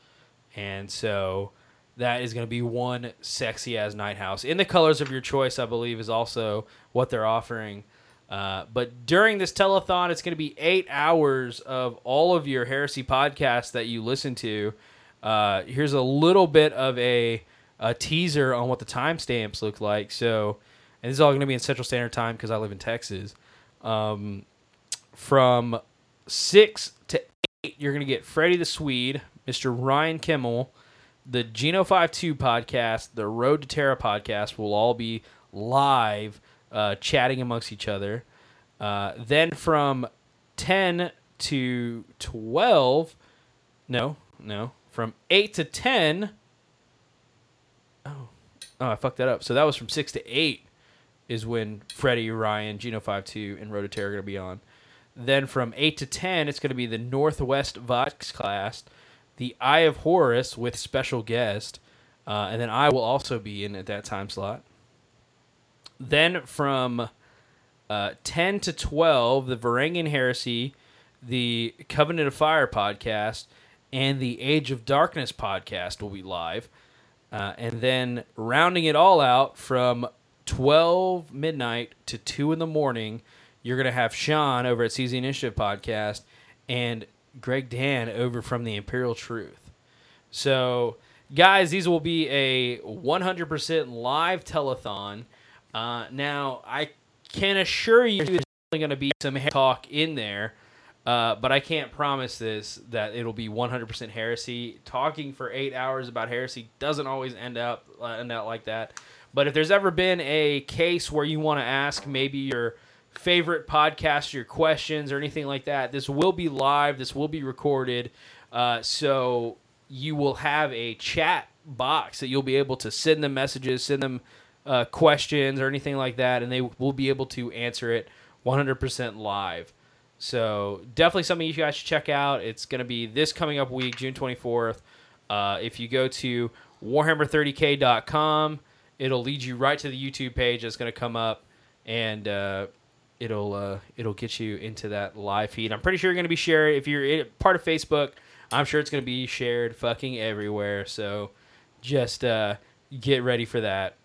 and so that is going to be one sexy as knight house in the colors of your choice. I believe is also what they're offering. Uh, but during this telethon, it's going to be eight hours of all of your heresy podcasts that you listen to. Uh, here's a little bit of a, a teaser on what the timestamps look like. So, and this is all going to be in Central Standard Time because I live in Texas. Um, from six to eight, you're going to get Freddie the Swede, Mr. Ryan Kimmel, the Geno 52 podcast, the Road to Terra podcast will all be live uh, chatting amongst each other. Uh, then from 10 to 12, no, no, from 8 to 10. Oh, oh, I fucked that up. So that was from 6 to 8 is when Freddie, Ryan, Geno 52, and Road to Terra are going to be on. Then from 8 to 10, it's going to be the Northwest Vox class, the Eye of Horus with special guest, uh, and then I will also be in at that time slot. Then from uh, 10 to 12, the Varangian Heresy, the Covenant of Fire podcast, and the Age of Darkness podcast will be live. Uh, and then rounding it all out from 12 midnight to 2 in the morning, you're going to have Sean over at Seize the Initiative podcast and Greg Dan over from the Imperial Truth. So, guys, these will be a 100% live telethon. Uh, now, I can assure you there's definitely going to be some talk in there, uh, but I can't promise this that it'll be 100% heresy. Talking for eight hours about heresy doesn't always end up uh, end out like that. But if there's ever been a case where you want to ask maybe your favorite podcast, your questions, or anything like that, this will be live. This will be recorded. Uh, so you will have a chat box that you'll be able to send them messages, send them uh, questions, or anything like that, and they will be able to answer it 100% live. So definitely something you guys should check out. It's going to be this coming up week, June 24th. Uh, if you go to warhammer30k.com, it'll lead you right to the YouTube page that's going to come up, and uh, it'll uh, it'll get you into that live feed. I'm pretty sure you're going to be shared if you're part of Facebook. I'm sure it's going to be shared fucking everywhere. So just uh, get ready for that.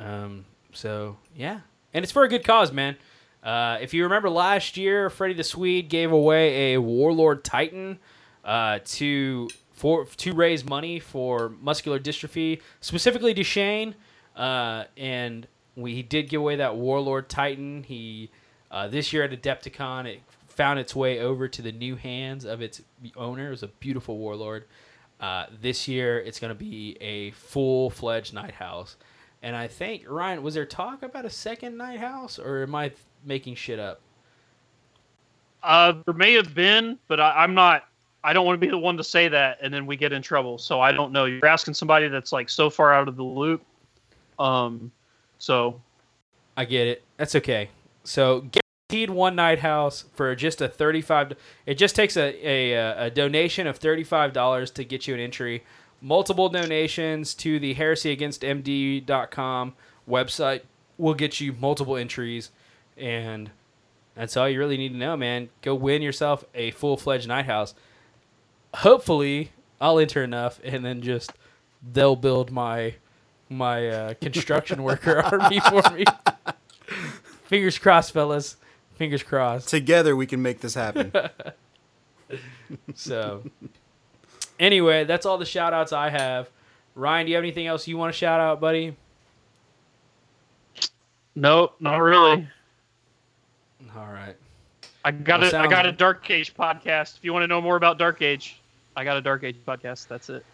Um, so yeah, and it's for a good cause, man. Uh, if you remember last year, Freddie the Swede gave away a Warlord Titan uh, to for to raise money for muscular dystrophy, specifically Duchenne. Uh, and we he did give away that Warlord Titan. He uh, this year at Adepticon, it found its way over to the new hands of its owner. It was a beautiful Warlord. Uh, this year, it's going to be a full fledged Knight House. And I think Ryan, was there talk about a second Knight House, or am I making shit up? Uh, there may have been, but I, I'm not. I don't want to be the one to say that, and then we get in trouble. So I don't know. You're asking somebody that's like so far out of the loop. Um, so I get it. That's okay. So guaranteed one knight house for just a thirty-five. It just takes a a, a donation of thirty-five dollars to get you an entry. Multiple donations to the heresyagainstmd.com website will get you multiple entries, and that's all you really need to know, man. Go win yourself a full-fledged knight house. Hopefully, I'll enter enough, and then just they'll build my my uh, construction <laughs> worker army for me. Fingers crossed, fellas. Fingers crossed. Together we can make this happen. <laughs> So, anyway, that's all the shout outs I have. Ryan, do you have anything else you want to shout out, buddy? nope, not really. All right. I got Well, a I got a Dark Age podcast. If you want to know more about Dark Age, I got a Dark Age podcast. That's it.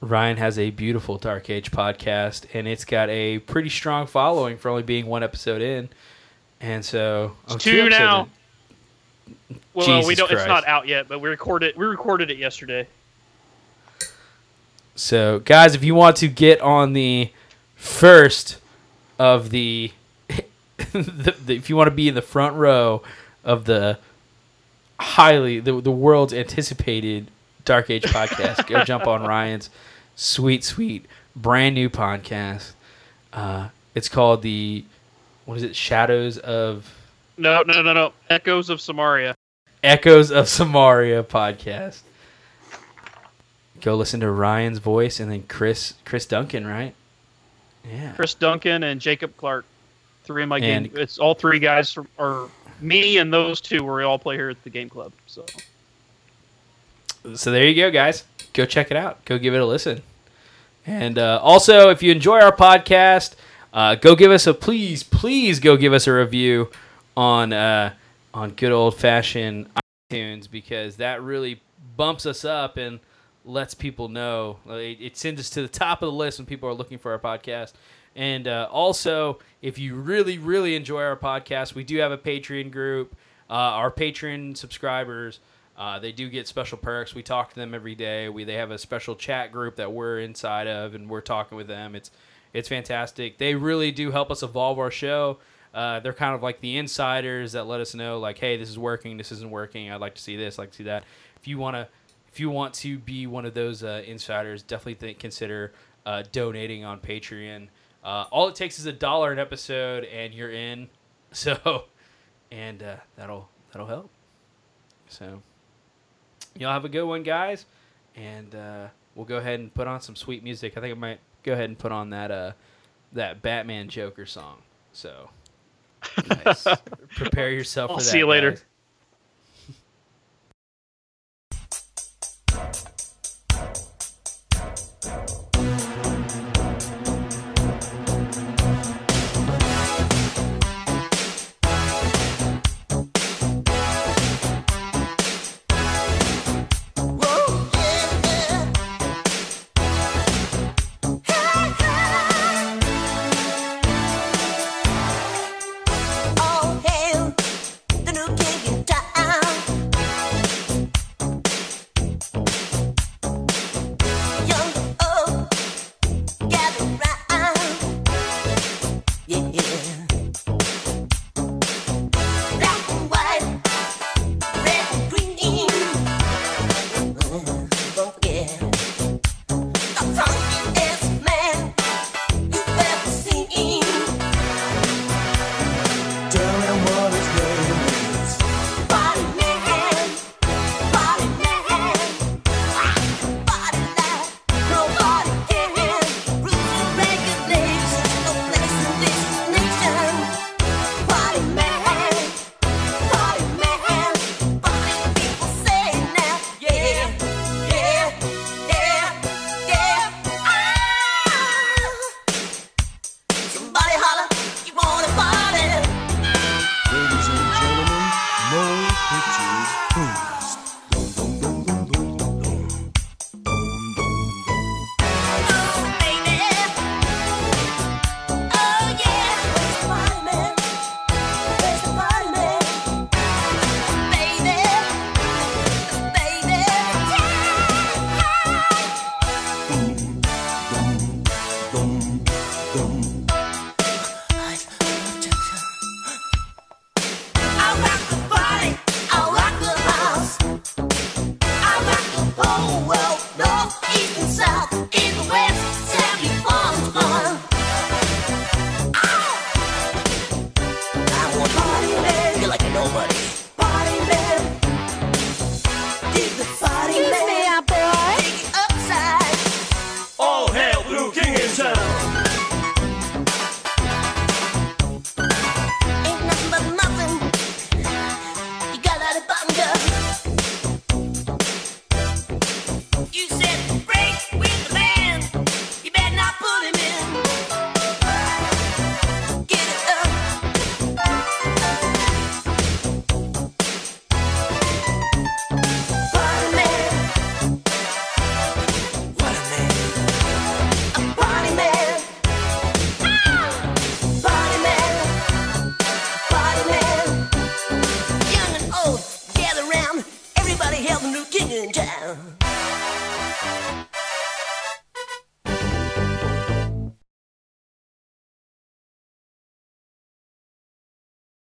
Ryan has a beautiful Dark Age podcast, and it's got a pretty strong following for only being one episode in. And so, oh, two now. in. Well, Jesus we don't. It's not out yet, but we recorded. We recorded it yesterday. So, guys, if you want to get on the first of the, <laughs> the, the if you want to be in the front row of the highly the, the world's anticipated Dark Age podcast, go <laughs> jump on Ryan's sweet, sweet, brand new podcast. Uh, it's called the what is it? Shadows of No, no, no, no. Echoes of Samaria. Echoes of Samaria podcast. Go listen to Ryan's voice and then Chris Chris Duncan, right? Yeah. Chris Duncan and Jacob Clark, three of my game. And- It's all three guys from, are me and those two. where We all play here at the game club. So so there you go, guys. Go check it out. Go give it a listen. And uh, also, if you enjoy our podcast, uh, go give us a please, please go give us a review on uh, on good old fashioned iTunes because that really bumps us up and lets people know. It, it sends us to the top of the list when people are looking for our podcast. And uh, also, if you really, really enjoy our podcast, we do have a Patreon group. Uh, our Patreon subscribers, uh, they do get special perks. We talk to them every day. We they have a special chat group that we're inside of, and we're talking with them. It's it's fantastic. They really do help us evolve our show. Uh, they're kind of like the insiders that let us know, like, hey, this is working, this isn't working. I'd like to see this, I'd like to see that. If you want to, if you want to be one of those uh, insiders, definitely think, consider uh, donating on Patreon. Uh, all it takes is a dollar an episode, and you're in. <laughs> So, and uh, that'll that'll help. So, y'all have a good one, guys, and uh, we'll go ahead and put on some sweet music. I think I might go ahead and put on that uh that Batman Joker song. So, <laughs> nice. prepare yourself I'll for that. see you later. guys.